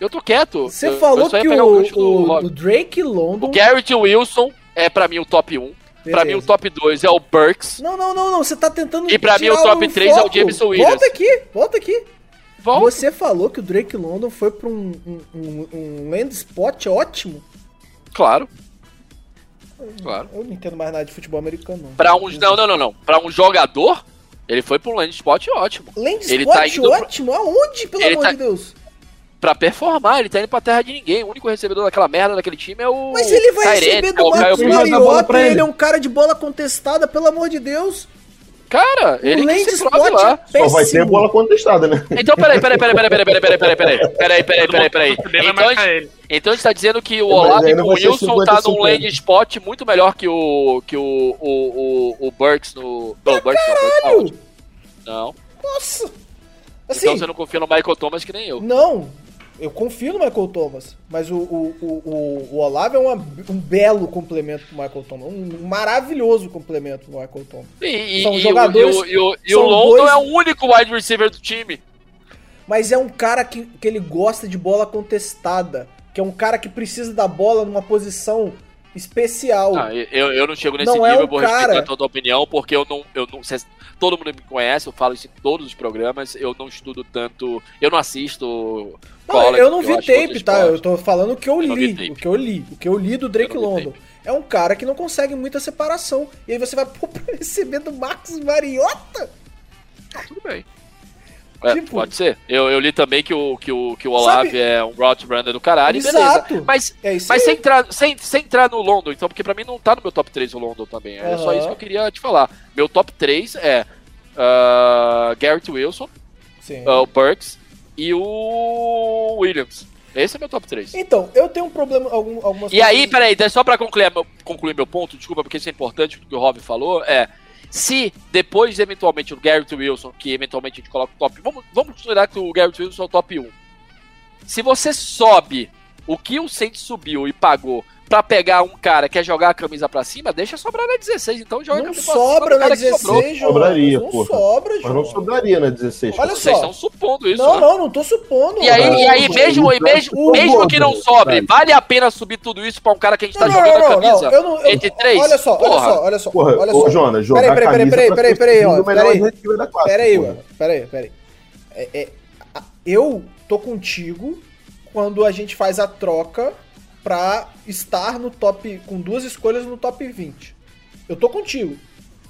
Eu tô quieto. Você Eu- eu falou que o, gancho do o, o Drake London... O Garrett Wilson é pra mim o top 1. Pra mim o Beleza. top 2 é o Burks. Não, não, não, não, você tá tentando E pra mim o top três é o. Jameson Williams. Volta aqui, volta aqui. Volta. Você falou que o Drake London foi pra um, um, um, um land spot ótimo. Claro. Claro. Eu não entendo mais nada de futebol americano, não. Pra um, não, não, não, não. Pra um jogador, ele foi pra um land spot ótimo. Land Ele spot tá indo pro- ótimo? Aonde, pelo Ele amor tá- de Deus? Pra performar, ele tá indo pra terra de ninguém. O único recebedor daquela merda daquele time é o. Mas ele vai Tyrant, receber é do Marcos Ele vai dar bola Mariota, pra ele. ele. é um cara de bola contestada, pelo amor de Deus. Cara, ele que land se prove lá. é Só vai ter bola contestada, né? Então, peraí, peraí, peraí, peraí, peraí, peraí, peraí, peraí, peraí, peraí, peraí, peraí. Então, a gente- então a gente tá dizendo que o Olave ainda com o Wilson tá 50-50. num land spot muito melhor que o. que o. o, o, o Burks no. Não, o Burks não, Burks tá. Não. Nossa. Assim, Então você não confia no Michael Thomas que nem eu. não, eu confio no Michael Thomas, mas o, o, o, o, o Olavo é uma- um belo complemento pro Michael Thomas, um maravilhoso complemento pro Michael Thomas. E, São e jogadores- e o, e o, o London dois- é o único wide receiver do time. Mas é um cara que, que ele gosta de bola contestada, que é um cara que precisa da bola numa posição especial. Ah, eu, eu não chego nesse Não é nível, um eu vou cara- respeitar a tua opinião, porque eu não. Eu não cês- todo mundo me conhece, eu falo isso em todos os programas, eu não estudo tanto. Eu não assisto. Não, college, eu não vi outro tape, tá? Eu tô falando o que eu Eu li. O que eu li. O que eu li do Drake Eu London. É um cara que não consegue muita separação. E aí você vai pô, pra receber do Marcos Mariota? Tudo bem. É, Tipo- pode ser. Eu, eu li também que o, que o, que o Olave Sabe- é um route runner do caralho, Exato. beleza. Mas, É mas aí. sem, entrar, sem, sem entrar no London, então, porque pra mim não tá no meu top 3 o London também. É só Aham. isso que eu queria te falar. Meu top 3 é ah, Garrett Wilson, ah, o Burks e o Williams. Esse é meu top 3. Então, eu tenho um problema, algum, algumas E aí, peraí, deixa só pra concluir meu, concluir meu ponto, desculpa, porque isso é importante, o que o Rob falou, é. Se depois, eventualmente, o Garrett Wilson, que eventualmente a gente coloca o top. Vamos, vamos considerar que o Garrett Wilson é o top 1. Se você sobe o que o Saints subiu e pagou pra pegar um cara que quer jogar a camisa pra cima, deixa sobrar na 16, então joga a Não sobra na cara que sobrou. 16, João. Sobraria, Não porra. sobra, Mas João. não sobraria na 16. Olha Vocês só. estão supondo isso, Não, né? não, não tô supondo. E aí, e aí mesmo, e mesmo, mesmo que não sobre, vale a pena subir tudo isso pra um cara que a gente tá não, jogando não, a não, camisa? não, eu não, eu- entre três? Olha só, olha Porra. só, olha só. Porra, olha ô, só. Jonas, jogar Peraí, peraí, a peraí, peraí, peraí, peraí. Peraí, peraí, peraí. É, é, a- eu tô contigo quando a gente faz a troca pra estar no top, com duas escolhas no top 20. Eu tô contigo.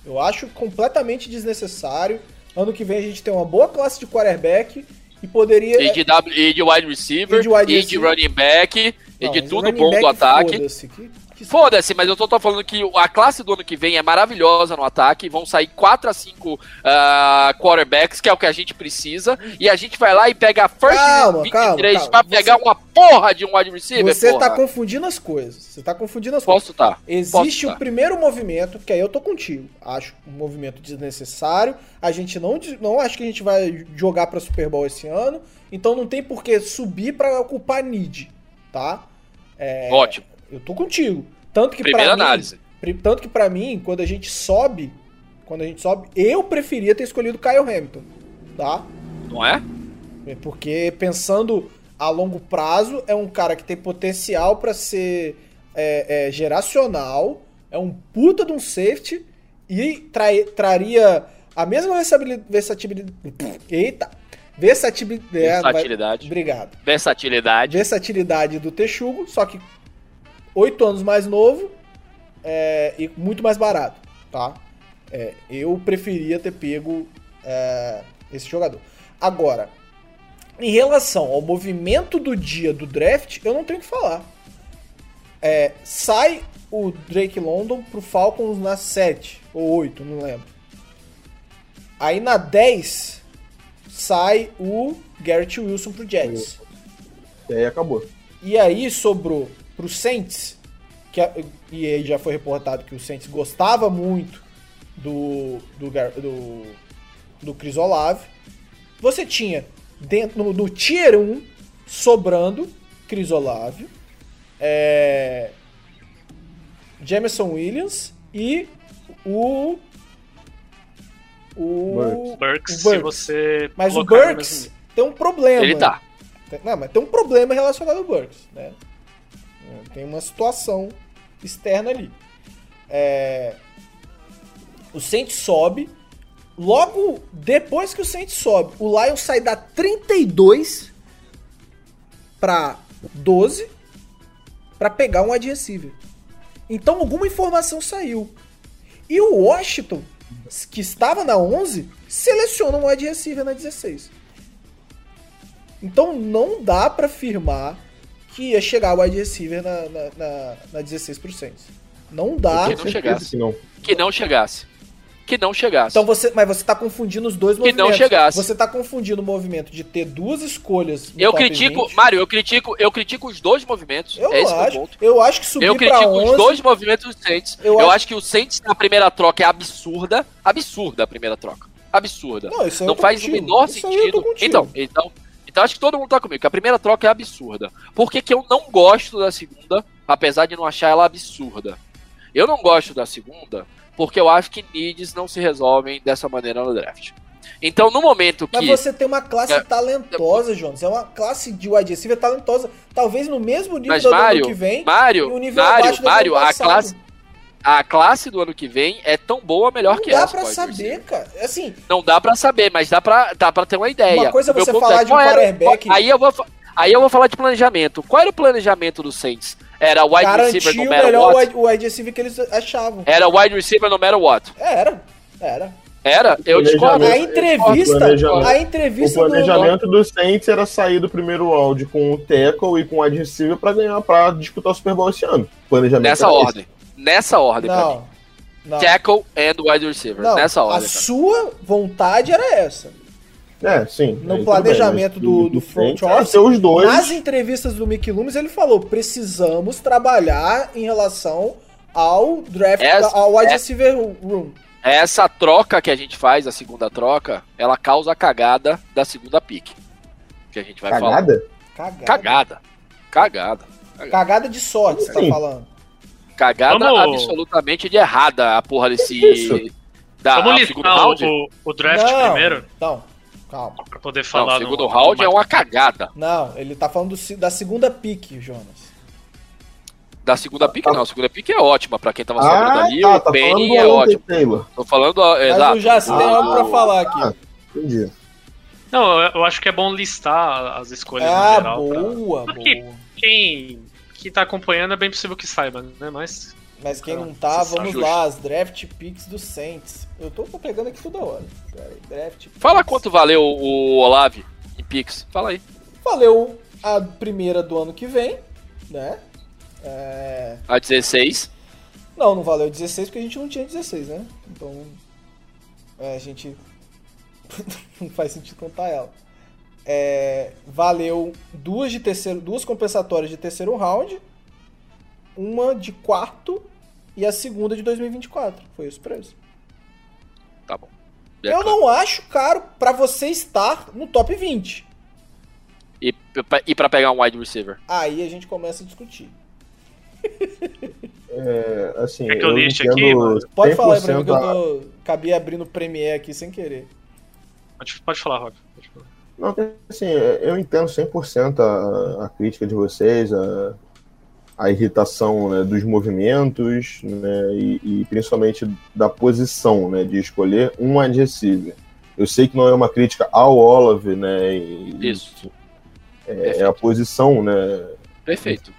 Eu acho completamente desnecessário. Ano que vem a gente tem uma boa classe de quarterback e poderia. E de, w, e de wide receiver, E de wide e de receiver. running back, e Não, de mas tudo bom do ataque. que- Foda-se, mas eu tô, tô falando que a classe do ano que vem é maravilhosa no ataque. Vão sair 4 a 5 ah, quarterbacks, que é o que a gente precisa. E a gente vai lá e pega a first Calma, 23 calma, pra calma. pegar uma porra de um wide receiver. Você porra. tá confundindo as coisas. Você tá confundindo as coisas. Posso tá. Existe Posso o primeiro movimento, que aí eu tô contigo. Acho um movimento desnecessário. A gente não, não acho que a gente vai jogar pra Super Bowl esse ano. Então não tem por que subir pra ocupar need, tá? É, Ótimo. Eu tô contigo. Tanto que Primeira pra mim, análise. pri- tanto que para mim, quando a gente sobe, quando a gente sobe, eu preferia ter escolhido Kyle Hamilton, tá? Não é? É Porque pensando a longo prazo, é um cara que tem potencial pra ser é, é, geracional, é um puta de um safety e trai- traria a mesma versatilidade. eita! Versatilidade. é, vai- Versatilidade. obrigado. Versatilidade. Versatilidade do Texugo, só que oito anos mais novo é, e muito mais barato, tá? É, eu preferia ter pego é, esse jogador. Agora, em relação ao movimento do dia do draft, eu não tenho o que falar. É, sai o Drake London pro Falcons na 7 ou 8, não lembro. Aí na 10 sai o Garrett Wilson pro Jets. E aí acabou. E aí sobrou pro Saints, que a- e aí já foi reportado que o Saints gostava muito do do do, do Chris Olave. Você tinha dentro no, no tier 1 sobrando Chris Olave, é, Jameson Williams e o o Burks. Burks, o se Burks. você. Mas o Burks mesmo- tem um problema. Ele tá. Tem- Não, mas tem um problema relacionado ao Burks, né? Tem uma situação externa ali. É, O Saints sobe. Logo depois que o Saints sobe, o Lions sai da 32 pra 12 pra pegar um wide receiver. Então alguma informação saiu. E o Washington, que estava na 11, seleciona um wide receiver na 16. Então não dá pra afirmar que ia chegar o wide receiver na, na, na, na 16 pro Saints. Não dá. Que não chegasse. Que não. Que não chegasse. Que não chegasse. Então você, mas você tá confundindo os dois Que não movimentos. chegasse. Você tá confundindo o movimento de ter duas escolhas. eu critico, 20. Mário, eu critico, eu critico os dois movimentos. Eu é acho. ponto. Eu acho que subir Eu critico 11, os dois movimentos do Saints. Eu Eu, acho- acho... que o Saints na primeira troca é absurda. Absurda a primeira troca. Absurda. Não, Não faz o menor Isso sentido. Então, então, então acho que todo mundo tá comigo. Que a primeira troca é absurda. Por que, que eu não gosto da segunda, apesar de não achar ela absurda? Eu não gosto da segunda porque eu acho que needs não se resolvem dessa maneira no draft. Então, no momento Mas que. você tem uma classe É. talentosa, Jonas. É uma classe de wide receiver talentosa. Talvez no mesmo nível Mas do ano Mário, que vem. Mário, Mário, ano Mário, a classe, a classe do ano que vem é tão boa, melhor Não que dá essa. pra wide saber, receiver. cara. Assim, Não dá pra saber, mas dá pra, dá pra ter uma ideia. Uma coisa é O você ponto falar de um quarterback- Aí eu vou, aí eu vou falar de planejamento. Qual era o planejamento do Saints? Era wide receiver garantiu no o matter melhor what? wide, wide receiver que eles achavam. Era wide receiver no matter what? Era, era. Era? Eu discordo. A entrevista, a O entrevista do... planejamento do Saints era sair do primeiro round com o tackle e com o wide receiver pra ganhar, pra disputar o Super Bowl esse ano. Planejamento Nessa ordem. Nessa ordem pra mim. Não, não. Tackle and wide receiver. Não, Nessa a ordem. cara. sua vontade era essa. É, sim. No planejamento bem, mas do- do front era office, os dois. Nas entrevistas do Mickey Loomis, ele falou: precisamos trabalhar em relação ao draft, Essa- ao wide é- receiver room. Essa troca que a gente faz, a segunda troca, ela causa a cagada da segunda pick. Que a gente vai falar. Cagada? Cagada. Cagada. Cagada. Cagada de sorte, você tá Sim. falando. Cagada Vamos- absolutamente de errada a porra desse. Isso. Da, Vamos listar o, round. o, o draft não, primeiro, Não, calma. pra poder Não, falar o segundo no- round no- é uma cagada. Não, ele tá falando do se- da segunda pick, Jonas. Da segunda pick, não. A segunda pick é ótima pra quem tava Ah, sobrando ali. tá, o tá Penny é ótimo. Taylor. Tô falando. ó, Mas Exato. o Jaci tem Ah, algo pra falar aqui. Entendi. Não, eu, eu acho que é bom listar as escolhas no Ah, geral. pra- boa, Porque- boa. Quem, quem tá acompanhando é bem possível que saiba, né? Mas Mas quem não tá, vamos lá, as draft picks do Saints. Eu tô pegando aqui toda hora. Pera aí, draft picks. Fala quanto valeu o Olave em Pix. Fala aí. Valeu a primeira do ano que vem, né? É... A 16. Não, não valeu 16 porque a gente não tinha 16, né? Então. é, a gente. não faz sentido contar ela. É, valeu duas de terceiro, duas compensatórias de terceiro round, uma de quarto e a segunda de 2024. Foi esse o preço. Tá bom. Eu não acho caro pra você estar no top 20. E, e pra pegar um wide receiver. Aí a gente começa a discutir. É, assim, Quer que eu eu entendo aqui, mano? Pode falar aí pra mim que eu tô... acabei abrindo o Premiere aqui sem querer. pode, pode falar, Rock. Pode falar. Não, assim, eu entendo 100% a, a crítica de vocês, a, a irritação né, dos movimentos, né, e, e principalmente da posição, né, de escolher um wide receiver. Eu sei que não é uma crítica ao Olave, né, e, Isso. é, é a posição, né, Perfeito.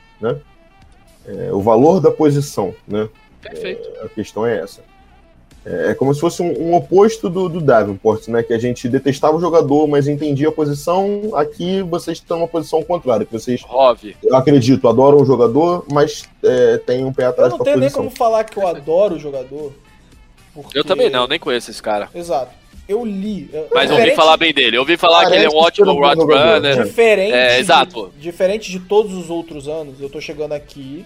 é o valor da posição, né, Perfeito. a questão é essa. É, é como se fosse um, um oposto do, do Davenport, né? Que a gente detestava o jogador, mas entendia a posição. Aqui vocês estão numa posição contrária, que vocês, Rove. eu acredito, adoram o jogador, mas é, tem um pé Eu atrás não com a tenho nem como falar que eu adoro o jogador. porque- Eu também não, nem conheço esse cara. Exato. Eu li. eu- Mas eu ouvi diferente- falar bem dele. Eu ouvi falar que ele é um Parece ótimo um bom road runner. né? Diferente, É, de- exato. diferente de todos os outros anos, eu tô chegando aqui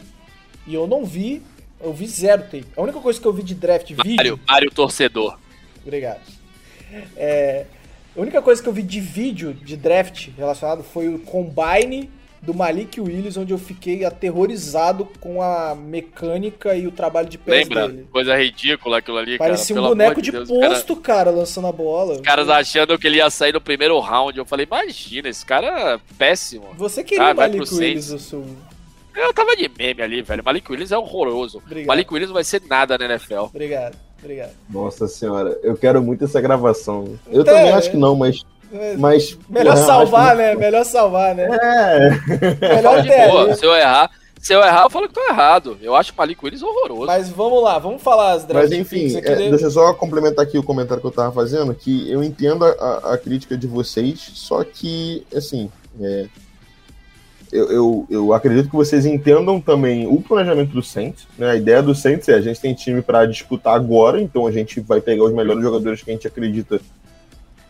e eu não vi. Eu vi zero tape. A única coisa que eu vi de draft vídeo. Mário, Mário Torcedor. Obrigado. É, a única coisa que eu vi de vídeo de draft relacionado foi o combine do Malik Willis, onde eu fiquei aterrorizado com a mecânica e o trabalho de pés Lembra? dele. Coisa ridícula aquilo ali, Parecia cara. um boneco de Deus, cara- posto, cara, lançando a bola. Os caras achando que ele ia sair no primeiro round. Eu falei, imagina, esse cara é péssimo. Você queria Ah, o Malik Willis, Saints. o seu... Eu tava de meme ali, velho. Malik Willis é horroroso. Obrigado. Malik Willis não vai ser nada na NFL. Obrigado, obrigado. Nossa senhora, eu quero muito essa gravação. Eu Então, também é. acho que não, mas. mas Melhor porra, salvar, né? Melhor salvar, né? É. Melhor De boa, ali. se eu errar, se eu errar, eu falo que tô errado. Eu acho o Malik Willis horroroso. Mas vamos lá, vamos falar as draft Mas enfim, é, deixa eu só complementar aqui o comentário que eu tava fazendo, que eu entendo a, a- a crítica de vocês, só que, assim, é, eu, eu, eu acredito que vocês entendam também o planejamento do Saints, né? A ideia do Saints é a gente tem time para disputar agora, então a gente vai pegar os melhores jogadores que a gente acredita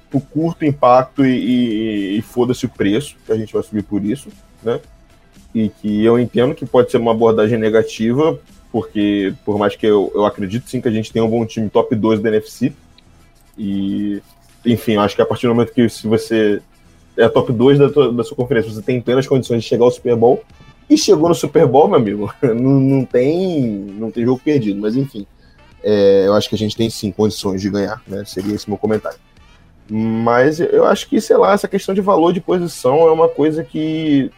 por curto impacto e, e- e foda-se o preço, que a gente vai subir por isso, né? E que eu entendo que pode ser uma abordagem negativa, porque por mais que eu, eu acredito sim que a gente tem um bom time top 2 da NFC, e enfim, acho que a partir do momento que se você é top 2 da, tua- da sua conferência, você tem plenas condições de chegar ao Super Bowl, e chegou no Super Bowl, meu amigo, não, não tem não tem jogo perdido, mas enfim, é, eu acho que a gente tem sim condições de ganhar, né? Seria esse meu comentário. Mas eu acho que, sei lá, essa questão de valor de posição é uma coisa que.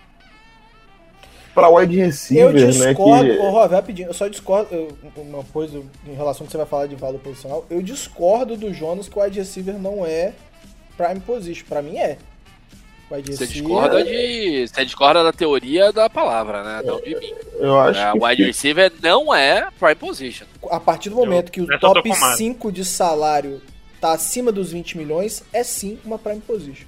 Pra wide Eu receiver, né? discordo, Que... ô rapidinho, eu só discordo, eu- uma coisa em relação ao que você vai falar de valor posicional, eu discordo do Jonas que o wide receiver não é prime position, pra mim é. Wide Você receiver- discorda de. Você discorda da teoria da palavra, né? Não de mim. Eu acho É, que. o wide receiver não é prime position. A partir do momento que o eu top com o Mário. 5 de salário tá acima dos 20 milhões, é sim uma prime position.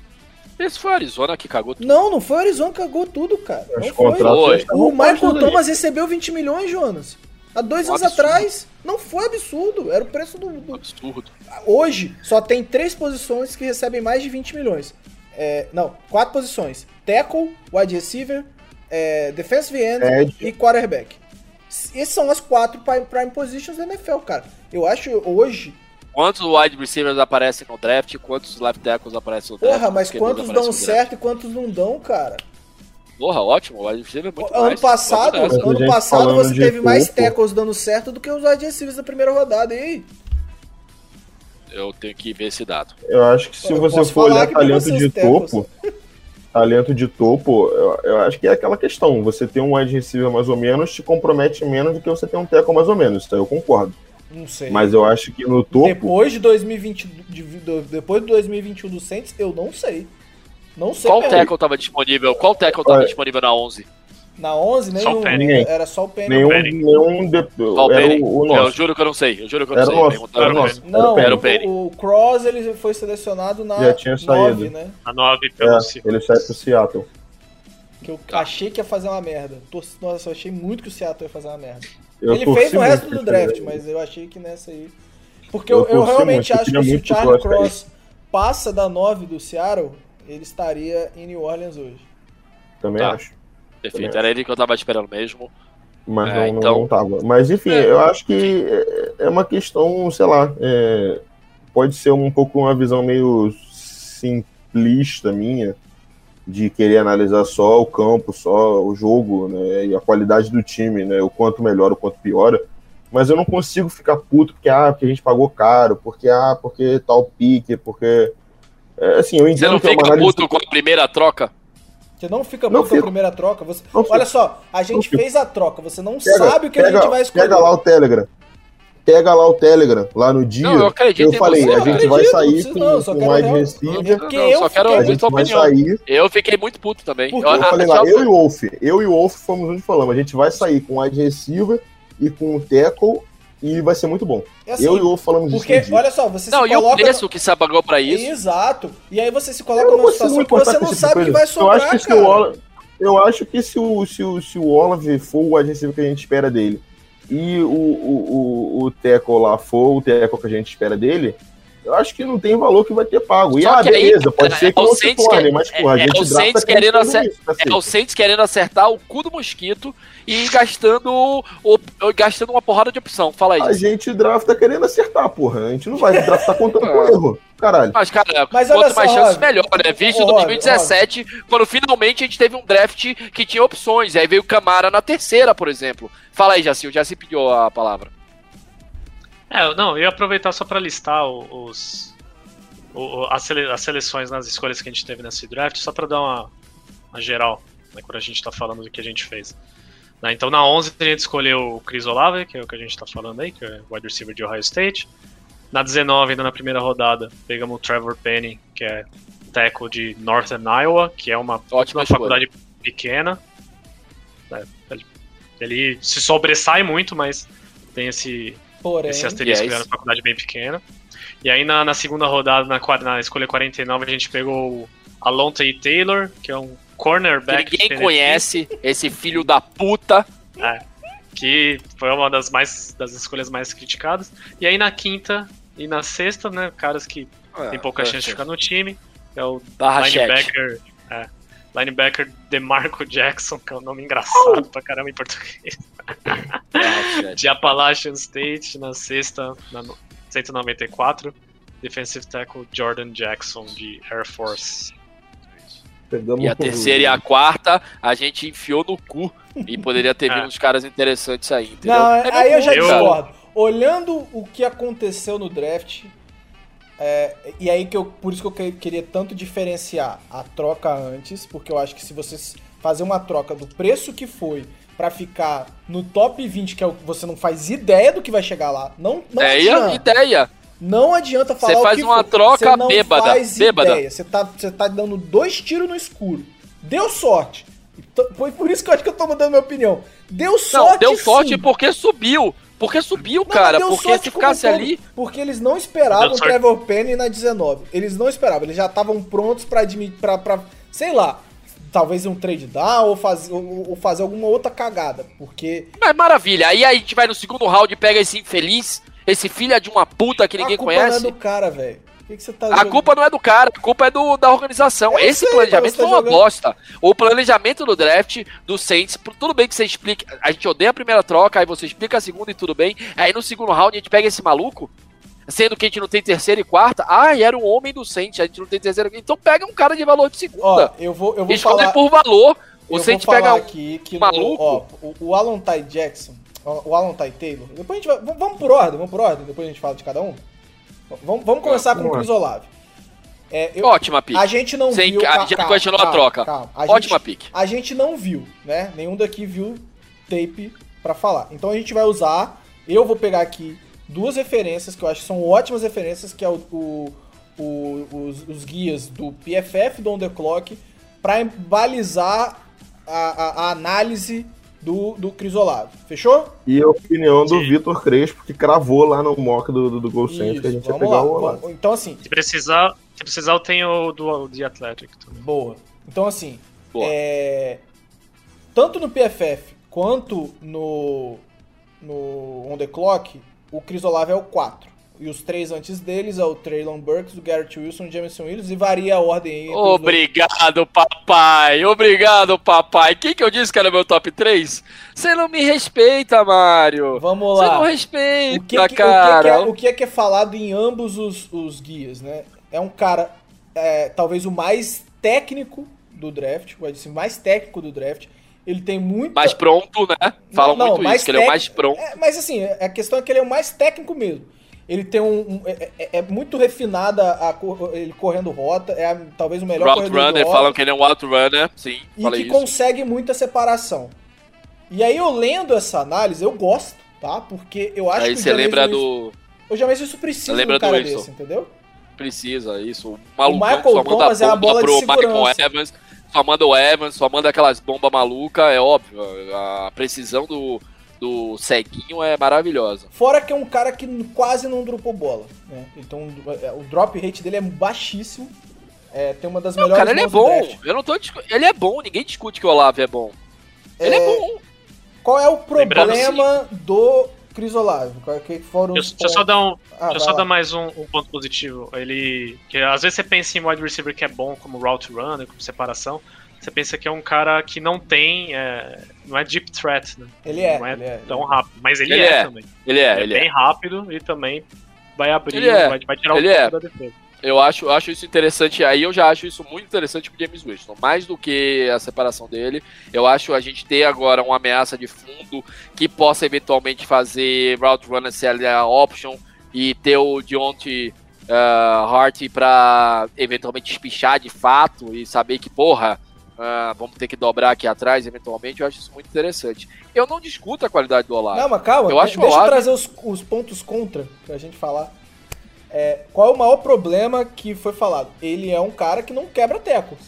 Esse foi o Arizona que cagou tudo. Não, não foi o Arizona que cagou tudo, cara. Os Não foi. Foi. O Michael. Thomas recebeu 20 milhões, Jonas. Há dois Um anos absurdo. atrás. Não foi absurdo. Era o preço do, do- Absurdo. Hoje, só tem três posições que recebem mais de 20 milhões. É, não, quatro posições. Tackle, wide receiver, é, defensive end Edge. e quarterback. Essas são as quatro prime, prime positions da NFL, cara. Eu acho hoje... Quantos wide receivers aparecem no draft? Quantos left tackles aparecem no draft? Porra, mas quantos dão certo e quantos não dão, cara? Porra, ótimo. O wide receiver é muito ano mais. passado, ano passado você teve mais tackles dando certo do que os wide receivers da primeira rodada. E aí? Eu tenho que ver esse dado. Eu acho que se Eu você for olhar talento de topo, talento de topo, eu, eu acho que é aquela questão. Você ter um wide receiver mais ou menos te compromete menos do que você ter um tackle mais ou menos. Aí eu concordo. Não sei. Mas eu acho que no topo, Depois de 2020, de- de- depois de 2021 do Saints, eu não sei. Não sei. Qual mesmo. tackle tava disponível? Qual tackle tava Olha. disponível na 11? Na 11, Só o. Penny. Era só o Penny. nenhum, Penny. nenhum de, Qual o era Penny? o, o Eu juro que eu não sei. Eu juro que eu não Era o sei. nosso. Era o nosso. Não, Era o o, Penny. o Cross ele foi selecionado na Já tinha 9, saído. né? A 9 pelo É, ele sai pro Seattle. Que eu Tá. achei que ia fazer uma merda. Torci- Nossa, eu achei muito que o Seattle ia fazer uma merda. Eu ele fez no muito resto do draft, jogo. mas eu achei que nessa aí. Porque Eu eu, eu realmente muito, eu acho que se o o Charlie Cross Cross passa da 9 do Seattle, ele estaria em New Orleans hoje. Também Tá. acho. Perfeito. Era ele que eu tava esperando mesmo. Mas É, não, então- não, não tava. Mas enfim, É. eu acho que é- é uma questão, sei lá, é, pode ser um pouco uma visão meio simplista minha de querer analisar só o campo, só o jogo, né, e a qualidade do time, né, o quanto melhora, o quanto piora. Mas eu não consigo ficar puto porque ah, porque a gente pagou caro, porque ah, porque tal pique, porque é, assim, eu Você entendo não que é uma fica análise puto com a primeira troca? Você não fica Não puto com a primeira troca. Você... Olha só, a gente fez a troca, você não Pega- sabe o que a pega- gente vai escolher. Pega lá o Telegram. Pega lá o Telegram, lá no dia. Não, eu acredito eu falei, você, a gente vai sair com, não, com. Porque Não, eu só quero A ouvir tua vai opinião. sair. Eu fiquei muito puto também. Eu, Eu falei lá, eu e o Wolf. Eu e o Wolf fomos onde falamos. A gente vai sair com wide receiver e com o tackle e vai ser muito bom. É assim, eu e o falamos disso Porque, olha só, você Não, se e o coloca. preço que você pagou pra isso? Exato. E aí você se coloca não numa situação que você não tipo sabe que vai sobrar, eu acho que se cara. o Olave, eu acho que se o, se o, se o Olave for o receiver que a gente espera dele e o, o, o, o tackle lá for o tackle que a gente espera dele, eu acho que não tem valor que vai ter pago. E Só ah, que aí, beleza, pode ser que é o não se torne, que- mas porra, é- a gente é o Saints querendo acer- nisso, É cacete. o Saints querendo acertar o cu do mosquito e gastando, o, gastando uma porrada de opção. Fala aí. A gente drafta querendo acertar, porra. A gente não vai draftar contando com erro. Caralho. Mas, cara, Mas quanto mais chances, melhor, né? Visto Rob, 2017, quando finalmente a gente teve um draft que tinha opções. Aí veio o Camara na terceira, por exemplo. Fala aí, Jaci. O Jaci pediu a palavra. É, não, eu ia aproveitar só pra listar os. o- o- as, sele- as seleções nas escolhas que a gente teve nesse draft, só pra dar uma, uma geral, né, quando a gente tá falando do que a gente fez. Né, então na 11 a gente escolheu o Chris Olave, que é o que a gente tá falando aí, que é o wide receiver de Ohio State. Na 19, ainda na primeira rodada, pegamos o Trevor Penny, que é tackle de Northern Iowa, que é uma, Ótima uma faculdade pequena. né, ele, ele se sobressai muito, mas tem esse, Porém, esse asterisco Yes. era uma faculdade bem pequena. E aí na, na segunda rodada, na, na escolha 49, a gente pegou o Alonte Taylor, que é um Que cornerback. de ninguém conhece esse filho da puta. Que foi uma das mais das escolhas mais criticadas. E aí na quinta e na sexta, né, caras que tem pouca chance de ficar no time. É o Barra linebacker. É, linebacker DeMarco Jackson, que é um nome engraçado pra caramba em português. De Appalachian State na sexta, na no- 194. Defensive tackle Jordan Jackson de Air Force. Pegamos E a terceira e a quarta, a gente enfiou no cu. E poderia ter É. vindo uns caras interessantes aí, entendeu? Não, É aí eu já discordo. Olhando o que aconteceu no draft, É, e aí que eu, por isso que eu que- queria tanto diferenciar a troca antes, porque eu acho que se você fazer uma troca do preço que foi pra ficar no top 20, que é o que você não faz ideia do que vai chegar lá, não, não Ideia, adianta. ideia. Não adianta falar Você faz o que uma for. troca Você não bêbada, faz bêbada. ideia. Você tá, você tá dando dois tiros no escuro. Deu sorte. Então, Foi por isso que eu acho que eu tô mudando minha opinião. Deu Não, sorte. deu sorte sim. porque subiu. Porque subiu, Não, cara. Porque se ficasse um ali. Porque eles não esperavam o. Trevor Penny na 19. Eles não esperavam. Eles já estavam prontos pra admitir. Pra, pra, sei lá. Talvez um trade down ou, faz, ou, ou fazer alguma outra cagada. Porque Mas maravilha. Aí a gente vai no segundo round e pega esse infeliz, esse filho de uma puta que ninguém a culpa conhece. não é do cara, velho. Que, tá A jogando? culpa não é do cara, a culpa é do, da organização. Eu Esse sei, planejamento você tá foi uma jogando- bosta. O planejamento do draft do Saints, tudo bem que você explica. A gente odeia a primeira troca, aí você explica a segunda e tudo bem. Aí no segundo round a gente pega esse maluco, sendo que a gente não tem terceira e quarta. Ah, e era um homem do Saints, a gente não tem terceira. Então pega um cara de valor de Ó, segunda. eu vou, eu vou Escolhe falar... por valor. O eu Saints pega um. aqui que maluco. Ó, o, o Alan Ty Jackson, ó, o Alan Ty Taylor. Depois a gente vai. Vamos por ordem, vamos por ordem, depois a gente fala de cada um. Vamos, vamos começar com o. Chris Olave. É, eu- Ótima pick. a gente não Sem- viu. a gente já calma, questionou a troca. calma. A Ótima gente, pick. A gente não viu, né? Nenhum daqui viu tape pra falar. Então a gente vai usar. Eu vou pegar aqui duas referências que eu acho que são ótimas referências, que é o, o- o- os, os guias do PFF do On The Clock, pra balizar a, a- a análise do, do Chris Olave. Fechou? E a opinião do. Vitor Crespo, que cravou lá no mock do, do, do Gol Center, que a gente ia pegar lá. o Olavo. Vamos- então assim, Se precisar, se precisar eu tenho o do The Athletic também. Boa. Então, assim, Boa. é, tanto no PFF quanto no, no On The Clock, o Chris Olave é o 4. E os três antes deles é o Traylon Burks, o Garrett Wilson, o Jameson Williams, e varia a ordem aí. Obrigado, papai. Obrigado, papai. Quem que eu disse que era meu top 3? Você não me respeita, Mário. Vamos Você lá. não O respeita, que, que- o que cara. que é, o que é que é falado em ambos os, os guias, né? É um cara, é, talvez o mais técnico do draft, o receiver mais técnico do draft. Ele tem muito. Mais pronto, né? Falam Não, não, muito isso, que ele é o mais pronto. É, mas assim, a questão é que ele é o mais técnico mesmo. Ele tem um. um- é, é- é muito refinada a, ele correndo rota, é a- talvez o melhor Route corredor runner, de falam que ele é um out runner. Sim, e que isso. consegue muita separação. E aí eu lendo essa análise, eu gosto, tá? Porque eu acho Aí que o você lembra Winston- do. O Jameis isso precisa Lembra de um cara do desse, entendeu? Precisa, isso. O Michael que só manda é a bola de pro Michael segurança. Evans. Só manda o Evans, só manda aquelas bombas malucas, é óbvio. A precisão do, do ceguinho é maravilhosa. Fora que é um cara que quase não dropou bola, né? Então é, o drop rate dele é baixíssimo. É, tem uma das Não, melhores cara, ele é bom. Eu não tô discu- Ele é bom, ninguém discute que o Olavo é bom. Ele é, bom. Qual é o problema do Chris Olave? Qual é que foram Deixa, eu só dar um, Ah, só dar mais um, um ponto positivo. Ele. Que às vezes você pensa em wide receiver que é bom como route runner, como separação. Você pensa que é um cara que não tem. é, não é deep threat, né? Ele é, não é ele é. tão rápido. Mas ele, Ele é, é. também. Ele é, Ele, ele é é. bem rápido e também vai abrir, Ele é. vai, vai tirar Ele o é. pouco da defesa. Eu acho, eu acho isso interessante. Aí eu já acho isso muito interessante pro James Winston. Mais do que a separação dele. Eu acho a gente ter agora uma ameaça de fundo que possa eventualmente fazer Route Runner ser a option e ter o Deontay uh, Hart pra eventualmente espichar de fato e saber que, porra, ah, vamos ter que dobrar aqui atrás eventualmente. Eu acho isso muito interessante. Eu não discuto a qualidade do Olavo. Não, mas calma, Eu acho deixa eu trazer os, os pontos contra pra gente falar. É, qual é o maior problema que foi falado? Ele é um cara que não quebra tecos.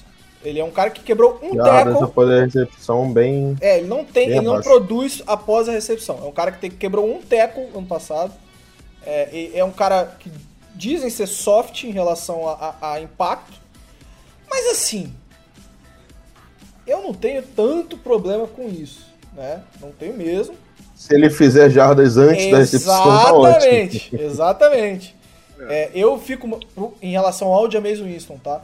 Ele é um cara que quebrou um Jardas teco. após a recepção bem. É, ele não tem, ele não produz após a recepção. É um cara que tem- quebrou um teco ano passado. É, e- é um cara que dizem ser soft em relação a, a- a impacto. Mas assim, eu não tenho tanto problema com isso, né? Não tenho mesmo. Se ele fizer jardas antes da recepção, tá. Exatamente, exatamente. É, eu fico, em relação ao Jameis Winston, tá?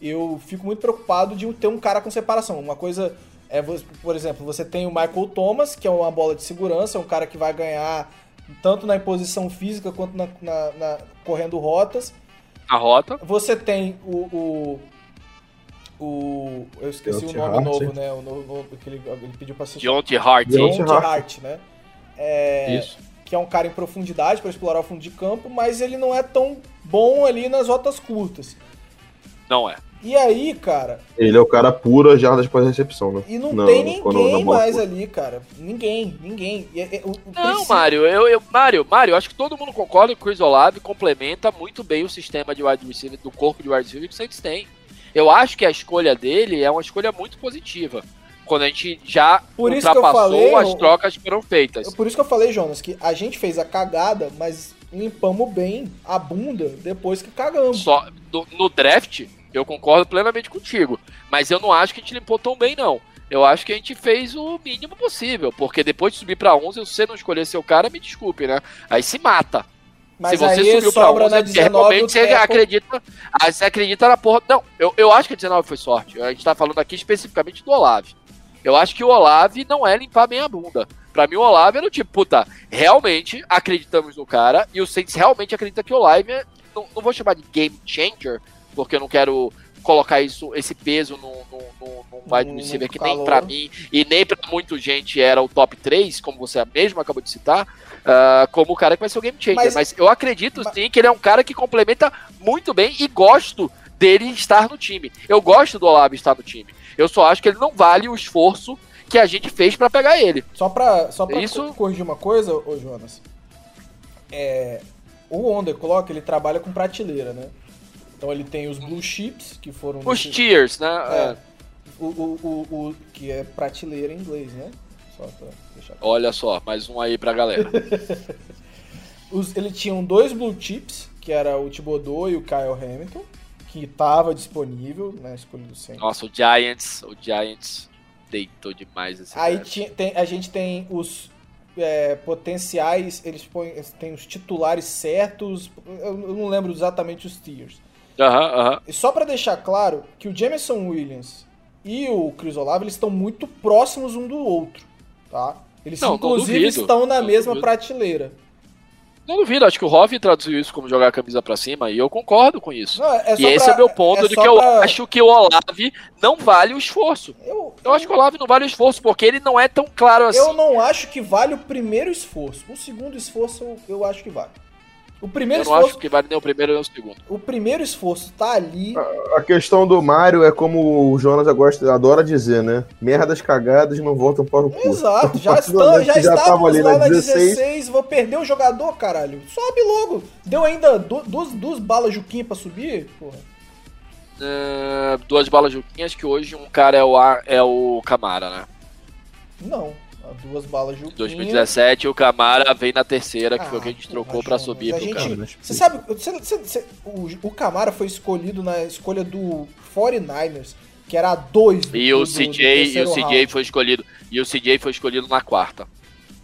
Eu fico muito preocupado de ter um cara com separação. Uma coisa é, por exemplo, você tem o Michael Thomas, que é uma bola de segurança, é um cara que vai ganhar tanto na imposição física quanto na, na- na- correndo rotas. A rota. Você tem o. o, o- eu esqueci Deontay o nome Hart. novo, né? O novo, novo que ele, ele pediu pra assistir. Deontay Hart. Deontay Deontay Hart. Hart, né? É, Isso. que é um cara em profundidade para explorar o fundo de campo, mas ele não é tão bom ali nas rotas curtas. Não é. E aí, cara, Ele é o cara puro jardas pós recepção, né? e não, Não, tem ninguém mais ali, cara. Ninguém, ninguém. E- e- o- o Não, princípio- Mário, eu, eu, Mário, Mário, acho que todo mundo concorda que o Chris Olave complementa muito bem o sistema de wide receiver, do corpo de wide receiver que o Saints tem. Eu acho que a escolha dele é uma escolha muito positiva. Quando a gente já Por ultrapassou falei, as trocas que foram feitas. Por isso que eu falei, Jonas, que a gente fez a cagada, mas limpamos bem a bunda depois que cagamos. Só no, no draft, eu concordo plenamente contigo. Mas eu não acho que a gente limpou tão bem, não. Eu acho que a gente fez o mínimo possível. Porque depois de subir pra 11, se você não escolher seu cara, me desculpe, né? Aí se mata. Mas se você subiu pra sobra 11, na é 19 realmente você teco. acredita, ah, você acredita na porra. Não, eu, eu acho que a 19 foi sorte. A gente tá falando aqui especificamente do Olave. Eu acho que o Olave não é limpar bem a bunda. Pra mim, o Olave era o tipo, puta, realmente acreditamos no cara e o Saints realmente acredita que o Olave é, não, não vou chamar de game changer, porque eu não quero colocar isso, esse peso no, no, no, no wide receiver que nem pra mim e nem pra muita gente era o top 3, como você mesmo acabou de citar, ah, como o cara que vai ser o game changer. Mas- Mas, eu acredito mas- sim que ele é um cara que complementa muito bem e gosto dele estar no time. Eu gosto do Olave estar no time. Eu só acho que ele não vale o esforço que a gente fez pra pegar ele. Só pra, só pra Isso- co- corrigir uma coisa, ô Jonas. É, o On The Clock, ele trabalha com prateleira, né? Então ele tem os Blue Chips, que foram... Os nesse- tiers, né? É, o, o, o, o- que é prateleira em inglês, né? Só pra deixar claro. Olha só, mais um aí pra galera. Os, ele tinha dois Blue Chips, que era o Thibodeau e o Kyle Hamilton, que tava disponível na escolha do Saints. Nossa, o Giants, o Giants deitou demais esse Aí tinha- tem- a gente tem os é, potenciais, eles põem, tem os titulares certos, eu, eu não lembro exatamente os tiers. Aham, aham. E só pra deixar claro que o Jameson Williams e o Chris Olave, eles estão muito próximos um do outro, tá? Eles Não, não inclusive duvido, estão na não mesma duvido. prateleira. Não duvido, acho que o Hoff traduziu isso como jogar a camisa pra cima e eu concordo com isso. Não, é e esse pra- é o meu ponto é de que eu pra- acho que o Olave não vale o esforço. Eu, Eu acho que o Olave não vale o esforço, porque ele não é tão claro assim. eu não acho que vale o primeiro esforço. O segundo esforço eu, eu acho que vale. O primeiro Eu não esforço, acho que vale nem o primeiro nem o segundo. o primeiro esforço tá ali. A questão do Mario é como o Jonas gosta, adora dizer, né? Merdas cagadas não voltam para o cu. Exato, já, estamos, momento já, já estávamos ali lá na na 16. 16. vou perder o jogador, caralho. Sobe logo. Deu ainda du- duas, duas balas Juquinha pra subir? Porra. É, duas balas juquinhas que hoje um cara é o, é o Camara, né? Não, duas balas Juquinha. 2017 o Camara veio na terceira, que foi o que a gente Ah, trocou Jonas, subir pro gente- cara. Você sabe, você- você- você- o, o Camara foi escolhido na escolha do 49ers, que era a 2 do, E o do- do CJ, e o CJ round. foi escolhido. E o CJ foi escolhido na quarta.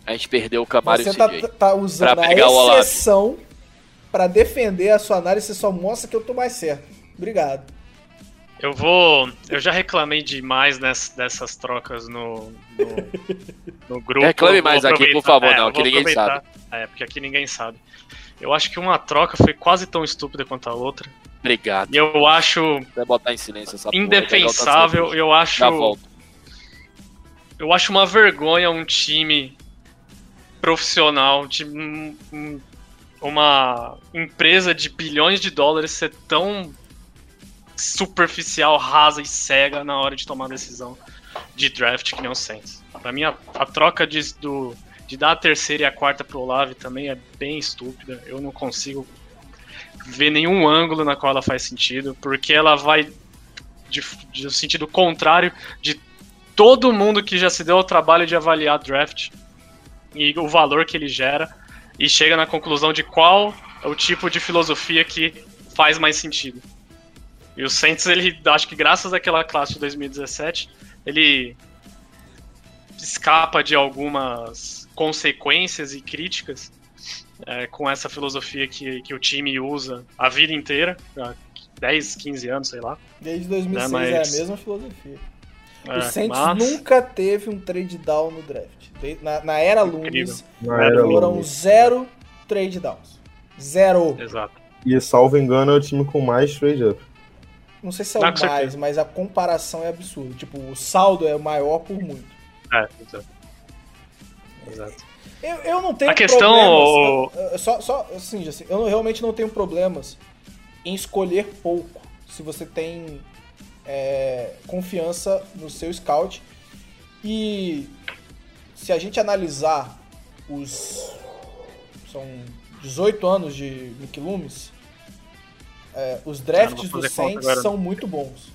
A gente perdeu o Camara Você e o tá, CJ. tá usando Pra a o exceção pra defender a sua análise, você só mostra que eu tô mais certo. Obrigado. Eu vou. Eu já reclamei demais ness- dessas trocas no, no, no grupo. Reclame mais aqui, por favor, é, não, que ninguém aproveitar- É, porque aqui ninguém sabe. Eu acho que uma troca foi quase tão estúpida quanto a outra. Obrigado. E eu acho Vai botar em silêncio essa porra, indefensável. o Eu acho. Já volto. Eu acho uma vergonha um time profissional de um- um- uma empresa de bilhões de dólares ser tão superficial, rasa e cega na hora de tomar decisão de draft que nem o Saints. Pra mim, a, a troca de, do, de dar a terceira e a quarta pro Olave também é bem estúpida. Eu não consigo ver nenhum ângulo na qual ela faz sentido, porque ela vai de, de no sentido contrário de todo mundo que já se deu ao trabalho de avaliar draft e o valor que ele gera e chega na conclusão de qual é o tipo de filosofia que faz mais sentido. E o Saints, ele acho que graças àquela classe de 2017, ele escapa de algumas consequências e críticas é, com essa filosofia que, que o time usa a vida inteira, há 10, 15 anos, sei lá. Desde 2006 É, mas- é a mesma filosofia. o É, Saints mas- nunca teve um trade down no draft. Na, na era. Loomis, foram zero trade downs. Zero. Exato. E salvo engano é o time com mais trade up. Não sei se é o Ah, mais, mas a comparação é absurda. Tipo, o saldo é maior por muito. É, exato. Exato. Eu, eu não tenho A questão, problemas. eu- eu- só, só assim, assim, eu realmente não tenho problemas em escolher pouco. Se você tem é, confiança no seu scout. E se a gente analisar os. São 18 anos de Nick Loomis. É, os drafts do Saints são muito bons.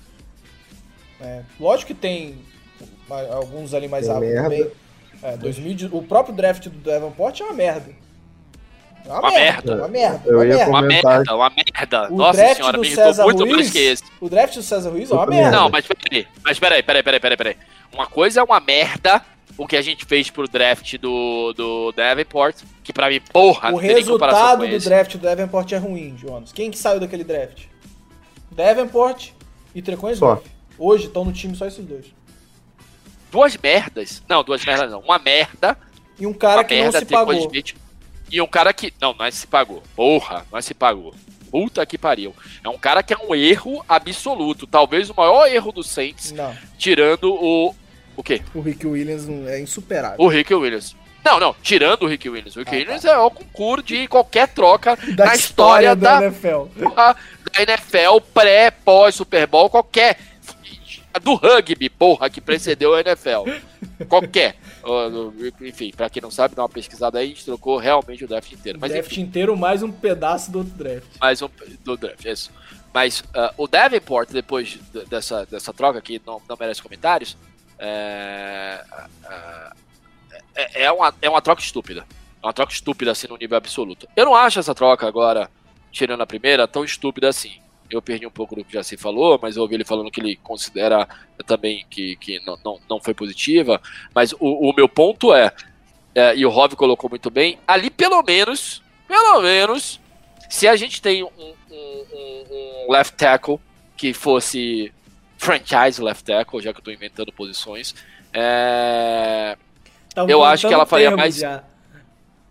É, lógico que tem alguns ali mais rápidos também. É, 2000, o próprio draft do Davenport é uma merda. É uma, Uma merda, merda. Uma merda. Eu uma ia merda. Uma Comentar- merda, uma merda. O Nossa draft senhora, do me irritou César muito Ruiz, mais que esse. O draft do César Ruiz é uma merda. Não, mas peraí, mas peraí, peraí, peraí, peraí, peraí, peraí. Uma coisa é uma merda o que a gente fez pro draft do, do Davenport, que pra mim, porra, o não resultado do draft do Davenport é ruim, Jonas. Quem que saiu daquele draft? Davenport e Trecon. Smith. Hoje estão no time só esses dois. Duas merdas. Não, duas merdas não. Uma merda, E um cara que não merda, se Tricon pagou. Smith. E um cara que. Não, não é se pagou. Porra, não é se pagou. Puta que pariu. É um cara que é um erro absoluto. Talvez o maior erro do Saints, Não, tirando o. O quê? o Rick Williams não- é insuperável. O Rick Williams. Não, não, tirando o Rick Williams. O Rick Ah, Williams é o concurso de qualquer troca Da na história da, NFL. porra da NFL, pré, pós, Super Bowl, qualquer. Do rugby, porra, que precedeu a NFL. Qualquer. Enfim, pra quem não sabe, dá uma pesquisada aí, a gente trocou realmente o draft inteiro. Mas draft enfim, inteiro mais um pedaço do outro draft. mais um do draft, isso. Mas ah, o Davenport, depois dessa, dessa troca, que não, não merece comentários, é, ah, é, é uma, é uma troca estúpida. É uma troca estúpida, assim, no nível absoluto. Eu não acho essa troca agora, tirando a primeira, tão estúpida assim. Eu perdi um pouco do que já se falou, mas eu ouvi ele falando que ele considera também que, que não, não, não foi positiva. Mas o, o meu ponto é, é, e o Rob colocou muito bem, ali pelo menos, pelo menos, se a gente tem um, um- um- left tackle que fosse franchise left tackle, já que eu tô inventando posições, é, Eu acho que ela faria mais- já.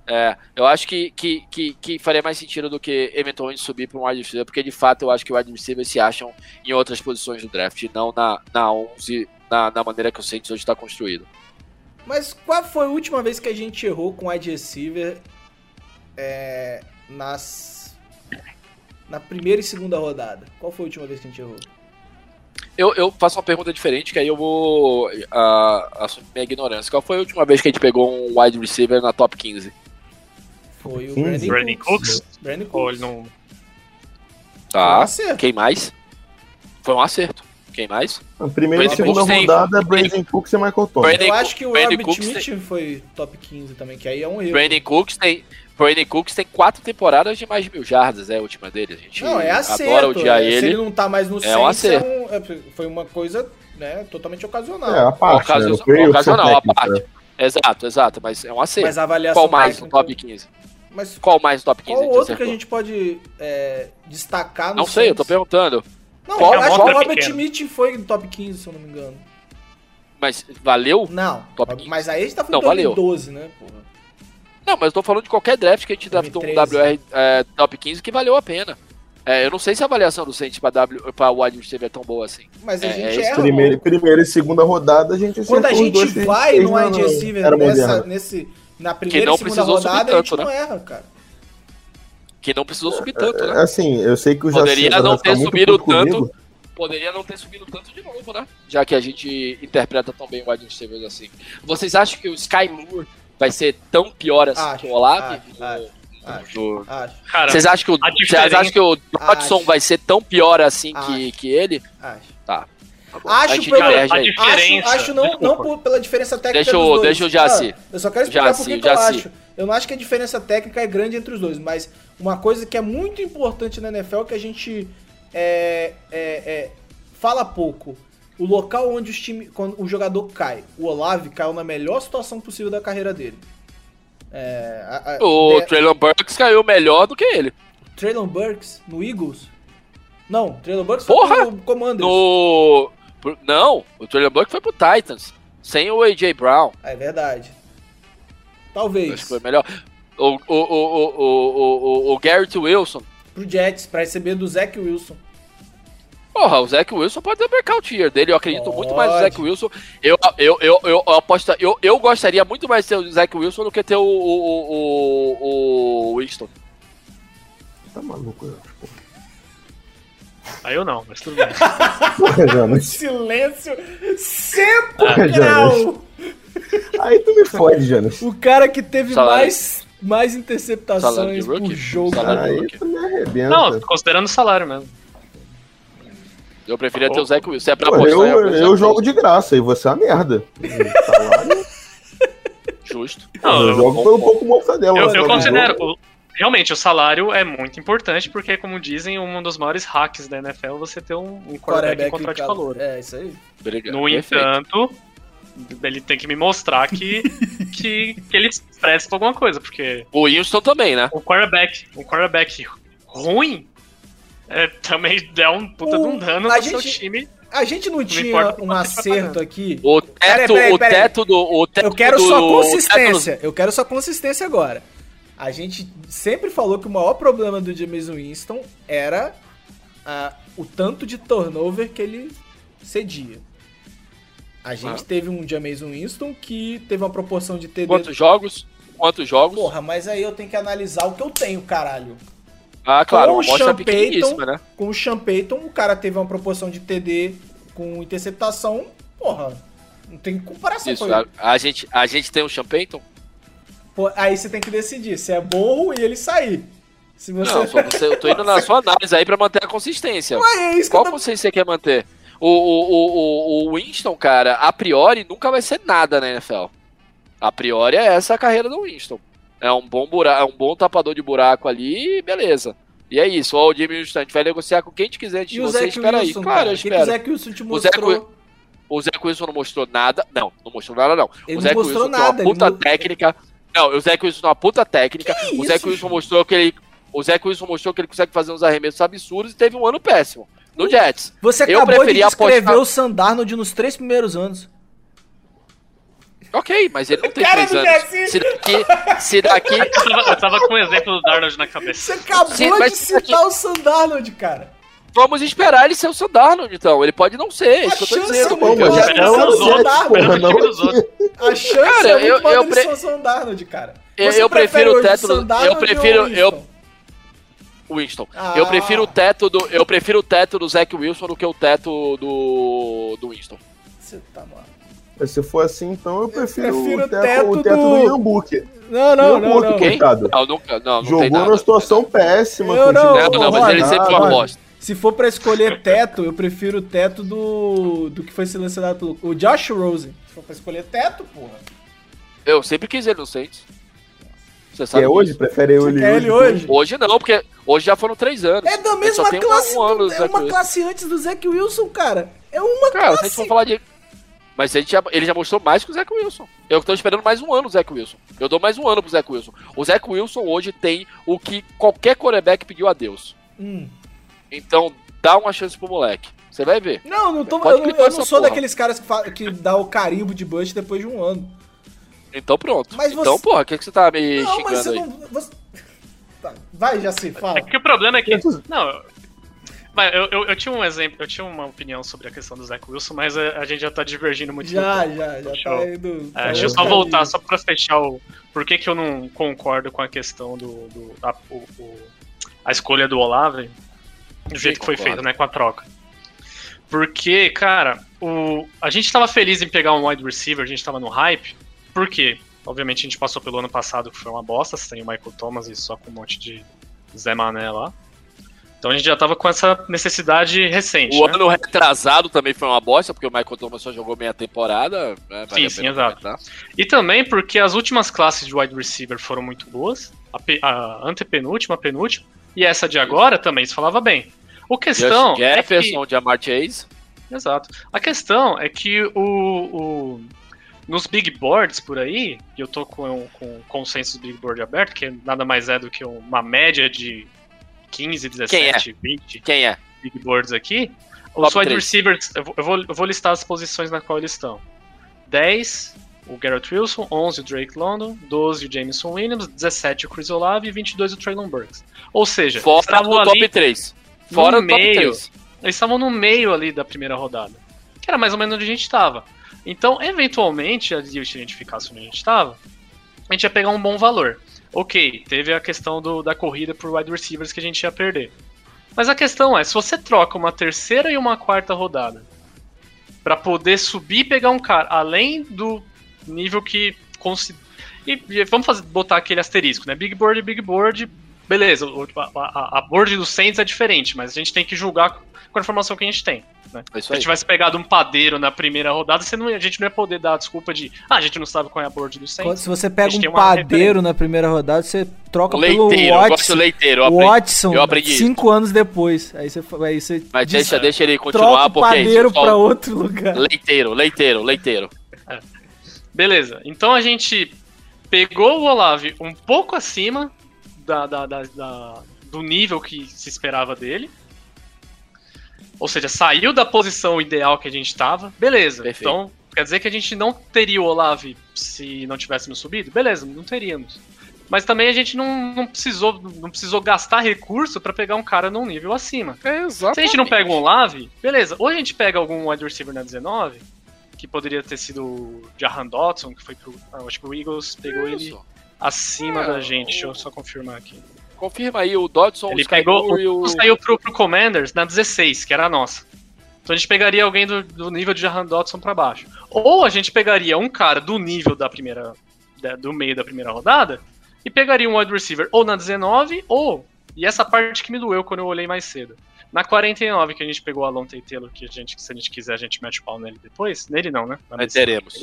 é, eu acho que, que, que, que faria mais sentido do que eventualmente subir para um wide receiver, porque de fato eu acho que o wide receivers se acham em outras posições do draft, não na, na 11, na, na maneira que o Saints hoje está construído. Mas qual foi a última vez que a gente errou com wide receiver é, nas na primeira e segunda rodada? Qual foi a última vez que a gente errou? Eu, eu faço uma pergunta diferente, que aí eu vou ah, assumir minha ignorância. Qual foi a última vez que a gente pegou um wide receiver na top 15? Foi o 15? Brandon, Brandon Cooks. Cooks? Brandon Ou Cooks. ele não. Foi um Tá. acerto. Quem mais? Foi um acerto. Quem mais? A primeira e segunda Cooks tem- rodada é Brandon Cooks e Michael Thomas. Brandon Eu acho que o Brandon Robert Cooks Mitchell foi top 15 também, que aí é um erro. Brandon Cooks tem. Brandon Cooks tem quatro temporadas de mais de mil jardas, é a última dele. A gente Não, é acerto. adora odiar é, Se ele. ele não tá mais no É um é acerto. um- é- foi uma coisa né, totalmente ocasional. É, a parte, né? Ocasio- opção ocasional, a parte. né? Exato, exato, mas é um acerto. Mas a avaliação Qual mais no técnica- top 15? Mas Qual mais no top 15? qual outro que a gente pode é, destacar no Não sei, eu tô perguntando. Não, Qual- eu acho que o é Robert pequeno? Mitchell foi no top 15, se eu não me engano. Mas valeu? Não, Top 15. mas aí a gente tá falando Não, valeu. 2012, né, porra? Não, mas eu tô falando de qualquer draft que a gente draftou um 2013. WR é, top 15 que valeu a pena. É, eu não sei se a avaliação do Saints pra, w, pra wide receiver é tão boa assim. Mas a É, gente é erra. Primeira, primeira e segunda rodada a gente Quando a gente dois vai no wide receiver nessa, nesse, na primeira não e segunda rodada, a gente tanto, não né? erra, cara. Que não precisou subir tanto, É, né? Assim, eu sei que o Poderia Jacinto não ter subido puto comigo. tanto. Poderia não ter subido tanto de novo, né? Já que a gente interpreta tão bem o wide receivers assim. Vocês acham que o Sky Moore vai ser tão pior assim Acho, que o Olave? acho, acho, acho. Acho, Cara, Vocês acham que o, a vocês diferença- acham que o Dodson vai ser tão pior assim que, que ele? acho. Tá. tá. Acho pelo- diverge a aí. diferença- Acho, acho não, desculpa. não por- pela diferença técnica Deixa dois. deixa o Jaci. Ah, eu só quero explicar por que que eu acho. Eu não acho que a diferença técnica é grande entre os dois, mas uma coisa que é muito importante na NFL é que a gente é, é, é, fala pouco. O local onde os time, quando o jogador cai. O Olave caiu na melhor situação possível da carreira dele. É, a- a- O de- Traylon Burks caiu melhor do que ele. Traylon Burks no Eagles? Não, Traylon Burks Porra! foi pro Commanders. No. Não, o Traylon Burks foi pro Titans. Sem o A.J. Brown. É verdade. Talvez. Acho que foi melhor. O, o, o, o, o, o, o Garrett Wilson. Pro Jets, pra receber do Zach Wilson. Porra, o Zach Wilson pode ter o breakout year dele. Eu acredito muito mais no Pode. Zach Wilson. Eu, eu, eu, eu, eu aposto. Eu, eu gostaria muito mais de ter o Zach Wilson do que ter o, o, o, o Winston. Tá maluco, Jonas, Aí eu não, mas tudo bem. Silêncio Porra, sepulcral. Aí tu me fode, Jonas. O cara que teve Salário. mais, mais interceptações por jogo. Salário Aí tu me arrebenta. Não, considerando o salário mesmo. Eu preferia ter o Zach Wilson. Se é pra Pô, apostar, eu, é o Zach eu jogo Wilson. de graça e você é uma merda. Salário, Justo. Não, eu eu, jogo pelo pouco mortadela. eu, né, eu considero. o- realmente, o salário é muito importante, porque, como dizem, um dos maiores hacks da NFL é você ter um, um quarterback em contrato de calo- calor. É, isso aí. Obrigado. No Perfeito. entanto, ele tem que me mostrar que, que, que ele presta alguma coisa, porque O Winston também, né? um quarterback, um quarterback ruim é, também dá um puta de um O- dano no seu gente- time. A gente não, tinha importa o um tá acerto aqui. O teto, Peraí, peraí, o teto do. O teto Eu quero do, sua o do- consistência. Eu quero sua consistência agora. A gente sempre falou que o maior problema do James Winston era ah, o tanto de turnover que ele cedia. A gente Ah. teve um James Winston que teve uma proporção de TD. Quantos jogos? Quantos jogos? Porra, mas aí eu tenho que analisar o que eu tenho, caralho. Ah, claro, com uma o amostra pequeníssima, né? Com o Sean Payton, o cara teve uma proporção de TD com interceptação. Porra, não tem comparação Isso, com ele. a, a gente, a gente tem o Sean Payton? Pô, aí você tem que decidir se é bom e ele sair. Se você. Não, você, eu tô indo na sua análise aí pra manter a consistência. Ué, é Qual tô... consistência você quer manter? O, o, o, o, o Winston, cara, a priori nunca vai ser nada na NFL. A priori é essa a carreira do Winston. É um bom buraco, é um bom tapador de buraco ali, e beleza. E é isso. Ó, o Jimmy Winston, a gente vai negociar com quem a gente quiser de o você. Espera aí. Wilson, Claro, cara? eu O que, o. Zach Wilson te mostrou? O Zach Wilson não mostrou nada. Não, não mostrou nada, não. Ele o mostrou Wilson nada, tem uma puta técnica. Não, o Zach Wilson tem uma puta técnica. Que o isso, Wilson mostrou que ele. O Zach Wilson mostrou que ele consegue fazer uns arremessos absurdos e teve um ano péssimo. No Jets. Você Eu acabou de preferia descrever apostar- o Sandarnold nos três primeiros anos. Ok, mas ele não tem Cara três anos. Jets. Se daqui. Se daqui. Eu tava, eu tava com o exemplo do Darnold na Você cabeça. acabou Sim, de citar o Sandarnold, cara. Vamos esperar ele ser o Sandarnold, então. Ele pode não ser, é isso que eu tô A chance dizendo. é muito Eu já- maior. Porra, esperando o não aqui. outros. A chance Cara, é muito eu- maior pre- ser o Sandarnold, cara. Eu- Você eu prefiro o teto do- eu prefiro- eu- Winston? Ah. Eu prefiro o teto do. Eu prefiro o teto do Zach Wilson do que o teto do. do Winston. Você tá mal. Se for assim, então eu prefiro, prefiro o teto, o teto do- do Ian Book. Não, não, Ian não, não. Coitado. Não, nunca. Não, não Jogou tem nada. numa situação péssima. Eu com o não, Não, não, mas ele sempre foi uma bosta. Se for pra escolher teto, eu prefiro o teto do. do que foi selecionado pelo. O Josh Rosen. Se for pra escolher teto, porra. Eu sempre quis ele no Saints. Você Que sabe é hoje? disso. Prefere ele, quer ele hoje? Hoje não, porque hoje já foram três anos. É da mesma só tem um- classe. um do- do é Zach uma Wilson. classe antes do Zac Wilson, cara. É uma Cara, se a gente classe. for falar de. Mas a gente já- ele já mostrou mais que o Zach Wilson. Eu tô esperando mais um ano o Zach Wilson. Eu dou mais um ano pro Zach Wilson. O Zach Wilson hoje tem o que qualquer quarterback pediu a Deus. Hum. Então, dá uma chance pro moleque. Você vai ver. Não, não tô, eu, eu não sou porra. daqueles caras que, que dá o carimbo de Bush depois de um ano. Então pronto. Mas então, você- porra, o que, que você tá me não, xingando mas você aí? não. você- Tá, Vai, já se fala. É que o problema é que. Não, eu- eu, eu, tinha um exemplo, eu tinha uma opinião sobre a questão do Zach Wilson, mas a, a gente já tá divergindo muito. Já, tema. já, já tá indo. É, tá deixa eu só voltar, só pra fechar o. Por que, que eu não concordo com a questão do. do a, o- o- a escolha do Olave do jeito que foi feito, né? Com a troca. Porque, cara, o, a gente tava feliz em pegar um wide receiver, a gente tava no hype. Por quê? Obviamente a gente passou pelo ano passado que foi uma bosta, tem o Michael Thomas e só com um monte de Zé Mané lá. Então a gente já tava com essa necessidade recente. O né? ano retrasado também foi uma bosta, porque o Michael Thomas só jogou meia temporada. Né, vale Sim, sim, exato. comentar. E também porque as últimas classes de wide receiver foram muito boas. A, a antepenúltima, a penúltima. E essa de agora também se falava bem. O questão Justin é que, Jefferson, Jamar Chase. Exato. A questão é que o, o- nos big boards por aí, e eu tô com, com o consenso big board aberto, que nada mais é do que uma média de 15, 17, 20 Quem é? big boards aqui. Top Os wide receivers, eu vou, eu, vou, listar as posições na qual eles estão. 10, o Garrett Wilson, 11, o Drake London, 12, o Jameson Williams, 17, o Chris Olave e 22, o Traylon Burks. Ou seja, Fora do ali top 3. Fora no do top meio. 3. Eles estavam no meio ali da primeira rodada. Que era mais ou menos onde a gente estava. Então, eventualmente, ali se a gente ficasse onde a gente estava, a gente ia pegar um bom valor. Ok, teve a questão do, da corrida por wide receivers que a gente ia perder. Mas a questão é, se você troca uma terceira e uma quarta rodada para poder subir e pegar um cara, além do nível que e, e vamos fazer, botar aquele asterisco, né? Big board, big board, beleza. o- A, a, a board do Saints é diferente, mas a gente tem que julgar com a informação que a gente tem. Né? É isso Se a gente tivesse pegado um padeiro na primeira rodada, você não, a gente não ia poder dar a desculpa de ah, a gente não sabe qual é a board do Saints. Se você pega um padeiro na primeira rodada, você troca O pelo leiteiro, eu gosto do Watson. leiteiro. Eu aprendi, Watson, eu aprendi cinco anos depois. Aí você, aí você Mas diz- deixa, deixa ele troca continuar, o porque é isso. padeiro só- pra outro lugar. Leiteiro, leiteiro, leiteiro. Beleza, então a gente pegou o Olave um pouco acima da, da- da- da- do nível que se esperava dele. Ou seja, saiu da posição ideal que a gente estava. Beleza, Perfeito. então quer dizer que a gente não teria o Olave se não tivéssemos subido? Beleza, não teríamos. Mas também a gente não, não precisou, não precisou gastar recurso para pegar um cara num nível acima. Exato. Se a gente não pega um Olave, beleza. Ou a gente pega algum wide receiver na 19, que poderia ter sido o Jahan Dotson, que foi pro. ah, acho que o Eagles pegou ele acima É, da gente. Deixa eu o- só confirmar aqui. Confirma aí o Dodson, Ele o pegou. E O, o. saiu pro, pro Commanders na 16, que era a nossa. Então a gente pegaria alguém do, do nível de Jahan Dotson pra baixo. Ou a gente pegaria um cara do nível da primeira. da- do meio da primeira rodada e pegaria um wide receiver ou na 19, ou. E essa parte que me doeu quando eu olhei mais cedo. Na 49, que a gente pegou a Lonte Taylor, que a gente, se a gente quiser, a gente mete o pau nele depois. Nele não, né? Mas teremos.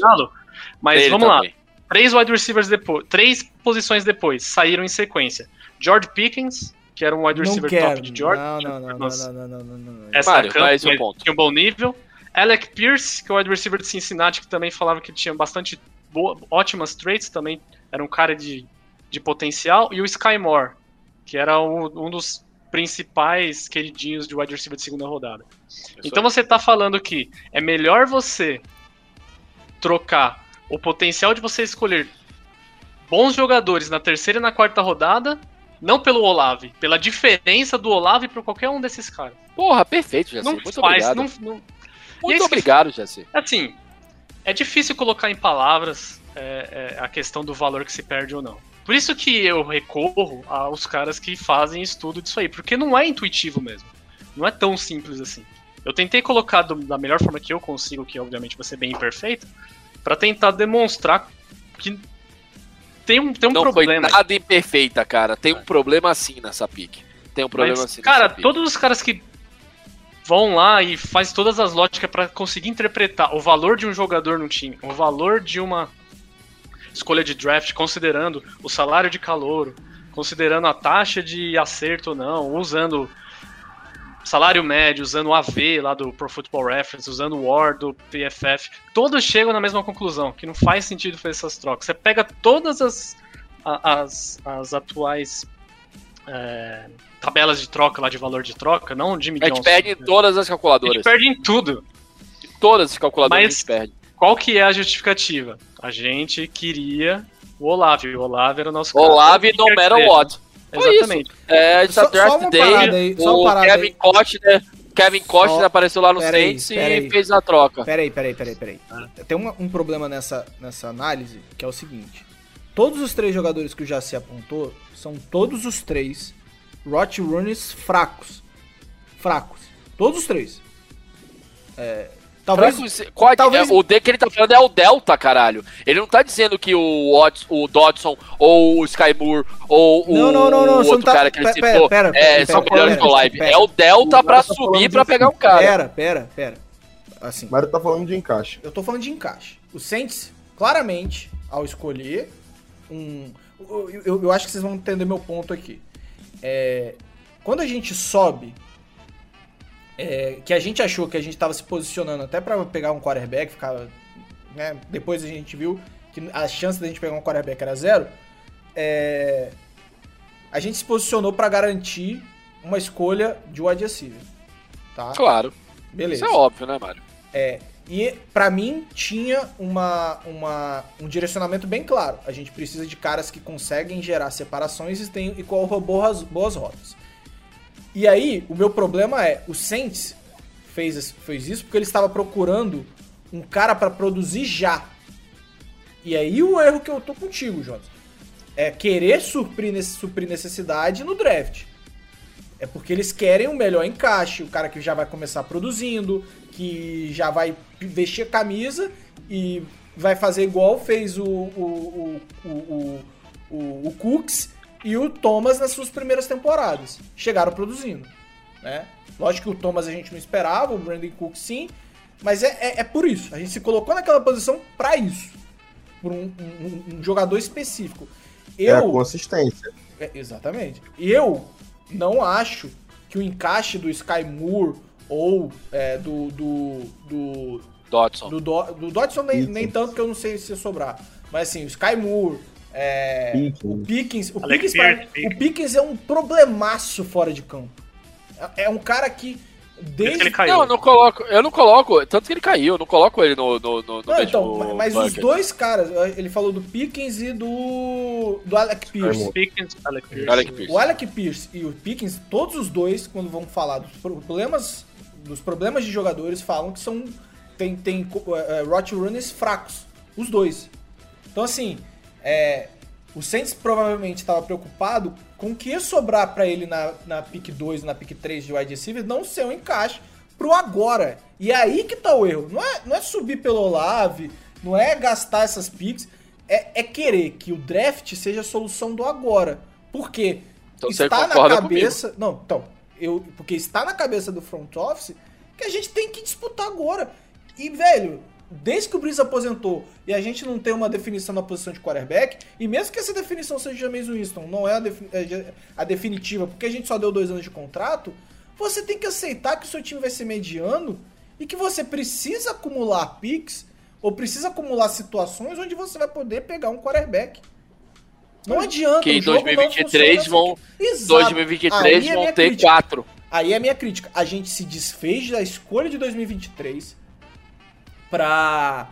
Mas Dele vamos também. lá. Três wide receivers depois. Três posições depois saíram em sequência. George Pickens, que era um wide Não receiver quero. top de George. Não, não, não, não, Nossa. não, não, não, não, não. Essa Mário, campo, é o mas ponto? Tinha um bom nível. Alec Pierce, que é o wide receiver de Cincinnati, que também falava que tinha bastante boa, ótimas traits, também era um cara de, de potencial. E o Sky Moore, que era o- um dos principais queridinhos de wide receiver de segunda rodada. Então você tá falando que é melhor você trocar o potencial de você escolher bons jogadores na terceira e na quarta rodada, não pelo Olave, pela diferença do Olave para qualquer um desses caras. Porra, perfeito, Jesse. Não Muito faz, obrigado. não, não- é Muito obrigado, Jesse. Assim, é difícil colocar em palavras é, é, a questão do valor que se perde ou não. Por isso que eu recorro aos caras que fazem estudo disso aí, porque não é intuitivo mesmo. Não é tão simples assim. Eu tentei colocar do- da melhor forma que eu consigo, que obviamente vai ser bem imperfeito, pra tentar demonstrar que tem um, tem um não problema. foi nada imperfeita, cara. Tem um problema assim nessa pique. Tem um problema Mas, assim cara, todos os caras que vão lá e faz todas as lógicas pra conseguir interpretar o valor de um jogador no time, o valor de uma escolha de draft, considerando o salário de calouro, considerando a taxa de acerto ou não, usando salário médio, usando o AV lá do Pro Football Reference, usando o WAR do PFF, todos chegam na mesma conclusão, que não faz sentido fazer essas trocas. Você pega todas as, a- as, as atuais é, tabelas de troca lá de valor de troca, não o Jimmy A gente Johnson. perde em todas as A calculadoras. gente perde em tudo. Todas as calculadoras Mas- a gente perde. Qual que é a justificativa? A gente queria o Olave. O Olave era o nosso cara. Olave O que no matter what. Exatamente. É, essa Só- só draft uma day, aí, só o Kevin aí. Costner, Kevin Costner Só- apareceu lá no Saints e aí. fez a troca. Peraí, peraí, peraí, peraí. Tem uma- um problema nessa, nessa análise, que é o seguinte. Todos os três jogadores que o Jaci apontou são todos os três Rot Runners fracos. Fracos. Todos os três. É, talvez. Qual é- talvez- é, o D que ele tá falando é o Delta, caralho. Ele não tá dizendo que o, Watts, o Dodson ou o Sky Moore ou o, Não, não, não, não, o outro tá- cara que ele pera, citou pera, pera, é, pera, são pera, melhores o Live. pera. É o Delta O pra tá subir pra pegar um cara. Pera, pera, pera. Assim, Mário tá falando de encaixe. eu tô falando de encaixe. O Saints, claramente, ao escolher um. Eu, eu- eu acho que vocês vão entender meu ponto aqui. É, quando a gente sobe, é, que a gente achou que a gente tava se posicionando até pra pegar um quarterback, ficava. Né, depois a gente viu que a chance da gente pegar um quarterback era zero. é, a gente se posicionou pra garantir uma escolha de wide receiver. Tá? Claro. Beleza. Isso é óbvio, né, Mário? É, e pra mim tinha uma, uma, um direcionamento bem claro. A gente precisa de caras que conseguem gerar separações e, tem, e corram boas, boas rotas. E aí, o meu problema é, o Saints fez, fez isso porque ele estava procurando um cara pra produzir já. E aí o erro que eu tô contigo, Jonas. É querer suprir, suprir necessidade no draft. É porque eles querem um melhor encaixe, o cara que já vai começar produzindo, que já vai vestir a camisa e vai fazer igual fez o, o, o, o, o, o, o Cooks e o Thomas nas suas primeiras temporadas. Chegaram produzindo, né? Lógico que o Thomas a gente não esperava, o Brandon Cook sim, mas é, é, é por isso. A gente se colocou naquela posição pra isso. Por um, um- um jogador específico. É a Eu, consistência. é, exatamente. Eu não acho que o encaixe do Sky Moore ou é, do, do, do, Dodson. do, Do- do Dodson nem, nem tanto que eu não sei se sobrar. Mas assim, o Sky Moore, é, o Pickens. O Pickens, pra- Pierce, Pickens. o Pickens é um problemaço fora de campo. É, é um cara que. Desde ele caiu. Não, eu não coloco, eu não coloco, tanto que ele caiu, eu não coloco ele no, no, no, no Não, então, mas os bucket. dois caras, ele falou do Pickens e do. do Alec Pierce. Pickens, Alec Pierce. Alec Pierce. O Alec Pierce e o Pickens, todos os dois, quando vão falar dos problemas, dos problemas de jogadores, falam que são. Tem, tem route runners fracos. Os dois. Então, assim, é, o Saints provavelmente estava preocupado com o que ia sobrar para ele na, na pick 2 na pick 3 de wide receiver não ser um encaixe pro agora. E é aí que tá o erro. Não é, não é subir pelo Olave, não é gastar essas picks, é, é querer que o draft seja a solução do agora. Por quê? Então está na cabeça. Não, então, eu. Porque está na cabeça do front office que a gente tem que disputar agora. E, velho, desde que o Breeze aposentou e a gente não tem uma definição na posição de quarterback, e mesmo que essa definição seja James Winston, não é a, é a definitiva, porque a gente só deu dois anos de contrato, você tem que aceitar que o seu time vai ser mediano e que você precisa acumular picks ou precisa acumular situações onde você vai poder pegar um quarterback. Não adianta. Que em o jogo não 2023 funciona vão- assim. Exato. 2023 Aí é vão minha ter crítica. quatro. Aí é a minha crítica. A gente se desfez da escolha de 2023 pra.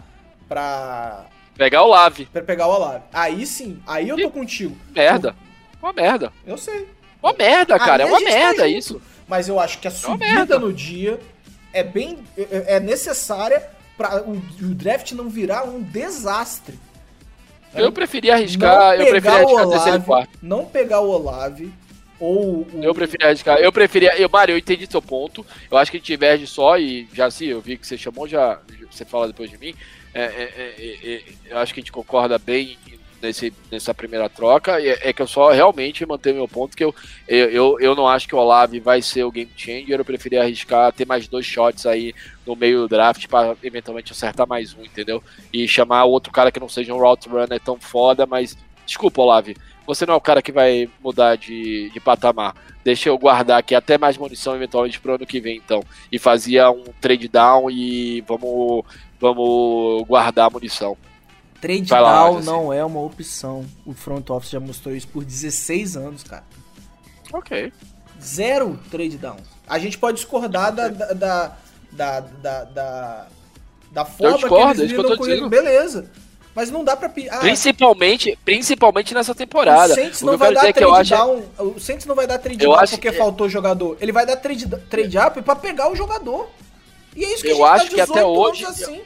pra. Pegar o Lave. pra pegar o Olave. Aí sim, aí eu tô contigo. Merda. Uma merda. Eu sei. Uma merda, cara. É Aí a uma tá merda junto. isso. Mas eu acho que a uma subida merda. no dia é bem. é é necessária pra o, o draft não virar um desastre. Eu preferia arriscar, eu preferia pegar o arriscar terceiro Olave, quarto. não pegar o Olave ou Eu preferia arriscar. Eu preferia. Eu, Mário, eu entendi seu ponto. Eu acho que a gente diverge só e já sim, eu vi que você chamou, já você fala depois de mim. É, é, é, é, é, eu acho que a gente concorda bem nesse, nessa primeira troca. É, que eu só realmente mantenho meu ponto que eu, eu, eu, eu não acho que o Olave vai ser o game changer. Eu preferia arriscar ter mais dois shots aí no meio do draft para eventualmente acertar mais um, entendeu? E chamar outro cara que não seja um route runner tão foda, mas desculpa, Olave. Você não é o cara que vai mudar de, de patamar. Deixa eu guardar aqui até mais munição eventualmente pro ano que vem, então. E fazia um trade down e vamos, vamos guardar a munição. Trade Vai lá, down Jesse. não é uma opção. O front office já mostrou isso por 16 anos, cara. Ok. Zero trade downs. A gente pode discordar da, da, da, da, da, da, forma discordo, que é eles isso que eu lidam tô com dizendo. Beleza. Mas não dá pra... Ah, Principalmente, principalmente nessa temporada. o Saints não vai dar é trade acho down. O Saints não vai dar trade Eu down acho porque que- faltou jogador. Ele vai dar trade, trade up pra pegar o jogador. E é isso que Eu a gente acho tá que até 18 anos hoje- assim.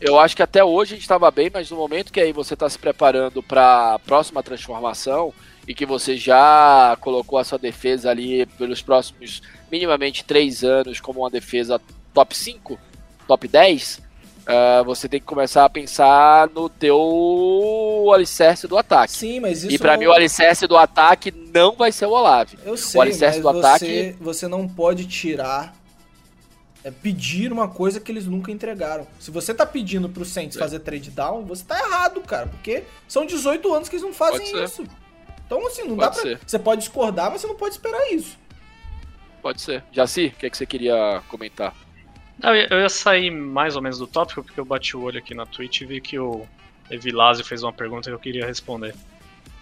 Eu acho que até hoje a gente estava bem, mas no momento que aí você está se preparando para a próxima transformação e que você já colocou a sua defesa ali pelos próximos minimamente três anos como uma defesa top 5, top 10, ah, você tem que começar a pensar no teu alicerce do ataque. Sim, mas isso E para não- mim o alicerce do ataque não vai ser o Olave. Eu sei, alicerce mas do você, ataque- você não pode tirar, é, pedir uma coisa que eles nunca entregaram. Se você tá pedindo pro É. Saints fazer trade down, você tá errado, cara, porque são 18 anos que eles não fazem isso. Então, assim, não Pode dá pra... ser. Você pode discordar, mas você não pode esperar isso. Pode ser. Jaci, o que, é que você queria comentar? Eu ia- sair mais ou menos do tópico, porque eu bati o olho aqui na Twitch e vi que o Evilásio fez uma pergunta que eu queria responder.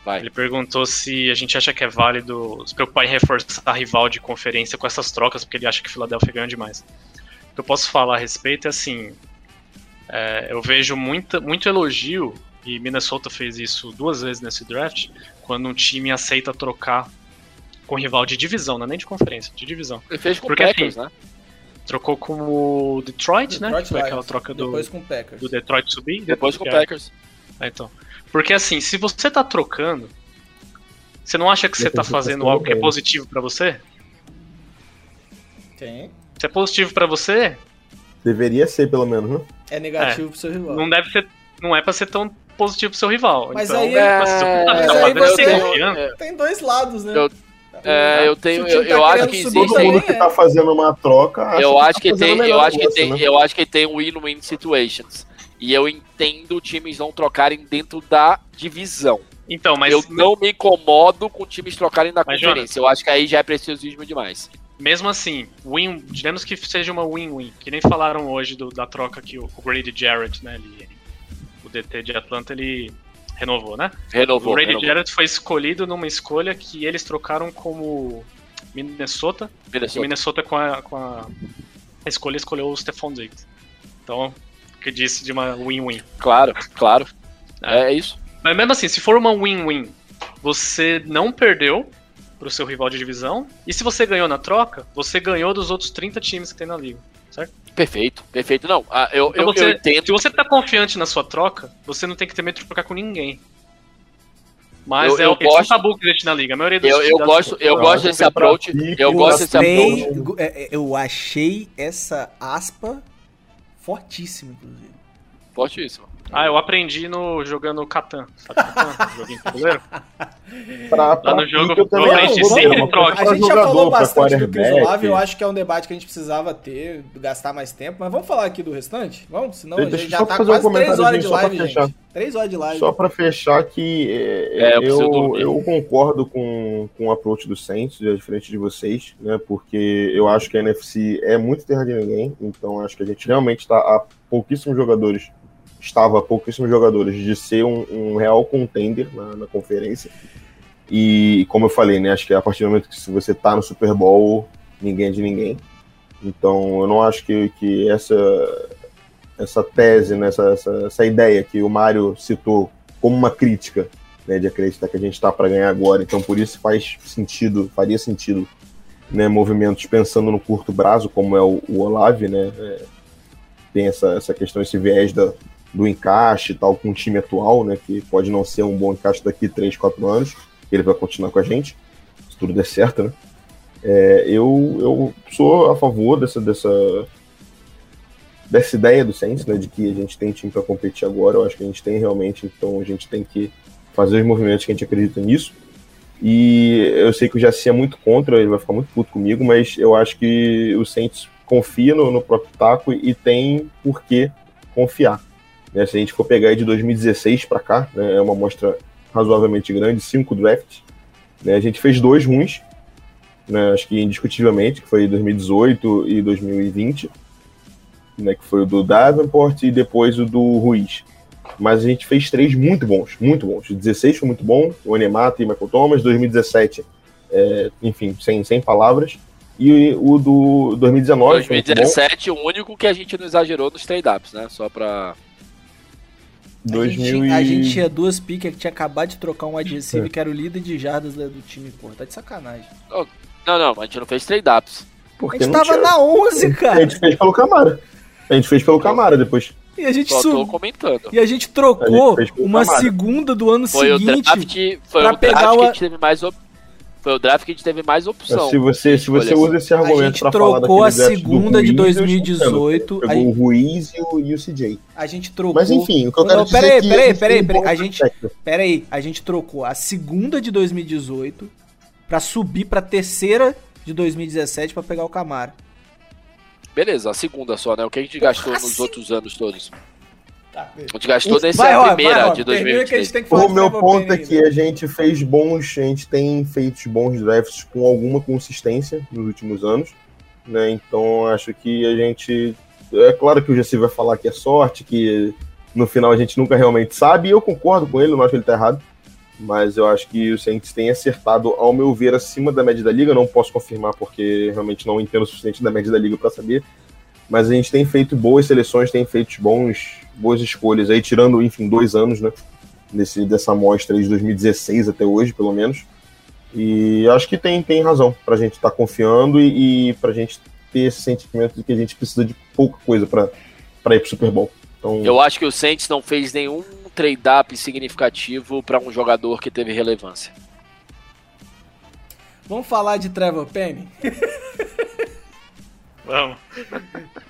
Vai. Ele perguntou se a gente acha que é válido se preocupar em reforçar a rival de conferência com essas trocas, porque ele acha que o Philadelphia ganha demais. O que eu posso falar a respeito é assim: é, eu vejo muita, muito elogio, e Minnesota fez isso duas vezes nesse draft, quando um time aceita trocar com rival de divisão, não é nem de conferência, de divisão. Ele fez com Porque, o Packers, assim, né? Trocou com o Detroit, né? Detroit Foi aquela troca do, Depois com o Packers. do Detroit subir. Depois com o É. Packers. É, então. Porque assim, se você tá trocando, você não acha que você tá fazendo algo que é positivo pra você? Tem. Se é positivo pra você, Deveria ser, pelo menos, né? É negativo pro seu rival. não deve ser. Não é pra ser tão positivo pro seu rival. Mas então, aí- é, tá mas aí você- confiança, Tem dois lados, né? Eu- É, eu tenho, Se o eu, time eu tá acho que existe. Todo mundo que é. tá fazendo uma troca. Eu tá acho que tem, eu acho que tem, né? eu acho que tem win-win situations. E eu entendo times não trocarem dentro da divisão. Então, mas eu não me incomodo com times trocarem da Mas, conferência. Eu acho que aí já é preciosismo demais. mesmo assim, win, digamos que seja uma win-win, que nem falaram hoje do- da troca que o, o Grady Jarrett, né, ele- o DT de Atlanta, ele renovou, né? Renovou. o Grady renovou. Jarrett foi escolhido numa escolha que eles trocaram como Minnesota, e Minnesota. Minnesota com a, com a escolha escolheu o Stephon Diggs. Então, o que disse de uma win-win. Claro, claro. É. É, isso. Mas mesmo assim, se for uma win-win, você não perdeu pro seu rival de divisão, e se você ganhou na troca, você ganhou dos outros 30 times que tem na liga. Perfeito, perfeito. Não, ah, eu, Então eu, você- eu entendo. Se você tá confiante na sua troca, você não tem que ter medo de trocar com ninguém. Mas Eu- é eu o que? Esse é um gosto- tabu que existe na liga. A maioria dos Eu, eu gosto, eu Não, gosto desse approach. Eu gosto desse approach. é, é, eu achei essa aspa fortíssima, inclusive. Fortíssimo. Ah, eu aprendi no jogando Catan. Sabe Catan? Joguinho de tabuleiro? Pra, pra no jogo, eu provavelmente acho, sempre troca. A gente já falou bastante do Chris quarterback. Olave, eu acho que é um debate que a gente precisava ter, gastar mais tempo, mas vamos falar aqui do restante? Vamos? Senão a Deixa gente eu já tá fazer um quase 3 horas de live, fechar. gente. 3 horas de live. Só pra fechar que é, É, eu eu, eu concordo com, com o approach do Saints, é diferente de vocês, né? Porque eu acho que a NFC é muito terra de ninguém, então acho que a gente realmente está a pouquíssimos jogadores, estava a pouquíssimos jogadores de ser um, um real contender na, na conferência. E como eu falei, né? Acho que a partir do momento que se você tá no Super Bowl, ninguém é de ninguém. Então eu não acho que, que essa essa tese, né, essa, essa, essa ideia que o Mário citou como uma crítica, né, de acreditar que a gente está para ganhar agora. Então, por isso faz sentido, faria sentido, né, movimentos pensando no curto prazo, como é o, o Olave, né, é, tem essa, essa questão, esse viés da, do encaixe e tal com o time atual, né, que pode não ser um bom encaixe daqui 3, 4 anos, ele vai continuar com a gente, se tudo der certo, né. É, eu, eu sou a favor dessa, dessa, dessa ideia do Saints, né, de que a gente tem time para competir agora, eu acho que a gente tem realmente, então a gente tem que fazer os movimentos que a gente acredita nisso. E eu sei que o Jaci é muito contra, ele vai ficar muito puto comigo, mas eu acho que o Saints confia no, no próprio taco e tem por que confiar. Né, se a gente for pegar aí de 2016 para cá, né, é uma amostra razoavelmente grande, cinco drafts, né, a gente fez dois ruins, né, acho que indiscutivelmente, que foi 2018 e 2020, né, que foi o do Davenport e depois o do Ruiz. Mas a gente fez três muito bons, muito bons. O 16 foi muito bom, o Onemata e Michael Thomas. 2017, é, enfim, sem, sem palavras. E o do 2019 foi muito bom. 2017, o único que a gente não exagerou nos trade-ups, né? Só pra. A, 2000 gente, e- a gente tinha duas piques que tinha acabado de trocar um wide É. que era o líder de jardas da- do time, porra. Tá de sacanagem. Não, não, a gente não fez trade-ups. A Porque gente tava tinha- na 11, A cara. gente fez pelo Camara. A gente fez pelo Camara depois. E a gente, Só tô sub... comentando. e a gente trocou A gente uma Camara. segunda do ano Foi o seguinte. draft, foi pra o draft pegar que o- a gente teve mais op... Foi o draft que a gente teve mais opção. se você, se você Escolhas. usa esse A argumento gente pra falar trocou a daquele draft do segunda de Ruiz, eu estou 2018. entendendo. A Pegou o gente, Ruiz e o, e o CJ. a gente trocou. Mas enfim, o que eu quero não, dizer peraí, é que peraí, peraí, peraí. A gente, prospectos. pera aí, a gente trocou a segunda de 2018 pra subir pra terceira de 2017 pra pegar o Camaro. Beleza, a segunda só, né? O que a gente gastou nos assim? outros anos todos? A gente gastou nessa vai, primeira vai, de termina que a 2023. gente tem que falar O meu ponto é que a gente fez bons, a gente tem feito bons drafts com alguma consistência nos últimos anos, né? Então acho que a gente. É claro que o Jesse vai falar que é sorte, que no final a gente nunca realmente sabe, e eu concordo com ele, não acho que ele tá errado. Mas eu acho que o Saints tem acertado, ao meu ver, acima da média da liga. Não posso confirmar porque realmente não entendo o suficiente da média da liga para saber. Mas a gente tem feito boas seleções, tem feito bons, boas escolhas aí, tirando, enfim, dois anos, né? Desse, dessa amostra aí de 2016 até hoje, pelo menos. E acho que tem, tem razão pra gente estar confiando e, e pra gente ter esse sentimento de que a gente precisa de pouca coisa pra, pra ir pro Super Bowl. Então, Eu acho que o Saints não fez nenhum trade-up significativo pra um jogador que teve relevância. Vamos falar de Trevor Penny? Vamos.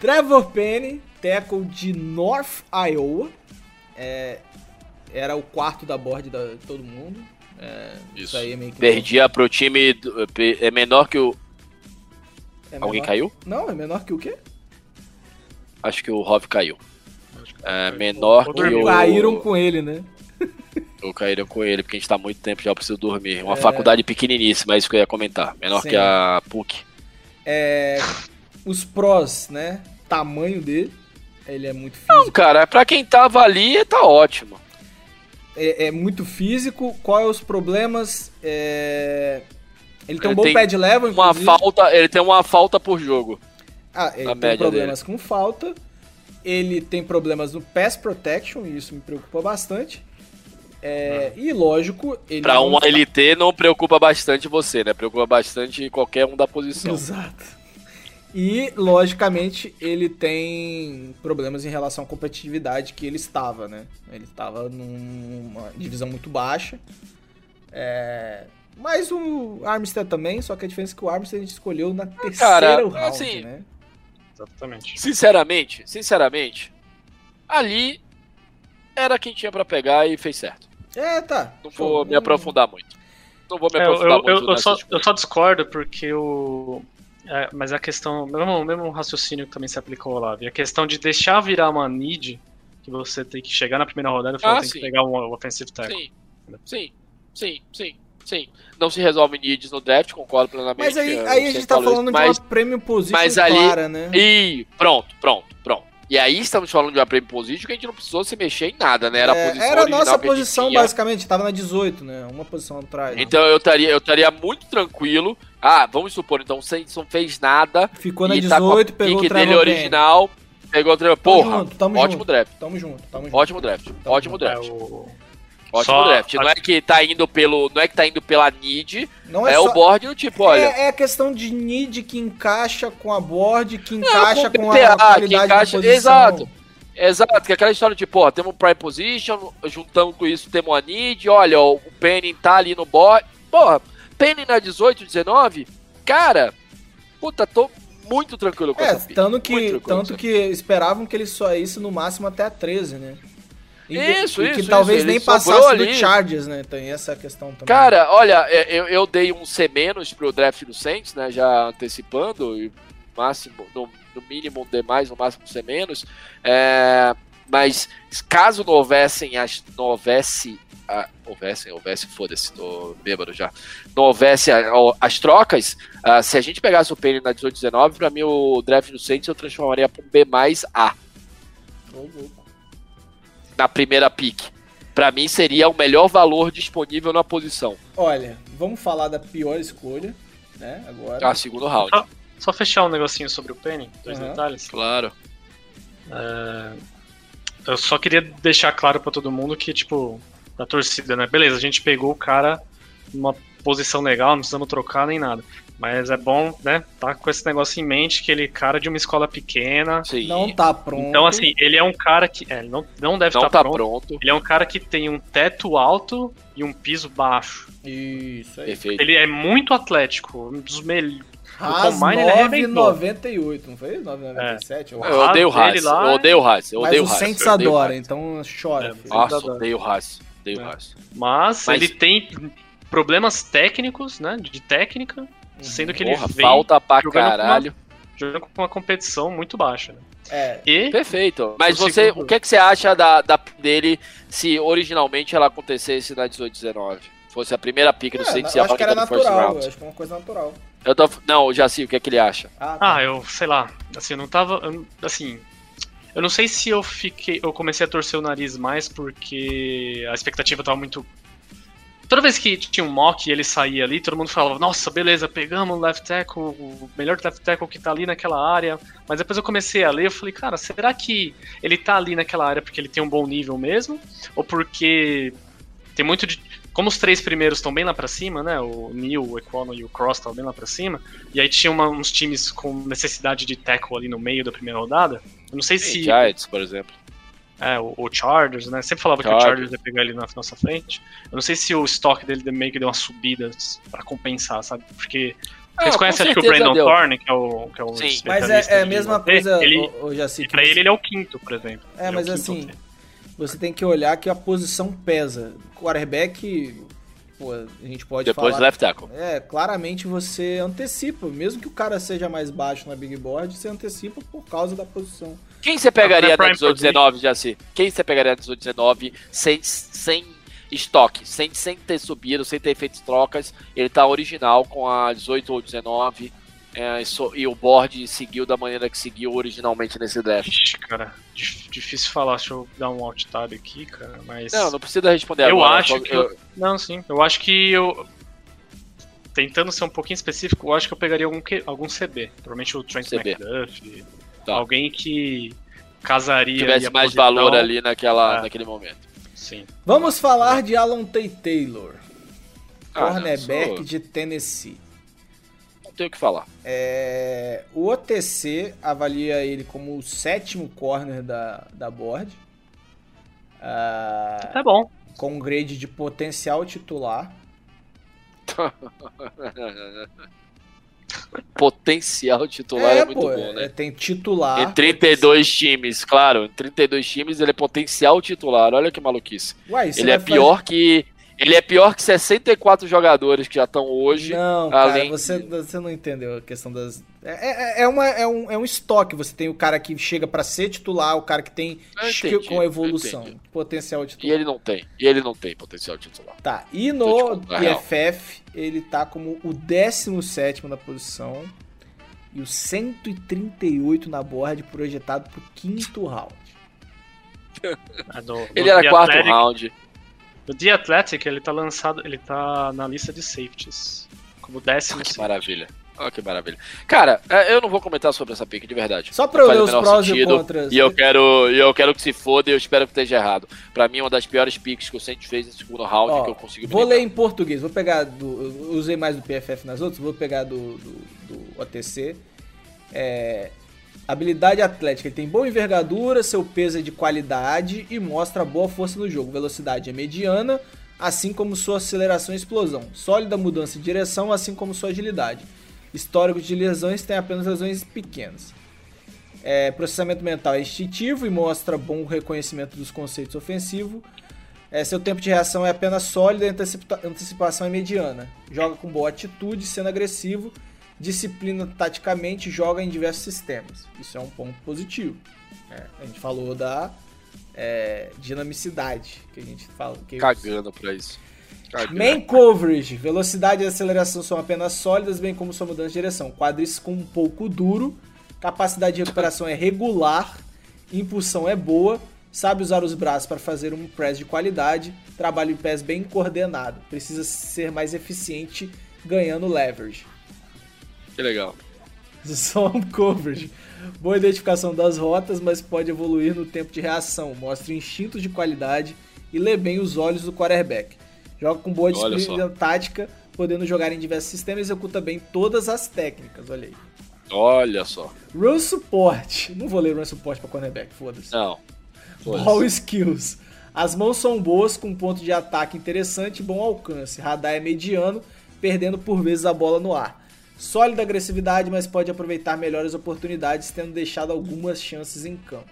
Trevor Penny, tackle de North Iowa. É, era o quarto da board da de todo mundo. É, isso. aí é meio que. Perdia pro time. do- É menor que o. é Alguém menor- caiu? Não, é menor que o quê? Acho que o Rov caiu. É menor que o. Caíram com ele, né? Ou caíram com ele, porque a gente tá há muito tempo já eu preciso dormir. Uma É. faculdade pequeniníssima, é isso que eu ia comentar. Menor Sim. que a PUC. É, os prós, né? Tamanho dele. Ele é muito Não, físico. cara, pra quem tava ali, tá ótimo. É, é muito físico. Qual é os problemas? É, Ele tem um Ele bom tem pad level, Uma falta, ele tem uma falta por jogo. Ah, ele tem problemas com falta. Ele tem problemas no pass protection, e isso me preocupa bastante. É, E lógico, ele. Pra não uma fa- LT não preocupa bastante você, né? Preocupa bastante qualquer um da posição. Exato. E, logicamente, ele tem problemas em relação à competitividade que ele estava, né? Ele estava numa divisão muito baixa. É, Mas o Armstead também, só que a diferença é que o Armstead a gente escolheu na terceira cara, round, assim, né? Exatamente. Sinceramente, sinceramente, ali era quem tinha pra pegar e fez certo. É, tá. Não Show. vou me aprofundar muito. Não vou me É, eu, aprofundar eu, eu, muito eu só, nessas eu só discordo porque o. é, mas a questão. Mesmo, mesmo raciocínio que também se aplicou lá. E a questão de deixar virar uma need, que você tem que chegar na primeira rodada e falar, Ah, tem sim. que pegar um offensive tackle. Sim, sim, sim, sim, sim. Não se resolve needs no draft, concordo plenamente. Mas aí, eu aí a gente tá falo isso, falando mas, de uma premium position mas ali- clara, né? E pronto, pronto, pronto. E aí estamos falando de uma premium position que a gente não precisou se mexer em nada, né? Era a É, posição era a nossa a posição, tinha. basicamente. Tava na 18, né? Uma posição atrás. Então eu estaria eu estaria muito tranquilo. Ah, vamos supor, então o não fez nada Ficou na e tá com a 18, pegou o dele original, pegou o. Tamo Porra, junto, tamo ótimo junto. draft. Tamo junto, tamo junto. Ótimo draft. Ótimo É, draft. o- Ótimo Só draft. a- Não é que tá indo pelo, não é que tá indo pela need, Não é, é, o só... board do tipo, olha, É, é a questão de need que encaixa com a board, que encaixa com com, PPA, a qualidade que encaixa- da posição. exato. Exato, que é aquela história de, pô, temos um prime position, juntando com isso temos a need, olha, ó, o Penny tá ali no board. Porra, Penny na 18, 19, cara, puta, tô muito tranquilo com É, essa tanto que, com tanto que esperavam que ele só ia no máximo até a 13, né? E, Isso, e que isso, talvez isso, nem passasse do ali. Chargers, né? Tem essa questão também. Cara, olha, é, eu, eu dei um C menos pro draft do Saints, né? Já antecipando, e máximo, no, no mínimo um D mais, no máximo um C menos. É, mas caso não houvessem as. Não houvesse. ah, houvessem, houvesse, foda-se, tô bêbado já. Não houvesse a- o- as trocas, ah, se a gente pegasse o Penny na 18-19, pra mim o draft do Saints eu transformaria pra um B mais A Ô, louco. Na primeira pick. Pra mim seria o melhor valor disponível na posição. Olha, vamos falar da pior escolha, né? Agora. Ah, segundo round. Ah. Só fechar um negocinho sobre o Penny, dois Aham. detalhes. Claro. Eu só queria deixar claro pra todo mundo que, tipo, da torcida, né? Beleza, a gente pegou o cara numa posição legal, não precisamos trocar nem nada. Mas é bom, né? Tá com esse negócio em mente que ele é cara de uma escola pequena. Sim. Não tá pronto. Então, assim, ele é um cara que. É, ele não, não deve não estar tá pronto. pronto. Ele é um cara que tem um teto alto e um piso baixo. Isso aí. Perfeito. Ele é muito atlético, um dos melhores. Haas Combine ele arrebentou. 9,98, não foi? 9,97? eu acho. Eu odeio o Haas Eu odeio o Haas. Eu Mas odeio o o Haas. Saints o adora, então chora. É. Nossa, odeio o Haas. Odeio o É. Haas. Mas, Mas- ele tem problemas técnicos, né? De técnica, sendo que ele Porra, vem falta pra jogando com uma- caralho. jogando com uma competição muito baixa. Né? É, E Perfeito. Mas O você, segundo- o que, é que você acha da, da dele se originalmente ela acontecesse na 18-19? Fosse a primeira pick do é, Saints e a acho que era vaga do first natural, acho que é uma coisa natural. Eu tô, não, já sei o que é que ele acha. Ah, tá. Ah, eu sei lá, assim, eu não tava. eu- Assim. Eu não sei se eu fiquei. Eu comecei a torcer o nariz mais porque a expectativa tava muito. Toda vez que tinha um mock e ele saía ali, todo mundo falava, nossa, beleza, pegamos o left tackle, o melhor left tackle que tá ali naquela área. Mas depois eu comecei a ler, eu falei, cara, será que ele tá ali naquela área porque ele tem um bom nível mesmo? Ou porque tem muito de. como os três primeiros estão bem lá pra cima, né? O Neil, o Econo e o Cross estão bem lá pra cima. E aí tinha uma- uns times com necessidade de tackle ali no meio da primeira rodada. Eu não sei se. Giants, por exemplo. É, o, o Chargers, né? Sempre falava que o Chargers. Chargers ia pegar ele na nossa frente. Eu não sei se o estoque dele meio que deu uma subida pra compensar, sabe? Porque. Ah, Vocês conhecem acho que o Brandon deu. Thorne, que é o. Que é o Sim. Mas é, é a mesma coisa, Ele, ô, ô, Jaci, e pra você- ele, ele é o quinto, por exemplo. É, Ele o mas quinto assim, você tem que olhar que a posição pesa. Quarterback, pô, a gente pode Depois falar... left tackle. É, claramente você antecipa. Mesmo que o cara seja mais baixo na big board, você antecipa por causa da posição. Quem você pegaria prime 18-19, Jaci? Quem você pegaria na 18-19 sem, sem estoque, sem, sem ter subido, sem ter feito trocas? Ele tá original com a 18 ou 19 é, e o board seguiu da maneira que seguiu originalmente nesse draft. Ixi, cara, dif- difícil falar. Deixa eu dar um alt tab aqui, cara. Mas. Não, não precisa responder eu agora. acho só- que. Eu... Não, sim. Eu acho que eu. Tentando ser um pouquinho específico, eu acho que eu pegaria algum, algum CB. Provavelmente o Trent CB. McDuff. Tá. Alguém que casaria. tivesse e mais valor ali naquela, É. naquele momento. Sim. Vamos falar de Alan Tay Taylor, Ah, cornerback sou- de Tennessee. Não tenho o que falar. É, o OTC avalia ele como o sétimo corner da, da board. Ah, Tá bom. com um grade de potencial titular. Potencial titular é, muito pô, bom, né? é, tem titular. Em 32 times, claro. Em 32 times ele é potencial titular. Olha que maluquice. Uai, Ele é pior que. Ele é pior que 64 jogadores que já estão hoje. Não, cara, além você, de- você não entendeu a questão das. É, é, é, uma, é, um, é um estoque. Você tem o cara que chega pra ser titular, o cara que tem Eu skill entendi, com evolução, potencial E titular. ele não tem. E ele não tem potencial titular. Tá, e no. PFF, ele tá como o 17 na posição e o 138 na board, projetado pro quinto round. A do- do Ele era quarto Athletic- round. O The Athletic, ele tá lançado. Ele tá na lista de safeties. Como décimo Que safety. maravilha. Olha que maravilha. Cara, é, eu não vou comentar sobre essa pick de verdade. Só pra eu ler o os prós e sentido, contras. E eu quero, e eu quero que se foda e eu espero que esteja errado. Pra mim, uma das piores picks que o Saints fez no segundo round Ó, que eu consigo Vou ler em português, vou pegar do. eu usei mais do PFF nas outras, vou pegar do, do, do OTC. É, habilidade atlética, ele tem boa envergadura, seu peso é de qualidade e mostra boa força no jogo. Velocidade é mediana, assim como sua aceleração e explosão. Sólida mudança de direção, assim como sua agilidade. Histórico de lesões tem apenas lesões pequenas. É, processamento mental é instintivo e mostra bom reconhecimento dos conceitos ofensivos. É, seu tempo de reação é apenas sólido e antecipação é mediana. Joga com boa atitude, sendo agressivo. Disciplina taticamente, joga em diversos sistemas. Isso é um ponto positivo. É, a gente falou da é, dinamicidade que a gente fala. Que Cagando pra isso. Cagando. Main coverage, velocidade e aceleração são apenas sólidas, bem como sua mudança de direção. Quadríceps um pouco duro, capacidade de recuperação é regular, impulsão é boa, sabe usar os braços para fazer um press de qualidade, trabalho em pés bem coordenado, precisa ser mais eficiente ganhando leverage. Que legal. Zone coverage. Boa identificação das rotas, mas pode evoluir no tempo de reação. Mostra instintos de qualidade e lê bem os olhos do quarterback. Joga com boa disciplina só. tática, podendo jogar em diversos sistemas e executa bem todas as técnicas. Olha aí. Olha só. Run support. Não vou ler run support pra cornerback, foda-se. Não. Foda-se. Ball skills. As mãos são boas, com ponto de ataque interessante e bom alcance. Radar é mediano, perdendo por vezes a bola no ar. Sólida agressividade, mas pode aproveitar melhores oportunidades, tendo deixado algumas chances em campo.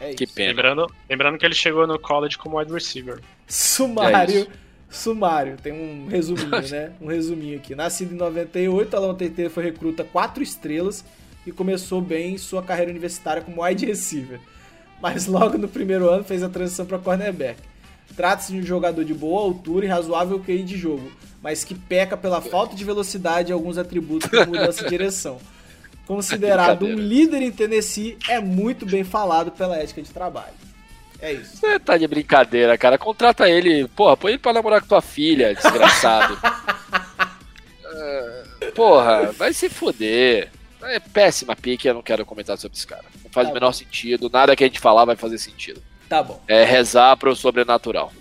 É isso. Que pena. Lembrando, lembrando que ele chegou no college como wide receiver. É Sumário. isso. Sumário, tem um resuminho, né? Um resuminho aqui. Nascido em 98, Alan TT foi recruta 4 estrelas e começou bem sua carreira universitária como wide receiver. Mas logo no primeiro ano fez a transição para cornerback. Trata-se de um jogador de boa altura e razoável QI de jogo, mas que peca pela falta de velocidade e alguns atributos como mudança de direção. Considerado um líder em Tennessee, é muito bem falado pela ética de trabalho. É isso. Você tá de brincadeira, cara. Contrata ele. Porra, põe ele pra namorar com tua filha, desgraçado. É, porra, vai se fuder. É péssima pique, eu não quero comentar sobre esse cara. Não faz Tá o menor sentido. Nada que a gente falar vai fazer sentido. Tá bom. É rezar pro sobrenatural.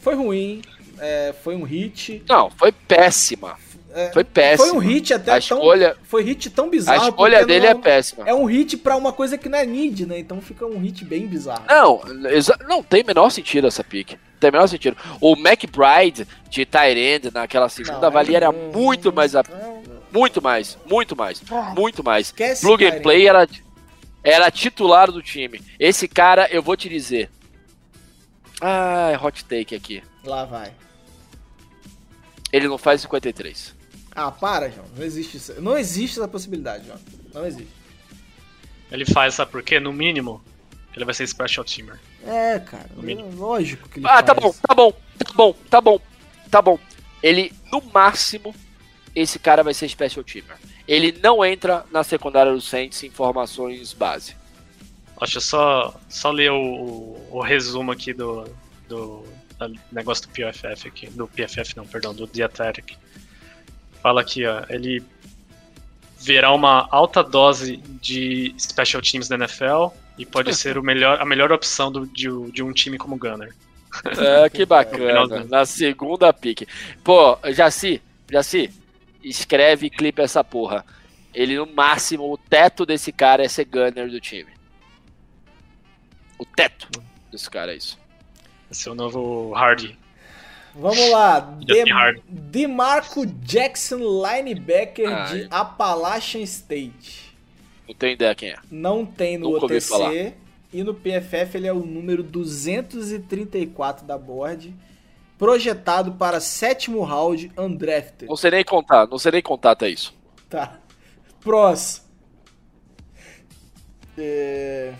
Foi ruim. é, foi um hit. Não, foi péssima. É, Foi péssima. Foi um hit até A tão. escolha, Foi hit tão a bizarro. escolha porque dele não é péssima. É um hit pra uma coisa que não é need, né? Então fica um hit bem bizarro. Não, não tem menor sentido essa pique. Tem menor sentido. O McBride de Tyrande naquela segunda Não, valia era não, muito mais. a- Muito mais, muito mais, muito mais. Plug and. Play era, era titular do time. Esse cara, eu vou te dizer. Ah, hot take aqui. Lá vai. Ele não faz 53. Ah, para, João. Não existe isso. Não existe essa possibilidade, João. Não existe. Ele faz, sabe por quê? No mínimo, ele vai ser special teamer. É, cara. No mínimo. Lógico que ele Ah, tá faz. bom, tá bom, tá bom, tá bom, tá bom. Ele, no máximo, esse cara vai ser special teamer. Ele não entra na secundária do Saints em formações base. Deixa eu só, só ler o, o, resumo aqui do, do negócio do PFF aqui. Do PFF não, perdão, do Athletic. Fala aqui, ó, ele verá uma alta dose de special teams da NFL e pode ser o melhor, a melhor opção do, de, de um time como o Gunner. É, que bacana. Na segunda pique. Pô, Jaci, Jaci, escreve e clipa essa porra. Ele, no máximo, o teto desse cara é ser gunner do time. O teto desse cara é isso. Esse é o novo Hardy. Vamos lá. De. DeMarco Jackson, linebacker Ah, de. Appalachian State. Não tenho ideia quem é. Não tem no Nunca OTC. E no PFF ele é o número 234 da board. Projetado para sétimo round undrafted. Não sei nem contar, não sei nem contar até isso. Tá. Pros. É...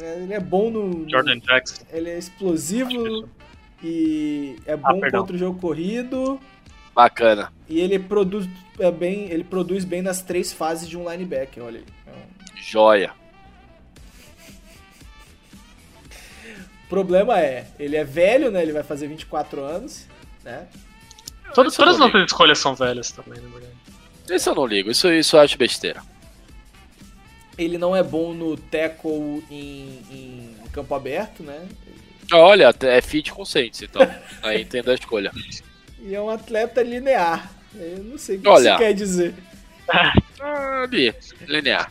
Ele é bom no. Jordan Jackson. Ele é explosivo e é bom perdão. contra o jogo corrido. Bacana. E ele produz é bem, ele produz bem nas três fases de um linebacker, olha aí. É um- Joia. Problema é, ele é velho, né? Ele vai fazer 24 anos, né? Todas, as nossas escolhas são velhas também, na verdade. Isso eu não ligo, isso, isso eu acho besteira. Ele não é bom no tackle em, em campo aberto, né? Olha, é fit com Saints, então. Aí entendo a escolha. E é um atleta linear. Eu não sei o que Olha. isso quer dizer. Ah, Ali, linear.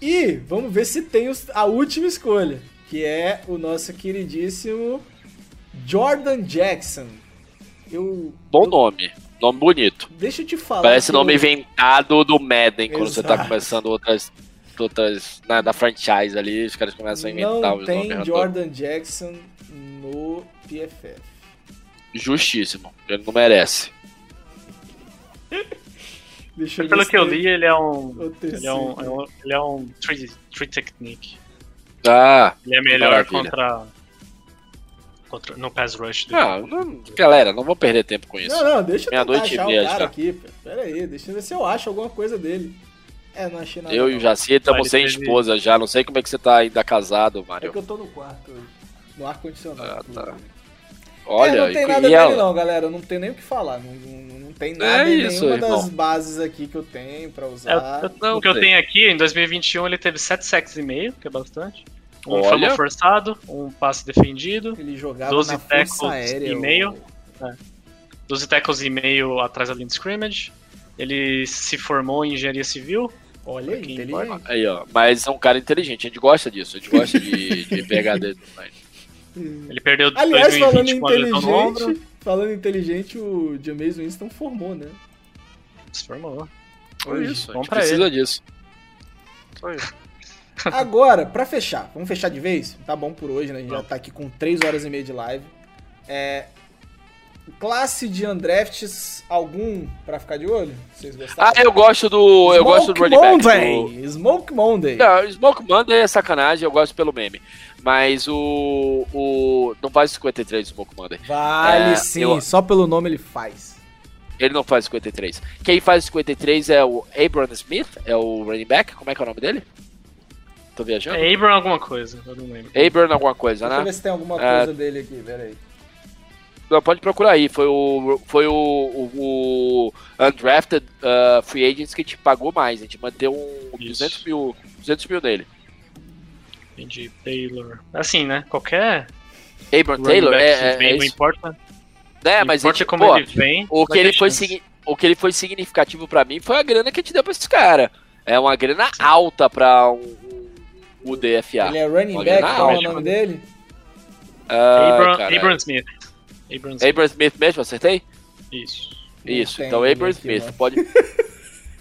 E vamos ver se tem a última escolha, que é o nosso queridíssimo Jordan Jackson. Eu Bom eu- nome. Nome bonito. Deixa eu te falar. Parece nome eu- inventado do Madden, quando você tá Exato. começando outras. outras na, da franchise ali, os caras começam a inventar Não os tem nomes. random. Jordan Jackson no PFF. Justíssimo. Ele não merece. Deixa eu Pelo que eu li, ele é um. OTC Ele é um, aqui. é um, ele é um tree, tree technique. Ah, Ele é melhor maravilha. contra, contra. no pass rush. ah não- galera, não vou perder tempo com isso. Não, não, deixa eu tentar Meia-noite e achar meia o cara já. aqui. Pera aí, deixa eu ver se eu acho alguma coisa dele. É, não achei nada. Eu e o Jaci estamos sem teve- esposa já. Não sei como é que você tá ainda casado, É Mário. que eu tô no quarto hoje. No ar-condicionado. Ah, tá. Olha, é, não tem e, nada e dele ela? não, galera. Não tem nem o que falar. Não, não, não tem nada É em isso, nenhuma das irmão. bases aqui que eu tenho pra É, usar. eu- Não o que eu tenho aqui, em 2021, ele teve 7 sacks e meio, que é bastante. Um fumble forçado, um passe defendido, Ele jogava 12 na Força tackles Aérea. e meio. 12 tackles e meio atrás da linha de scrimmage. Ele se formou em engenharia civil. Olha aí, inteligente. Aí, ó. Mas é um cara inteligente. A gente gosta disso. A gente gosta de, de pegar dedo. Mas... Ele perdeu Aliás, falando 2020 em com a lesão no ombro. inteligente, falando inteligente, o James Winston formou, né? Se formou. É isso. A Bom gente pra precisa ele. disso. Agora, pra fechar, vamos fechar de vez? Tá bom por hoje, né? A gente já tá aqui com 3 horas e meia de live. É. Classe de undrafts, algum pra ficar de olho? Vocês gostaram? Ah, eu gosto do. Eu gosto do running back. do- Monday! Smoke Monday! Não, Smoke Monday é sacanagem, eu gosto pelo meme. Mas o. o não faz 53 Smoke Monday. Vale É, sim, eu- só pelo nome ele faz. Ele não faz 53. Quem faz 53 é o Abram Smith, é o running back. Como é que é o nome dele? Tô viajando? É Abram alguma coisa, eu não lembro. Abram alguma coisa, Deixa eu né? ver se tem alguma É. coisa dele aqui, peraí. Não, pode procurar aí. Foi o, foi o, o, o Undrafted uh, Free Agents que te pagou mais. A gente manteve um Isso. 200 mil, 200 mil nele. Entendi. Taylor. Assim, né? Qualquer. Abram Taylor, é, é, vem, é não importa, É, não mas importa ele, como pô, ele vem. o que ele foi o que ele foi significativo pra mim foi a grana que a gente deu pra esse cara. É uma grana alta pra um, um UDFA. Ele é running Olha, back, qual é o nome dele? Ah, Abram, caralho. Abram Smith. Abram Smith. Abram Smith mesmo, acertei? Isso. Isso, então Abram Smith, mano. pode.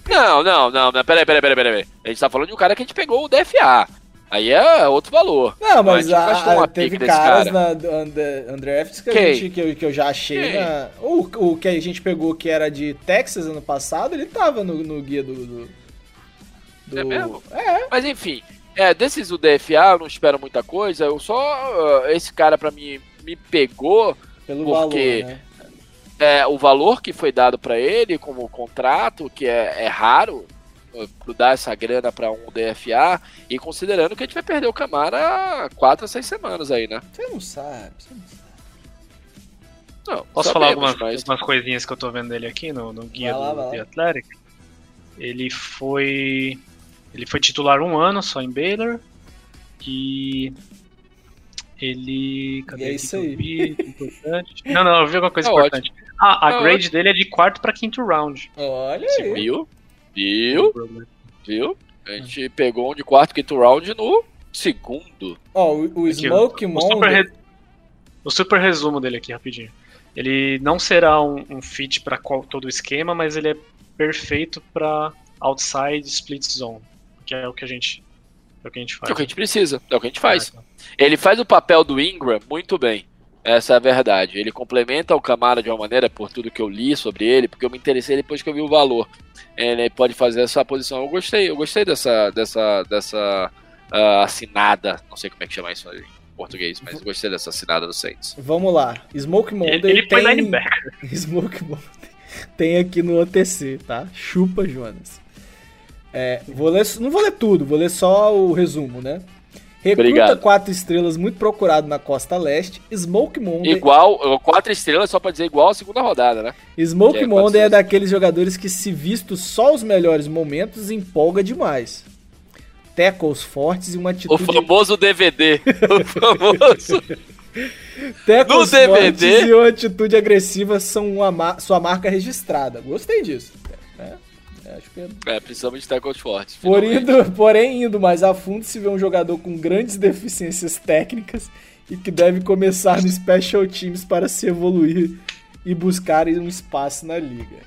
não, não, não, não, peraí, peraí, peraí, peraí. A gente tá falando de um cara que a gente pegou o DFA. Aí é outro valor. Não, mas Mas a a, teve caras cara. na do under, Undrafts que, gente, que, eu, que eu já achei na. O, o que a gente pegou que era de Texas ano passado, ele tava no, no guia do. do, do- É mesmo? É, Mas enfim, é, desses UDFA eu não espero muita coisa. Eu só. ah, Esse cara pra mim me pegou pelo Porque- valor, né? é, o valor que foi dado pra ele como contrato, que é, é raro dar essa grana pra um DFA, e considerando que a gente vai perder o Camara quatro a seis semanas aí, né? Você não sabe, você não sabe. Não, Posso falar algumas, mas- algumas coisinhas que eu tô vendo dele aqui no, no guia lá, do. The Athletic? Ele foi. Ele foi titular um ano só em Baylor. E. Ele. Cadê E é isso aí. vi? Importante. Não, não, eu vi alguma coisa Tá importante. Ah, a Tá grade dele é de quarto pra quinto round. Olha Sim, aí. Viu? Viu? Viu? A gente pegou um de quarto, quinto round no segundo. Ó, o, o Aqui, Smoke o, super re- o super resumo dele aqui, rapidinho. Ele não será um, um fit pra qual- todo o esquema, mas ele é perfeito pra outside split zone, que é o que a gente, é o que a gente faz. É o que a gente precisa, é o que a gente faz. Ah, tá. Ele faz o papel do Ingram muito bem. Essa é a verdade. Ele complementa o Camara de uma maneira, por tudo que eu li sobre ele, porque eu me interessei depois que eu vi o valor. Ele pode fazer essa posição. Eu gostei, eu gostei dessa, dessa, dessa ah, assinada. Não sei como é que chama isso em português, mas eu gostei dessa assinada do Saints. Vamos lá. Smoke Monday Ele, ele foi tem... linebacker. Smoke Monday tem aqui no OTC, tá? Chupa, Jonas. É, vou ler, não vou ler tudo, vou ler só o resumo, né? Recruta Obrigado. quatro estrelas, muito procurado na costa leste. Smoke Monday. Igual, quatro estrelas só pra dizer igual a segunda rodada, né? Smoke é Monday é daqueles jogadores que, se visto só os melhores momentos, empolga demais. Tackles fortes e uma O atitude. famoso DVD. O famoso. Tackles no DVD. fortes e uma atitude agressiva são uma ma- sua marca registrada. Gostei disso. Né? Acho que é É, precisamos de tackles fortes. Por indo, porém, indo mais a fundo, se vê um jogador com grandes deficiências técnicas e que deve começar no Special Teams para se evoluir e buscar um espaço na liga.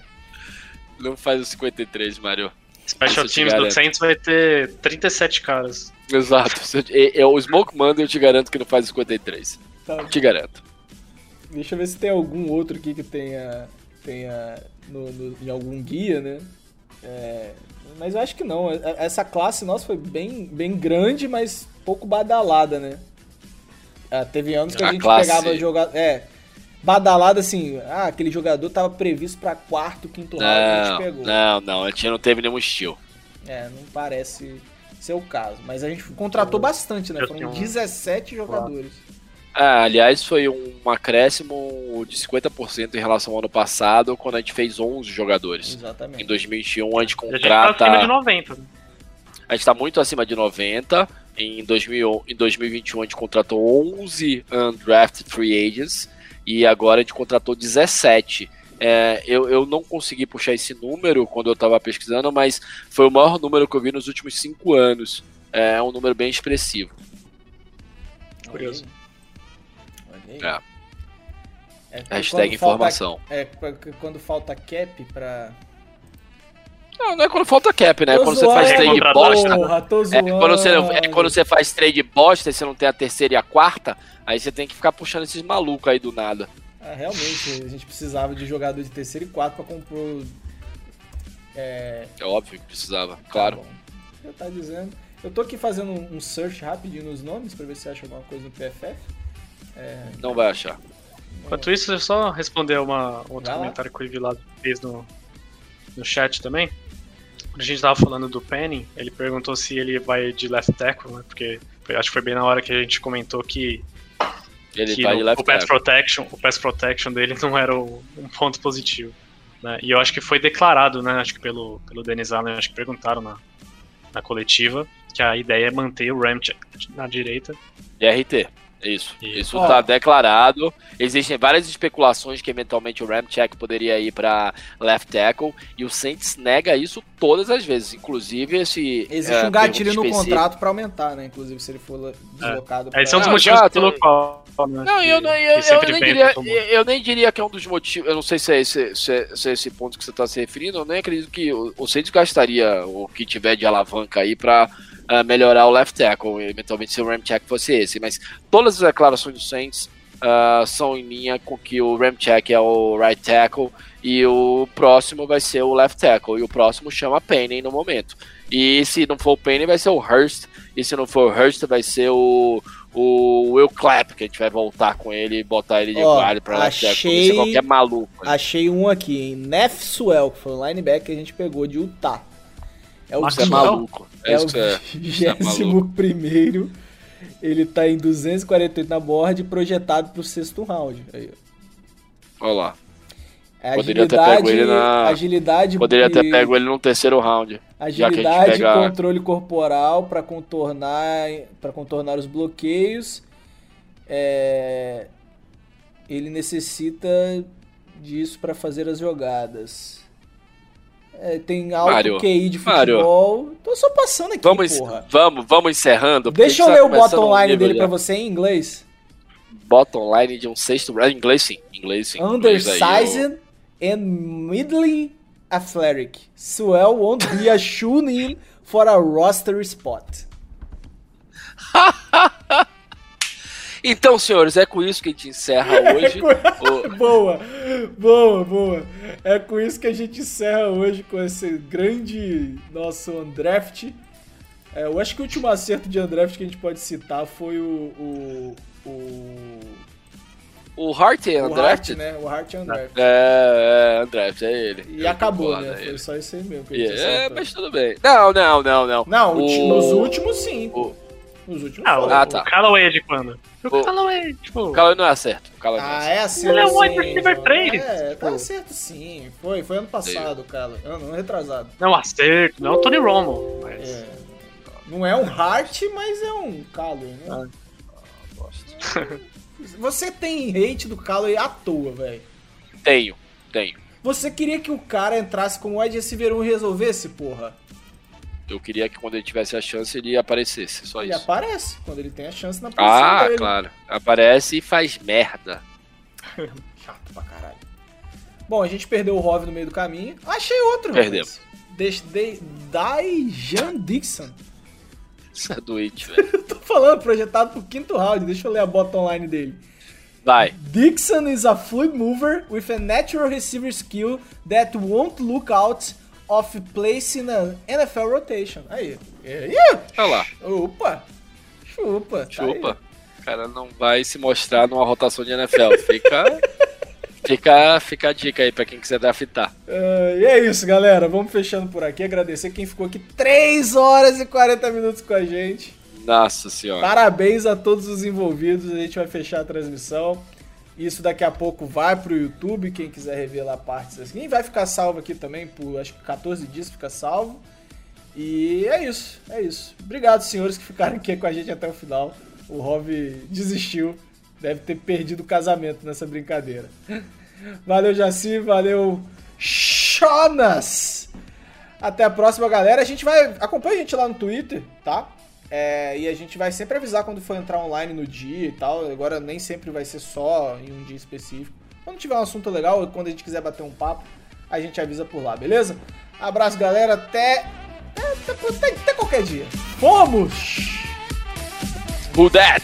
Não faz o 53, Mario. Special Isso Teams do. Saints vai ter 37 caras. Exato. É- é o Smoke Monday eu te garanto que não faz o 53. Tá, Te garanto. deixa eu ver se tem algum outro aqui que tenha, tenha no, no- em algum guia, né? É, mas eu acho que não. E- Essa classe nossa foi bem, bem grande, mas pouco badalada, né? Ah, teve anos que a, A gente classe- pegava jogar. É, badalada assim, ah, aquele jogador tava previsto pra quarto, quinto round, a gente Não, pegou. não, não. A gente não teve nenhum estilo. É, não parece ser o caso. Mas a gente contratou bastante, né? Foram tenho um- 17 jogadores. Ah, aliás, foi um acréscimo de 50% em relação ao ano passado, quando a gente fez 11 jogadores. Em Exatamente. 2021 a gente E a gente tá contrata. acima de 90. né? A gente tá muito acima de 90. Em, 2000, em 2021 a gente contratou 11 undrafted free agents e agora a gente contratou 17. É, eu, eu não consegui puxar esse número quando eu tava pesquisando, mas foi o maior número que eu vi nos últimos 5 anos. É um número bem expressivo. Curioso. Aí. É. É, Hashtag quando falta- informação. é, quando falta cap pra. Não, não é quando falta cap, né? É quando você faz zoando, trade bosta. Porra, É zoando. quando, você, é quando você faz trade bosta e você não tem a terceira e a quarta, aí você tem que ficar puxando esses malucos aí do nada. Ah, realmente, a gente precisava de jogador de terceiro e quarto pra comprar. É. É óbvio que precisava, tá claro. bom. Eu tá dizendo. Eu tô aqui fazendo um um search rapidinho nos nomes pra ver se acha alguma coisa no PFF. Não vai achar. Enquanto isso, eu só responder uma, um outro Vai lá. comentário que o Evilado fez no, no chat também. Quando a gente tava falando do Penning, ele perguntou se ele vai de left tackle, né? Porque foi- acho que foi bem na hora que a gente comentou que, Ele que de no- left o, pass protection, o pass protection dele não era o- um ponto positivo. né? E eu acho que foi declarado, né? Acho que pelo, pelo Dennis Allen, acho que perguntaram na, na coletiva que a ideia é manter o Ramchick na direita E RT. Isso, isso Ó. tá declarado. Existem várias especulações que eventualmente o Ramchek poderia ir para left tackle e o Saints nega isso todas as vezes, inclusive esse Existe é, um gatilho no contrato pra aumentar, né? Inclusive, se ele for deslocado. Esse é um dos Não, motivos exato. pelo qual. né, Não, que- eu, não, eu, eu, nem diria, eu nem diria que é um dos motivos. Eu não sei se é esse, se é, se é esse ponto que você está se referindo. Eu nem acredito que o, o Saints gastaria o que tiver de alavanca aí para melhorar o left tackle, eventualmente se o Ramchek fosse esse. Mas todas as declarações do Saints ah, são em linha com que o Ramchek é o right tackle e o próximo vai ser o left tackle. E o próximo chama Penny no momento. E se não for o Penny, vai ser o Hurst. E se não for o Hurst, vai ser o, o Will Clapp, que a gente vai voltar com ele e botar ele de Ó, guarda pra left tackle. achei- é qualquer maluco. Achei um aqui, hein? Neff Swell, que foi um linebacker que a gente pegou de Utah. É o Isso é maluco. É, É o que é. Isso maluco. 21 primeiro. Ele tá em 248 na board, projetado pro sexto round. Aí. Olha lá. É Poderia ter agilidade, pego ele na- agilidade Poderia ter pego ele no terceiro round. Já que a gente agilidade pega- controle corporal para contornar para contornar os bloqueios. É, ele necessita disso para fazer as jogadas. É, tem alto Mário, QI de Mário. futebol. Tô só passando aqui, Vamos, porra. vamos, vamos encerrando. Deixa eu gente ler tá o bottom line dele já. pra você em inglês. Bottom line de um sexto. Em inglês sim. Inglês sim. Undersized and middling athletic. Swell won't be a shoe in for a roster spot. Então, senhores, é com isso que a gente encerra hoje. O- Boa, boa, boa. É com isso que a gente encerra hoje com esse grande nosso undraft. É, eu acho que o último acerto de undraft que a gente pode citar foi o. O, o, O Hart é undrafted? né? O Hart é undraft. É, é, undrafted, é ele. E Eu acabou, né? é Foi ele. só isso aí mesmo que a gente É, acertou. mas tudo bem. Não, não, não, não. Não, O- nos últimos sim. o- Nos últimos Ah, o. Ah, o tá. Callaway é de quando? O O- Callaway, tipo. O Callaway não é certo. O Callaway não é Ah, é assim. Ele é um wide sim, receiver mano. três, É, tipo. tá certo sim. Foi, foi ano passado, cara. Ano, retrasado. Não, acerto, não é o Tony Romo. Mas... É. Não é um Hart, mas é um Callaway, Ah, né? Você tem hate do Callaway à toa, velho. Tenho, tenho. Você queria que o cara entrasse como wide receiver 1 e resolvesse, porra? Eu queria que quando ele tivesse a chance ele aparecesse, só Ele isso. aparece quando ele tem a chance na posição Ah, dele. claro. Aparece e faz merda. Chato pra caralho. Bom, a gente perdeu o Rov no meio do caminho. Achei outro, Perdemos. Daijan Dixon. Isso é doente, velho. Tô falando, projetado pro quinto round. Deixa eu ler a bottom line dele. Vai. Dixon is a fluid mover with a natural receiver skill that won't look out of place in an NFL rotation. Aí. Aí. Olha lá. Opa. Chupa. tá. Chupa. O cara não vai se mostrar numa rotação de NFL. Fica. fica, fica a dica aí pra quem quiser draftar. Ah, e é isso, galera. Vamos fechando por aqui. Agradecer quem ficou aqui 3 horas e 40 minutos com a gente. Nossa senhora. Parabéns a todos os envolvidos. A gente vai fechar a transmissão. Isso daqui a pouco vai pro YouTube, quem quiser rever lá partes assim. Vai ficar salvo aqui também por acho que 14 dias fica salvo. E é isso, é isso. Obrigado, senhores, que ficaram aqui com a gente até o final. O Rob desistiu. Deve ter perdido o casamento nessa brincadeira. Valeu, Jaci. Valeu, Jonas. Até a próxima, galera. A gente vai. Acompanha a gente lá no Twitter, tá? É, e a gente vai sempre avisar quando for entrar online no dia e tal. Agora nem sempre vai ser só em um dia específico. Quando tiver um assunto legal, quando a gente quiser bater um papo, a gente avisa por lá, beleza? Abraço, galera. Até. Até, até, até qualquer dia. Vamos! Who that?